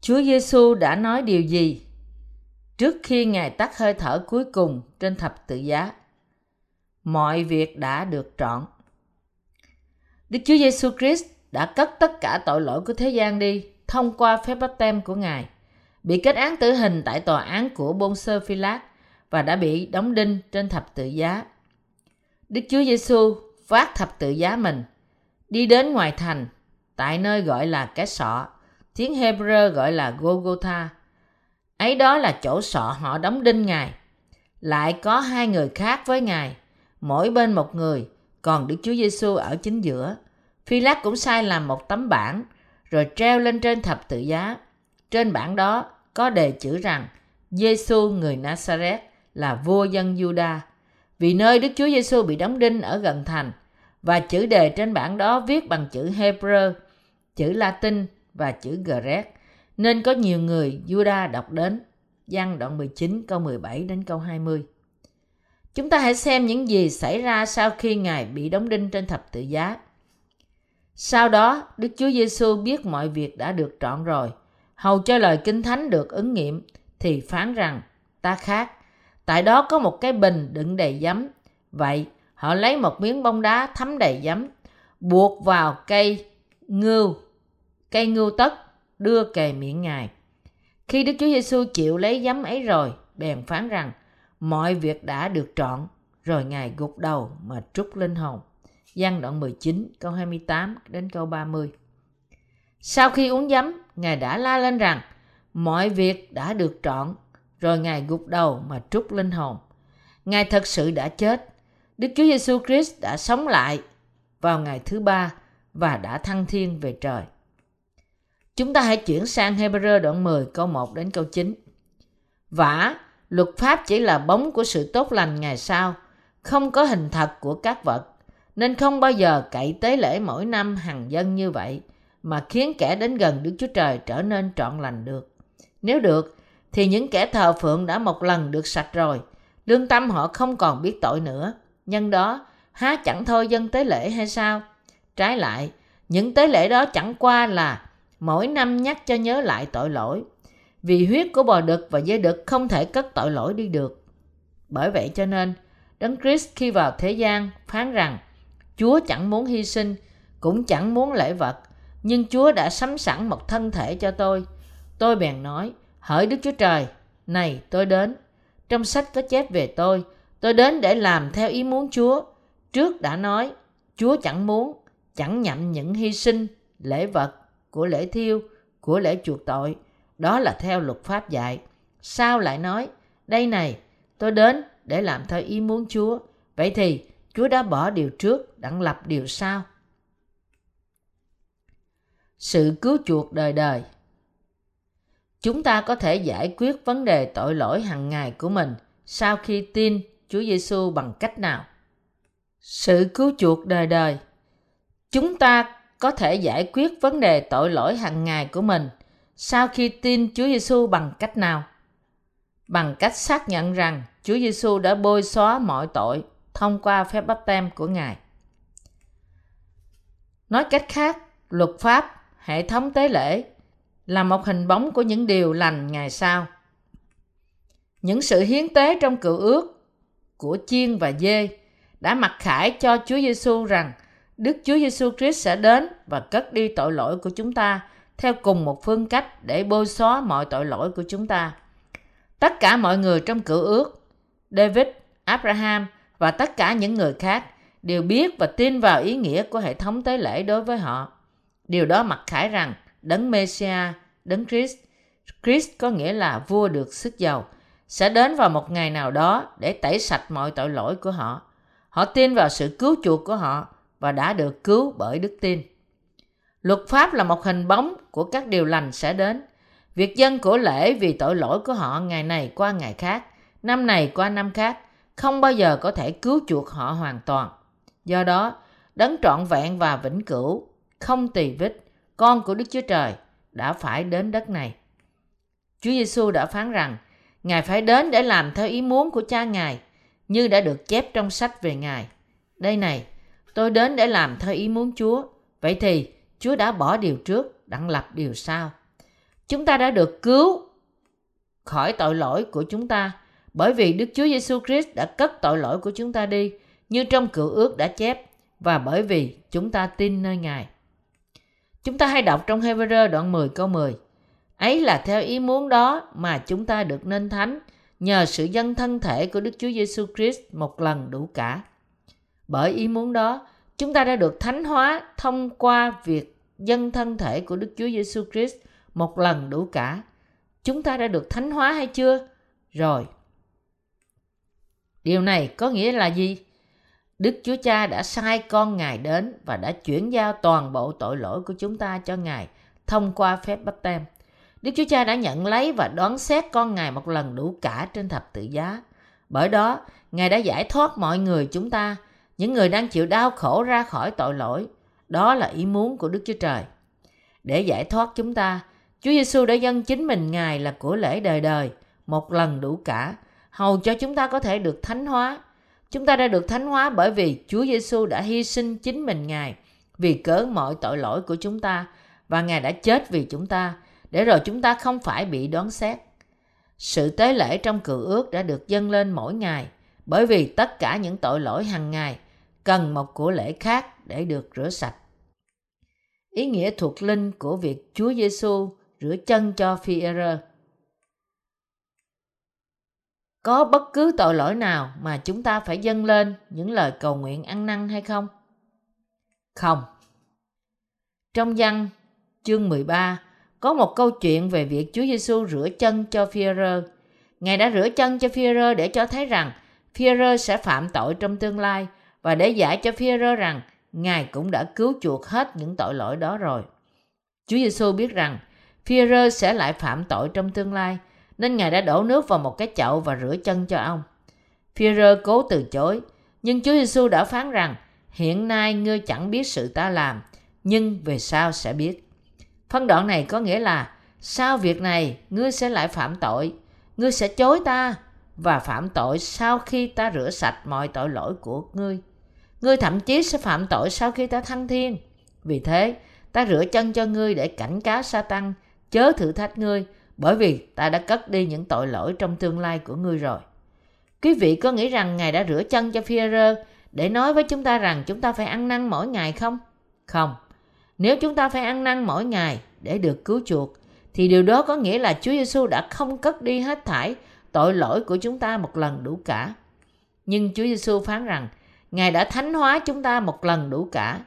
Chúa Giêsu đã nói điều gì trước khi Ngài tắt hơi thở cuối cùng trên thập tự giá? Mọi việc đã được trọn. Đức Chúa Giêsu Christ đã cất tất cả tội lỗi của thế gian đi thông qua phép báp tem của Ngài, bị kết án tử hình tại tòa án của Bôn Sơ Phi Lát và đã bị đóng đinh trên thập tự giá. Đức Chúa Giêsu vác thập tự giá mình, đi đến ngoài thành, tại nơi gọi là cái sọ, tiếng Hebrew gọi là Golgotha. Ấy đó là chỗ sọ họ đóng đinh Ngài. Lại có hai người khác với Ngài, mỗi bên một người, còn Đức Chúa Giêsu ở chính giữa. Phi Lát cũng sai làm một tấm bảng, rồi treo lên trên thập tự giá. Trên bảng đó có đề chữ rằng Giêsu người Nazareth là vua dân Juda. Vì nơi Đức Chúa Giêsu bị đóng đinh ở gần thành và chữ đề trên bảng đó viết bằng chữ Hebrew, chữ Latin và chữ Grec nên có nhiều người Juda đọc đến. Giăng đoạn 19 câu 17 đến câu 20. Chúng ta hãy xem những gì xảy ra sau khi Ngài bị đóng đinh trên thập tự giá. Sau đó, Đức Chúa Giêsu biết mọi việc đã được trọn rồi. Hầu cho lời Kinh Thánh được ứng nghiệm, thì phán rằng, ta khác. Tại đó có một cái bình đựng đầy giấm. Vậy, họ lấy một miếng bông đá thấm đầy giấm, buộc vào cây ngưu, cây ngưu tất, đưa kề miệng Ngài. Khi Đức Chúa Giêsu chịu lấy giấm ấy rồi, bèn phán rằng, mọi việc đã được trọn, rồi Ngài gục đầu mà trút linh hồn. Giăng đoạn 19 câu 28 đến câu 30. Sau khi uống giấm, Ngài đã la lên rằng mọi việc đã được trọn, rồi Ngài gục đầu mà trút linh hồn. Ngài thật sự đã chết. Đức Chúa Giêsu Christ đã sống lại vào ngày thứ ba và đã thăng thiên về trời. Chúng ta hãy chuyển sang Hebrew đoạn 10 câu 1 đến câu 9. Vả, luật pháp chỉ là bóng của sự tốt lành ngày sau, không có hình thật của các vật nên không bao giờ cậy tế lễ mỗi năm hằng dân như vậy mà khiến kẻ đến gần Đức Chúa Trời trở nên trọn lành được. Nếu được, thì những kẻ thờ phượng đã một lần được sạch rồi, lương tâm họ không còn biết tội nữa. Nhân đó, há chẳng thôi dân tế lễ hay sao? Trái lại, những tế lễ đó chẳng qua là mỗi năm nhắc cho nhớ lại tội lỗi. Vì huyết của bò đực và dê đực không thể cất tội lỗi đi được. Bởi vậy cho nên, Đấng Christ khi vào thế gian phán rằng Chúa chẳng muốn hy sinh, cũng chẳng muốn lễ vật, nhưng Chúa đã sắm sẵn một thân thể cho tôi. Tôi bèn nói, hỡi Đức Chúa Trời, này tôi đến. Trong sách có chép về tôi, tôi đến để làm theo ý muốn Chúa. Trước đã nói, Chúa chẳng muốn, chẳng nhậm những hy sinh, lễ vật, của lễ thiêu, của lễ chuộc tội. Đó là theo luật pháp dạy. Sao lại nói, đây này, tôi đến để làm theo ý muốn Chúa. Vậy thì Chúa đã bỏ điều trước, đặng lập điều sau. Sự cứu chuộc đời đời Chúng ta có thể giải quyết vấn đề tội lỗi hàng ngày của mình sau khi tin Chúa Giêsu bằng cách nào? Sự cứu chuộc đời đời. Chúng ta có thể giải quyết vấn đề tội lỗi hàng ngày của mình sau khi tin Chúa Giêsu bằng cách nào? Bằng cách xác nhận rằng Chúa Giêsu đã bôi xóa mọi tội thông qua phép báp tem của Ngài. Nói cách khác, luật pháp, hệ thống tế lễ là một hình bóng của những điều lành ngày sau. Những sự hiến tế trong cựu ước của chiên và dê đã mặc khải cho Chúa Giêsu rằng Đức Chúa Giêsu Christ sẽ đến và cất đi tội lỗi của chúng ta theo cùng một phương cách để bôi xóa mọi tội lỗi của chúng ta. Tất cả mọi người trong cựu ước, David, Abraham và tất cả những người khác đều biết và tin vào ý nghĩa của hệ thống tế lễ đối với họ. Điều đó mặc khải rằng đấng Messiah, đấng Christ, Christ có nghĩa là vua được sức giàu, sẽ đến vào một ngày nào đó để tẩy sạch mọi tội lỗi của họ. Họ tin vào sự cứu chuộc của họ và đã được cứu bởi đức tin. Luật pháp là một hình bóng của các điều lành sẽ đến. Việc dân của lễ vì tội lỗi của họ ngày này qua ngày khác, năm này qua năm khác, không bao giờ có thể cứu chuộc họ hoàn toàn. Do đó, đấng trọn vẹn và vĩnh cửu, không tỳ vết, con của Đức Chúa Trời đã phải đến đất này. Chúa Giêsu đã phán rằng, Ngài phải đến để làm theo ý muốn của cha Ngài, như đã được chép trong sách về Ngài. Đây này, tôi đến để làm theo ý muốn Chúa. Vậy thì, Chúa đã bỏ điều trước, đặng lập điều sau. Chúng ta đã được cứu khỏi tội lỗi của chúng ta bởi vì Đức Chúa Giêsu Christ đã cất tội lỗi của chúng ta đi như trong cựu ước đã chép và bởi vì chúng ta tin nơi Ngài. Chúng ta hay đọc trong Hebrew đoạn 10 câu 10. Ấy là theo ý muốn đó mà chúng ta được nên thánh nhờ sự dân thân thể của Đức Chúa Giêsu Christ một lần đủ cả. Bởi ý muốn đó, chúng ta đã được thánh hóa thông qua việc dân thân thể của Đức Chúa Giêsu Christ một lần đủ cả. Chúng ta đã được thánh hóa hay chưa? Rồi. Điều này có nghĩa là gì? Đức Chúa Cha đã sai con Ngài đến và đã chuyển giao toàn bộ tội lỗi của chúng ta cho Ngài thông qua phép bắp tem. Đức Chúa Cha đã nhận lấy và đoán xét con Ngài một lần đủ cả trên thập tự giá. Bởi đó, Ngài đã giải thoát mọi người chúng ta, những người đang chịu đau khổ ra khỏi tội lỗi. Đó là ý muốn của Đức Chúa Trời. Để giải thoát chúng ta, Chúa Giêsu đã dâng chính mình Ngài là của lễ đời đời, một lần đủ cả, hầu cho chúng ta có thể được thánh hóa. Chúng ta đã được thánh hóa bởi vì Chúa Giêsu đã hy sinh chính mình, Ngài, vì cớ mọi tội lỗi của chúng ta, và Ngài đã chết vì chúng ta, để rồi chúng ta không phải bị đoán xét. Sự tế lễ trong cựu ước đã được dâng lên mỗi ngày, bởi vì tất cả những tội lỗi hàng ngày cần một của lễ khác để được rửa sạch. Ý nghĩa thuộc linh của việc Chúa Giêsu rửa chân cho phi -e có bất cứ tội lỗi nào mà chúng ta phải dâng lên những lời cầu nguyện ăn năn hay không? Không. Trong văn chương 13 có một câu chuyện về việc Chúa Giêsu rửa chân cho Phi-e-rơ. Ngài đã rửa chân cho Phi-e-rơ để cho thấy rằng Phi-e-rơ sẽ phạm tội trong tương lai và để giải cho Phi-e-rơ rằng Ngài cũng đã cứu chuộc hết những tội lỗi đó rồi. Chúa Giêsu biết rằng Phi-e-rơ sẽ lại phạm tội trong tương lai, nên Ngài đã đổ nước vào một cái chậu và rửa chân cho ông. Führer cố từ chối, nhưng Chúa Giêsu đã phán rằng hiện nay ngươi chẳng biết sự ta làm, nhưng về sau sẽ biết. Phân đoạn này có nghĩa là sau việc này ngươi sẽ lại phạm tội, ngươi sẽ chối ta và phạm tội sau khi ta rửa sạch mọi tội lỗi của ngươi. Ngươi thậm chí sẽ phạm tội sau khi ta thăng thiên. Vì thế, ta rửa chân cho ngươi để cảnh cáo Satan, chớ thử thách ngươi bởi vì ta đã cất đi những tội lỗi trong tương lai của ngươi rồi. Quý vị có nghĩ rằng Ngài đã rửa chân cho Phi-rơ để nói với chúng ta rằng chúng ta phải ăn năn mỗi ngày không? Không. Nếu chúng ta phải ăn năn mỗi ngày để được cứu chuộc, thì điều đó có nghĩa là Chúa Giêsu đã không cất đi hết thải tội lỗi của chúng ta một lần đủ cả. Nhưng Chúa Giêsu phán rằng Ngài đã thánh hóa chúng ta một lần đủ cả.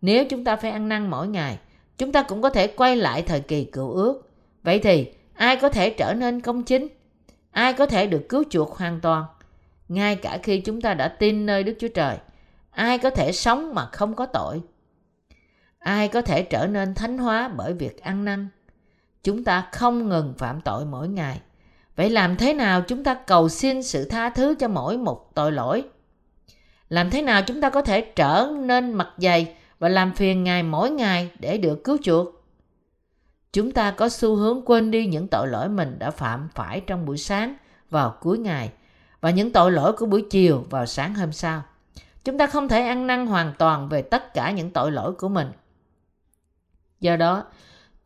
Nếu chúng ta phải ăn năn mỗi ngày, chúng ta cũng có thể quay lại thời kỳ cựu ước. Vậy thì ai có thể trở nên công chính? Ai có thể được cứu chuộc hoàn toàn? Ngay cả khi chúng ta đã tin nơi Đức Chúa Trời, ai có thể sống mà không có tội? Ai có thể trở nên thánh hóa bởi việc ăn năn? Chúng ta không ngừng phạm tội mỗi ngày. Vậy làm thế nào chúng ta cầu xin sự tha thứ cho mỗi một tội lỗi? Làm thế nào chúng ta có thể trở nên mặt dày và làm phiền Ngài mỗi ngày để được cứu chuộc? Chúng ta có xu hướng quên đi những tội lỗi mình đã phạm phải trong buổi sáng vào cuối ngày và những tội lỗi của buổi chiều vào sáng hôm sau. Chúng ta không thể ăn năn hoàn toàn về tất cả những tội lỗi của mình. Do đó,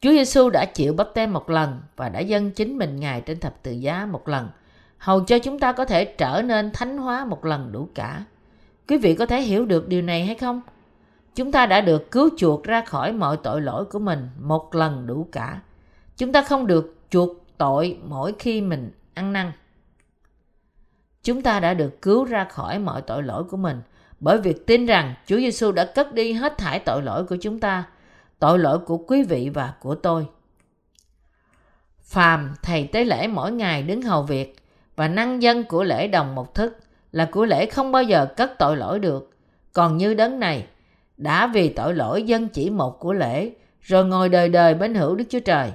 Chúa Giêsu đã chịu bắp tem một lần và đã dâng chính mình Ngài trên thập tự giá một lần, hầu cho chúng ta có thể trở nên thánh hóa một lần đủ cả. Quý vị có thể hiểu được điều này hay không? Chúng ta đã được cứu chuộc ra khỏi mọi tội lỗi của mình một lần đủ cả. Chúng ta không được chuộc tội mỗi khi mình ăn năn. Chúng ta đã được cứu ra khỏi mọi tội lỗi của mình bởi việc tin rằng Chúa Giêsu đã cất đi hết thải tội lỗi của chúng ta, tội lỗi của quý vị và của tôi. Phàm thầy tế lễ mỗi ngày đứng hầu việc và năng dân của lễ đồng một thức là của lễ không bao giờ cất tội lỗi được. Còn như đấng này, đã vì tội lỗi dân chỉ một của lễ, rồi ngồi đời đời bên hữu Đức Chúa Trời.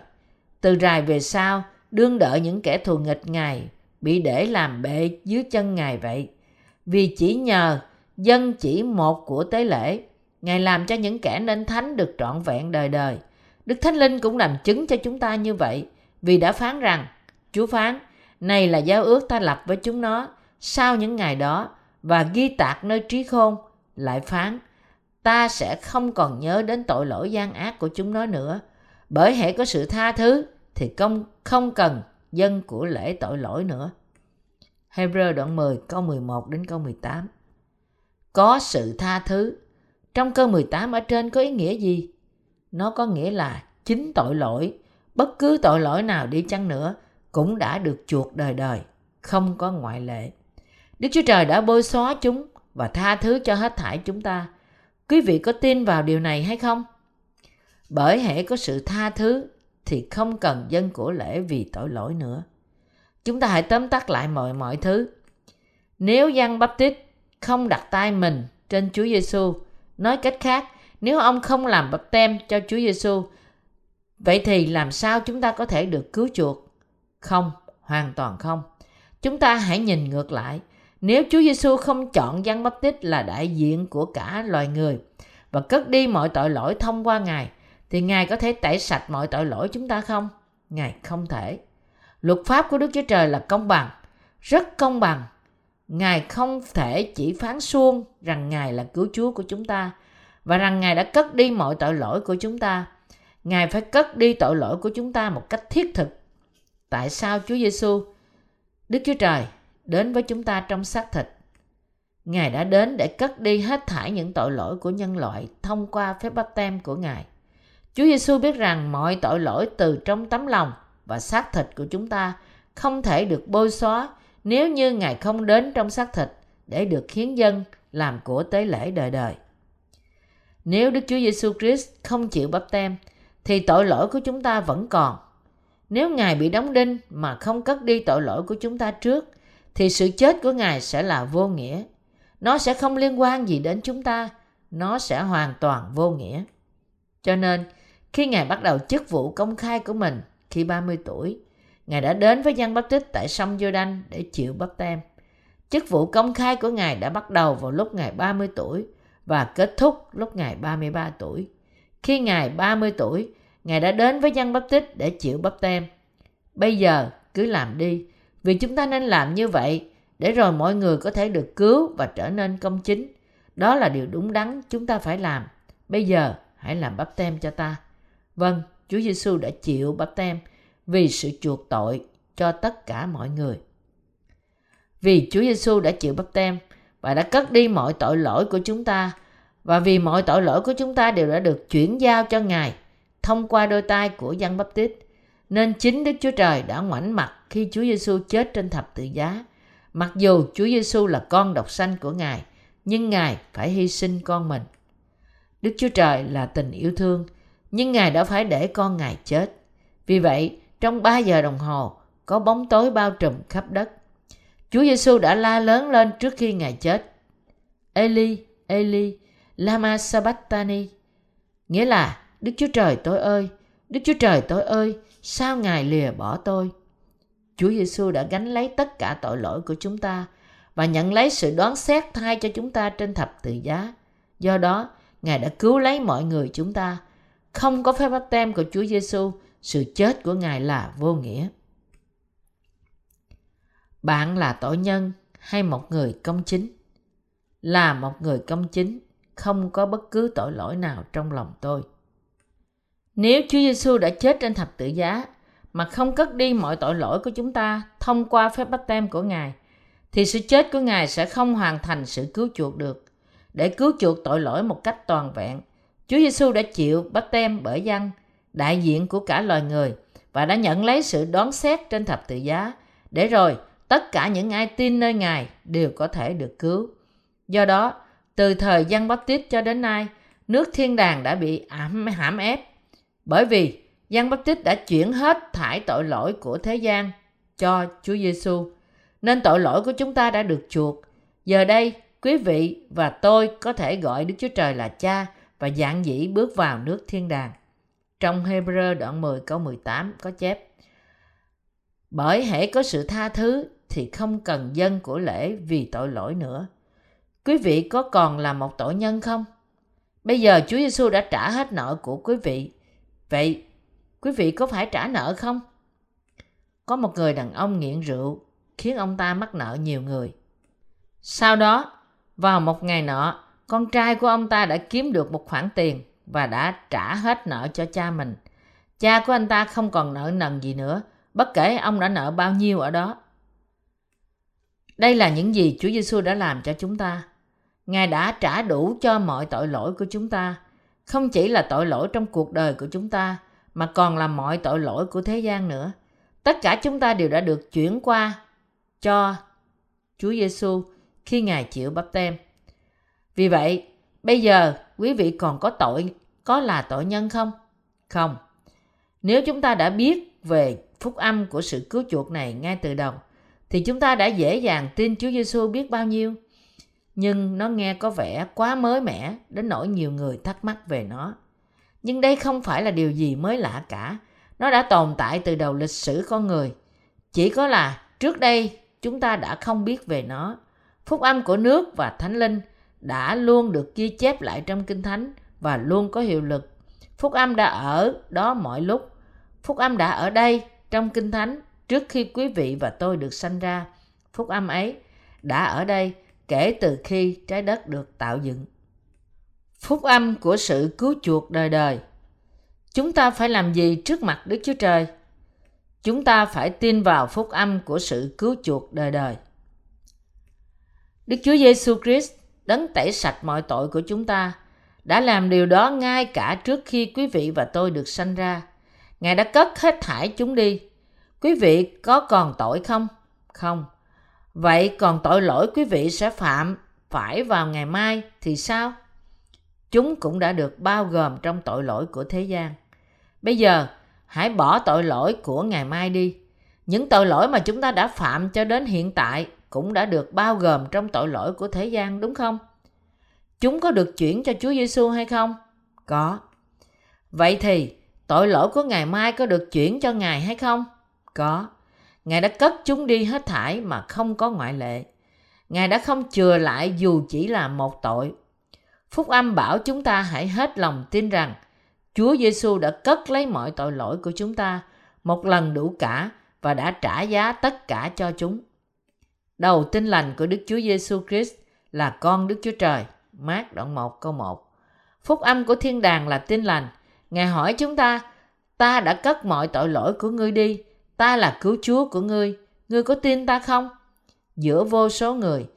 Từ rài về sau, đương đợi những kẻ thù nghịch Ngài bị để làm bệ dưới chân Ngài vậy. Vì chỉ nhờ dân chỉ một của tế lễ, Ngài làm cho những kẻ nên thánh được trọn vẹn đời đời. Đức Thánh Linh cũng làm chứng cho chúng ta như vậy, vì đã phán rằng, Chúa phán, này là giao ước ta lập với chúng nó sau những ngày đó và ghi tạc nơi trí khôn, lại phán, ta sẽ không còn nhớ đến tội lỗi gian ác của chúng nó nữa. Bởi hệ có sự tha thứ thì không, không cần dân của lễ tội lỗi nữa. Hebrew đoạn 10 câu 11 đến câu 18 Có sự tha thứ. Trong câu 18 ở trên có ý nghĩa gì? Nó có nghĩa là chính tội lỗi, bất cứ tội lỗi nào đi chăng nữa cũng đã được chuộc đời đời, không có ngoại lệ. Đức Chúa Trời đã bôi xóa chúng và tha thứ cho hết thảy chúng ta. Quý vị có tin vào điều này hay không? Bởi hệ có sự tha thứ thì không cần dân của lễ vì tội lỗi nữa. Chúng ta hãy tóm tắt lại mọi mọi thứ. Nếu dân bắp tít không đặt tay mình trên Chúa Giêsu, nói cách khác, nếu ông không làm bắp tem cho Chúa Giêsu, vậy thì làm sao chúng ta có thể được cứu chuộc? Không, hoàn toàn không. Chúng ta hãy nhìn ngược lại. Nếu Chúa Giêsu không chọn Giăng bắp là đại diện của cả loài người và cất đi mọi tội lỗi thông qua Ngài, thì Ngài có thể tẩy sạch mọi tội lỗi chúng ta không? Ngài không thể. Luật pháp của Đức Chúa Trời là công bằng, rất công bằng. Ngài không thể chỉ phán suông rằng Ngài là cứu Chúa của chúng ta và rằng Ngài đã cất đi mọi tội lỗi của chúng ta. Ngài phải cất đi tội lỗi của chúng ta một cách thiết thực. Tại sao Chúa Giêsu, Đức Chúa Trời đến với chúng ta trong xác thịt? Ngài đã đến để cất đi hết thải những tội lỗi của nhân loại thông qua phép báp tem của Ngài. Chúa Giêsu biết rằng mọi tội lỗi từ trong tấm lòng và xác thịt của chúng ta không thể được bôi xóa nếu như Ngài không đến trong xác thịt để được hiến dân làm của tế lễ đời đời. Nếu Đức Chúa Giêsu Christ không chịu bắp tem, thì tội lỗi của chúng ta vẫn còn. Nếu Ngài bị đóng đinh mà không cất đi tội lỗi của chúng ta trước thì sự chết của Ngài sẽ là vô nghĩa. Nó sẽ không liên quan gì đến chúng ta, nó sẽ hoàn toàn vô nghĩa. Cho nên, khi Ngài bắt đầu chức vụ công khai của mình khi 30 tuổi, Ngài đã đến với dân bắp tích tại sông Giô-đanh để chịu bắp tem. Chức vụ công khai của Ngài đã bắt đầu vào lúc Ngài 30 tuổi và kết thúc lúc Ngài 33 tuổi. Khi Ngài 30 tuổi, Ngài đã đến với dân bắp tích để chịu bắp tem. Bây giờ cứ làm đi, vì chúng ta nên làm như vậy để rồi mọi người có thể được cứu và trở nên công chính. Đó là điều đúng đắn chúng ta phải làm. Bây giờ hãy làm bắp tem cho ta. Vâng, Chúa Giêsu đã chịu bắp tem vì sự chuộc tội cho tất cả mọi người. Vì Chúa Giêsu đã chịu bắp tem và đã cất đi mọi tội lỗi của chúng ta và vì mọi tội lỗi của chúng ta đều đã được chuyển giao cho Ngài thông qua đôi tay của dân bắp tít nên chính Đức Chúa Trời đã ngoảnh mặt khi Chúa Giêsu chết trên thập tự giá. Mặc dù Chúa Giêsu là con độc sanh của Ngài, nhưng Ngài phải hy sinh con mình. Đức Chúa Trời là tình yêu thương, nhưng Ngài đã phải để con Ngài chết. Vì vậy, trong 3 giờ đồng hồ, có bóng tối bao trùm khắp đất. Chúa Giêsu đã la lớn lên trước khi Ngài chết. Eli, Eli, lama sabatani, nghĩa là Đức Chúa Trời tôi ơi, Đức Chúa Trời tôi ơi, sao Ngài lìa bỏ tôi? Chúa Giêsu đã gánh lấy tất cả tội lỗi của chúng ta và nhận lấy sự đoán xét thay cho chúng ta trên thập tự giá. Do đó, Ngài đã cứu lấy mọi người chúng ta. Không có phép bắt tem của Chúa Giêsu, sự chết của Ngài là vô nghĩa. Bạn là tội nhân hay một người công chính? Là một người công chính, không có bất cứ tội lỗi nào trong lòng tôi. Nếu Chúa Giêsu đã chết trên thập tự giá mà không cất đi mọi tội lỗi của chúng ta thông qua phép bắt tem của Ngài, thì sự chết của Ngài sẽ không hoàn thành sự cứu chuộc được. Để cứu chuộc tội lỗi một cách toàn vẹn, Chúa Giêsu đã chịu bắt tem bởi dân, đại diện của cả loài người, và đã nhận lấy sự đoán xét trên thập tự giá, để rồi tất cả những ai tin nơi Ngài đều có thể được cứu. Do đó, từ thời gian Báp Tít cho đến nay, nước thiên đàng đã bị ảm hãm ép bởi vì Giăng Báp Tít đã chuyển hết thải tội lỗi của thế gian cho Chúa Giêsu, nên tội lỗi của chúng ta đã được chuộc. Giờ đây, quý vị và tôi có thể gọi Đức Chúa Trời là Cha và dạng dĩ bước vào nước thiên đàng. Trong Hebrew đoạn 10 câu 18 có chép Bởi hễ có sự tha thứ thì không cần dân của lễ vì tội lỗi nữa. Quý vị có còn là một tội nhân không? Bây giờ Chúa Giêsu đã trả hết nợ của quý vị Vậy, quý vị có phải trả nợ không? Có một người đàn ông nghiện rượu khiến ông ta mắc nợ nhiều người. Sau đó, vào một ngày nọ, con trai của ông ta đã kiếm được một khoản tiền và đã trả hết nợ cho cha mình. Cha của anh ta không còn nợ nần gì nữa, bất kể ông đã nợ bao nhiêu ở đó. Đây là những gì Chúa Giêsu đã làm cho chúng ta. Ngài đã trả đủ cho mọi tội lỗi của chúng ta không chỉ là tội lỗi trong cuộc đời của chúng ta mà còn là mọi tội lỗi của thế gian nữa tất cả chúng ta đều đã được chuyển qua cho Chúa Giêsu khi Ngài chịu bắp tem. Vì vậy, bây giờ quý vị còn có tội, có là tội nhân không? Không. Nếu chúng ta đã biết về phúc âm của sự cứu chuộc này ngay từ đầu, thì chúng ta đã dễ dàng tin Chúa Giêsu biết bao nhiêu nhưng nó nghe có vẻ quá mới mẻ đến nỗi nhiều người thắc mắc về nó. Nhưng đây không phải là điều gì mới lạ cả. Nó đã tồn tại từ đầu lịch sử con người. Chỉ có là trước đây chúng ta đã không biết về nó. Phúc âm của nước và thánh linh đã luôn được ghi chép lại trong kinh thánh và luôn có hiệu lực. Phúc âm đã ở đó mọi lúc. Phúc âm đã ở đây trong kinh thánh trước khi quý vị và tôi được sanh ra. Phúc âm ấy đã ở đây kể từ khi trái đất được tạo dựng. Phúc âm của sự cứu chuộc đời đời. Chúng ta phải làm gì trước mặt Đức Chúa Trời? Chúng ta phải tin vào phúc âm của sự cứu chuộc đời đời. Đức Chúa Giêsu Christ đấng tẩy sạch mọi tội của chúng ta, đã làm điều đó ngay cả trước khi quý vị và tôi được sanh ra. Ngài đã cất hết thải chúng đi. Quý vị có còn tội không? Không. Vậy còn tội lỗi quý vị sẽ phạm phải vào ngày mai thì sao? Chúng cũng đã được bao gồm trong tội lỗi của thế gian. Bây giờ, hãy bỏ tội lỗi của ngày mai đi. Những tội lỗi mà chúng ta đã phạm cho đến hiện tại cũng đã được bao gồm trong tội lỗi của thế gian đúng không? Chúng có được chuyển cho Chúa Giêsu hay không? Có. Vậy thì tội lỗi của ngày mai có được chuyển cho Ngài hay không? Có. Ngài đã cất chúng đi hết thải mà không có ngoại lệ. Ngài đã không chừa lại dù chỉ là một tội. Phúc âm bảo chúng ta hãy hết lòng tin rằng Chúa Giêsu đã cất lấy mọi tội lỗi của chúng ta một lần đủ cả và đã trả giá tất cả cho chúng. Đầu tin lành của Đức Chúa Giêsu Christ là con Đức Chúa Trời. Mát đoạn 1 câu 1. Phúc âm của thiên đàng là tin lành. Ngài hỏi chúng ta, ta đã cất mọi tội lỗi của ngươi đi ta là cứu chúa của ngươi ngươi có tin ta không Giữa vô số người,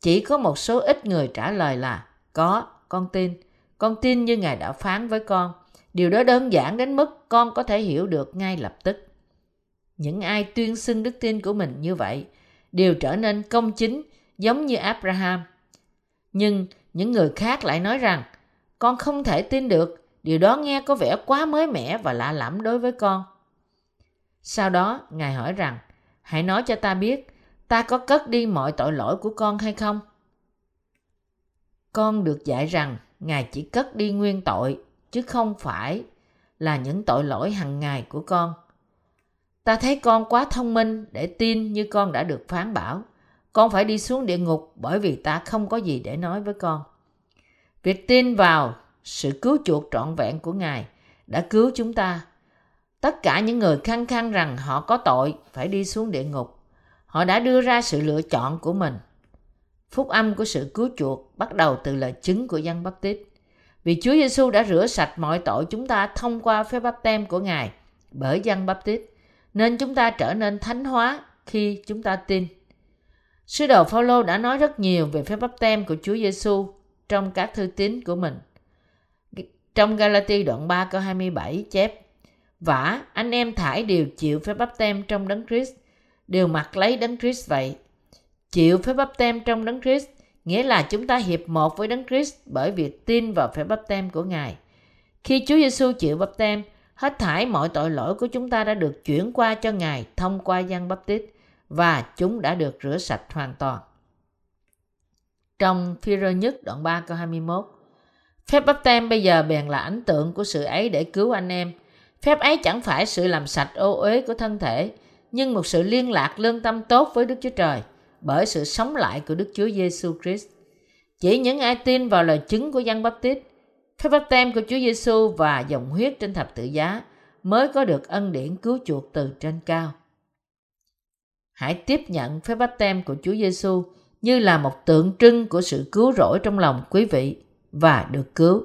chỉ có một số ít người trả lời là có, con tin. Con tin như Ngài đã phán với con. Điều đó đơn giản đến mức con có thể hiểu được ngay lập tức. Những ai tuyên xưng đức tin của mình như vậy đều trở nên công chính giống như Abraham. Nhưng những người khác lại nói rằng con không thể tin được, điều đó nghe có vẻ quá mới mẻ và lạ lẫm đối với con. Sau đó, Ngài hỏi rằng, hãy nói cho ta biết, ta có cất đi mọi tội lỗi của con hay không? Con được dạy rằng Ngài chỉ cất đi nguyên tội, chứ không phải là những tội lỗi hàng ngày của con. Ta thấy con quá thông minh để tin như con đã được phán bảo. Con phải đi xuống địa ngục bởi vì ta không có gì để nói với con. Việc tin vào sự cứu chuộc trọn vẹn của Ngài đã cứu chúng ta. Tất cả những người khăng khăng rằng họ có tội phải đi xuống địa ngục. Họ đã đưa ra sự lựa chọn của mình. Phúc âm của sự cứu chuộc bắt đầu từ lời chứng của dân bắp tít. Vì Chúa Giêsu đã rửa sạch mọi tội chúng ta thông qua phép bắp tem của Ngài bởi dân bắp tít, nên chúng ta trở nên thánh hóa khi chúng ta tin. Sứ đồ Phaolô đã nói rất nhiều về phép bắp tem của Chúa Giêsu trong các thư tín của mình. Trong Galati đoạn 3 câu 27 chép Vả, anh em thải đều chịu phép bắp tem trong đấng Christ, đều mặc lấy đấng Christ vậy. Chịu phép bắp tem trong đấng Christ nghĩa là chúng ta hiệp một với đấng Christ bởi việc tin vào phép bắp tem của Ngài. Khi Chúa Giêsu chịu bắp tem, hết thải mọi tội lỗi của chúng ta đã được chuyển qua cho Ngài thông qua dân bắp tít và chúng đã được rửa sạch hoàn toàn. Trong phi rơ nhất đoạn 3 câu 21 Phép bắp tem bây giờ bèn là ảnh tượng của sự ấy để cứu anh em. Phép ấy chẳng phải sự làm sạch ô uế của thân thể, nhưng một sự liên lạc lương tâm tốt với Đức Chúa Trời bởi sự sống lại của Đức Chúa Giêsu Christ. Chỉ những ai tin vào lời chứng của Giăng Báp Tít, phép báp tem của Chúa Giêsu và dòng huyết trên thập tự giá mới có được ân điển cứu chuộc từ trên cao. Hãy tiếp nhận phép báp tem của Chúa Giêsu như là một tượng trưng của sự cứu rỗi trong lòng quý vị và được cứu.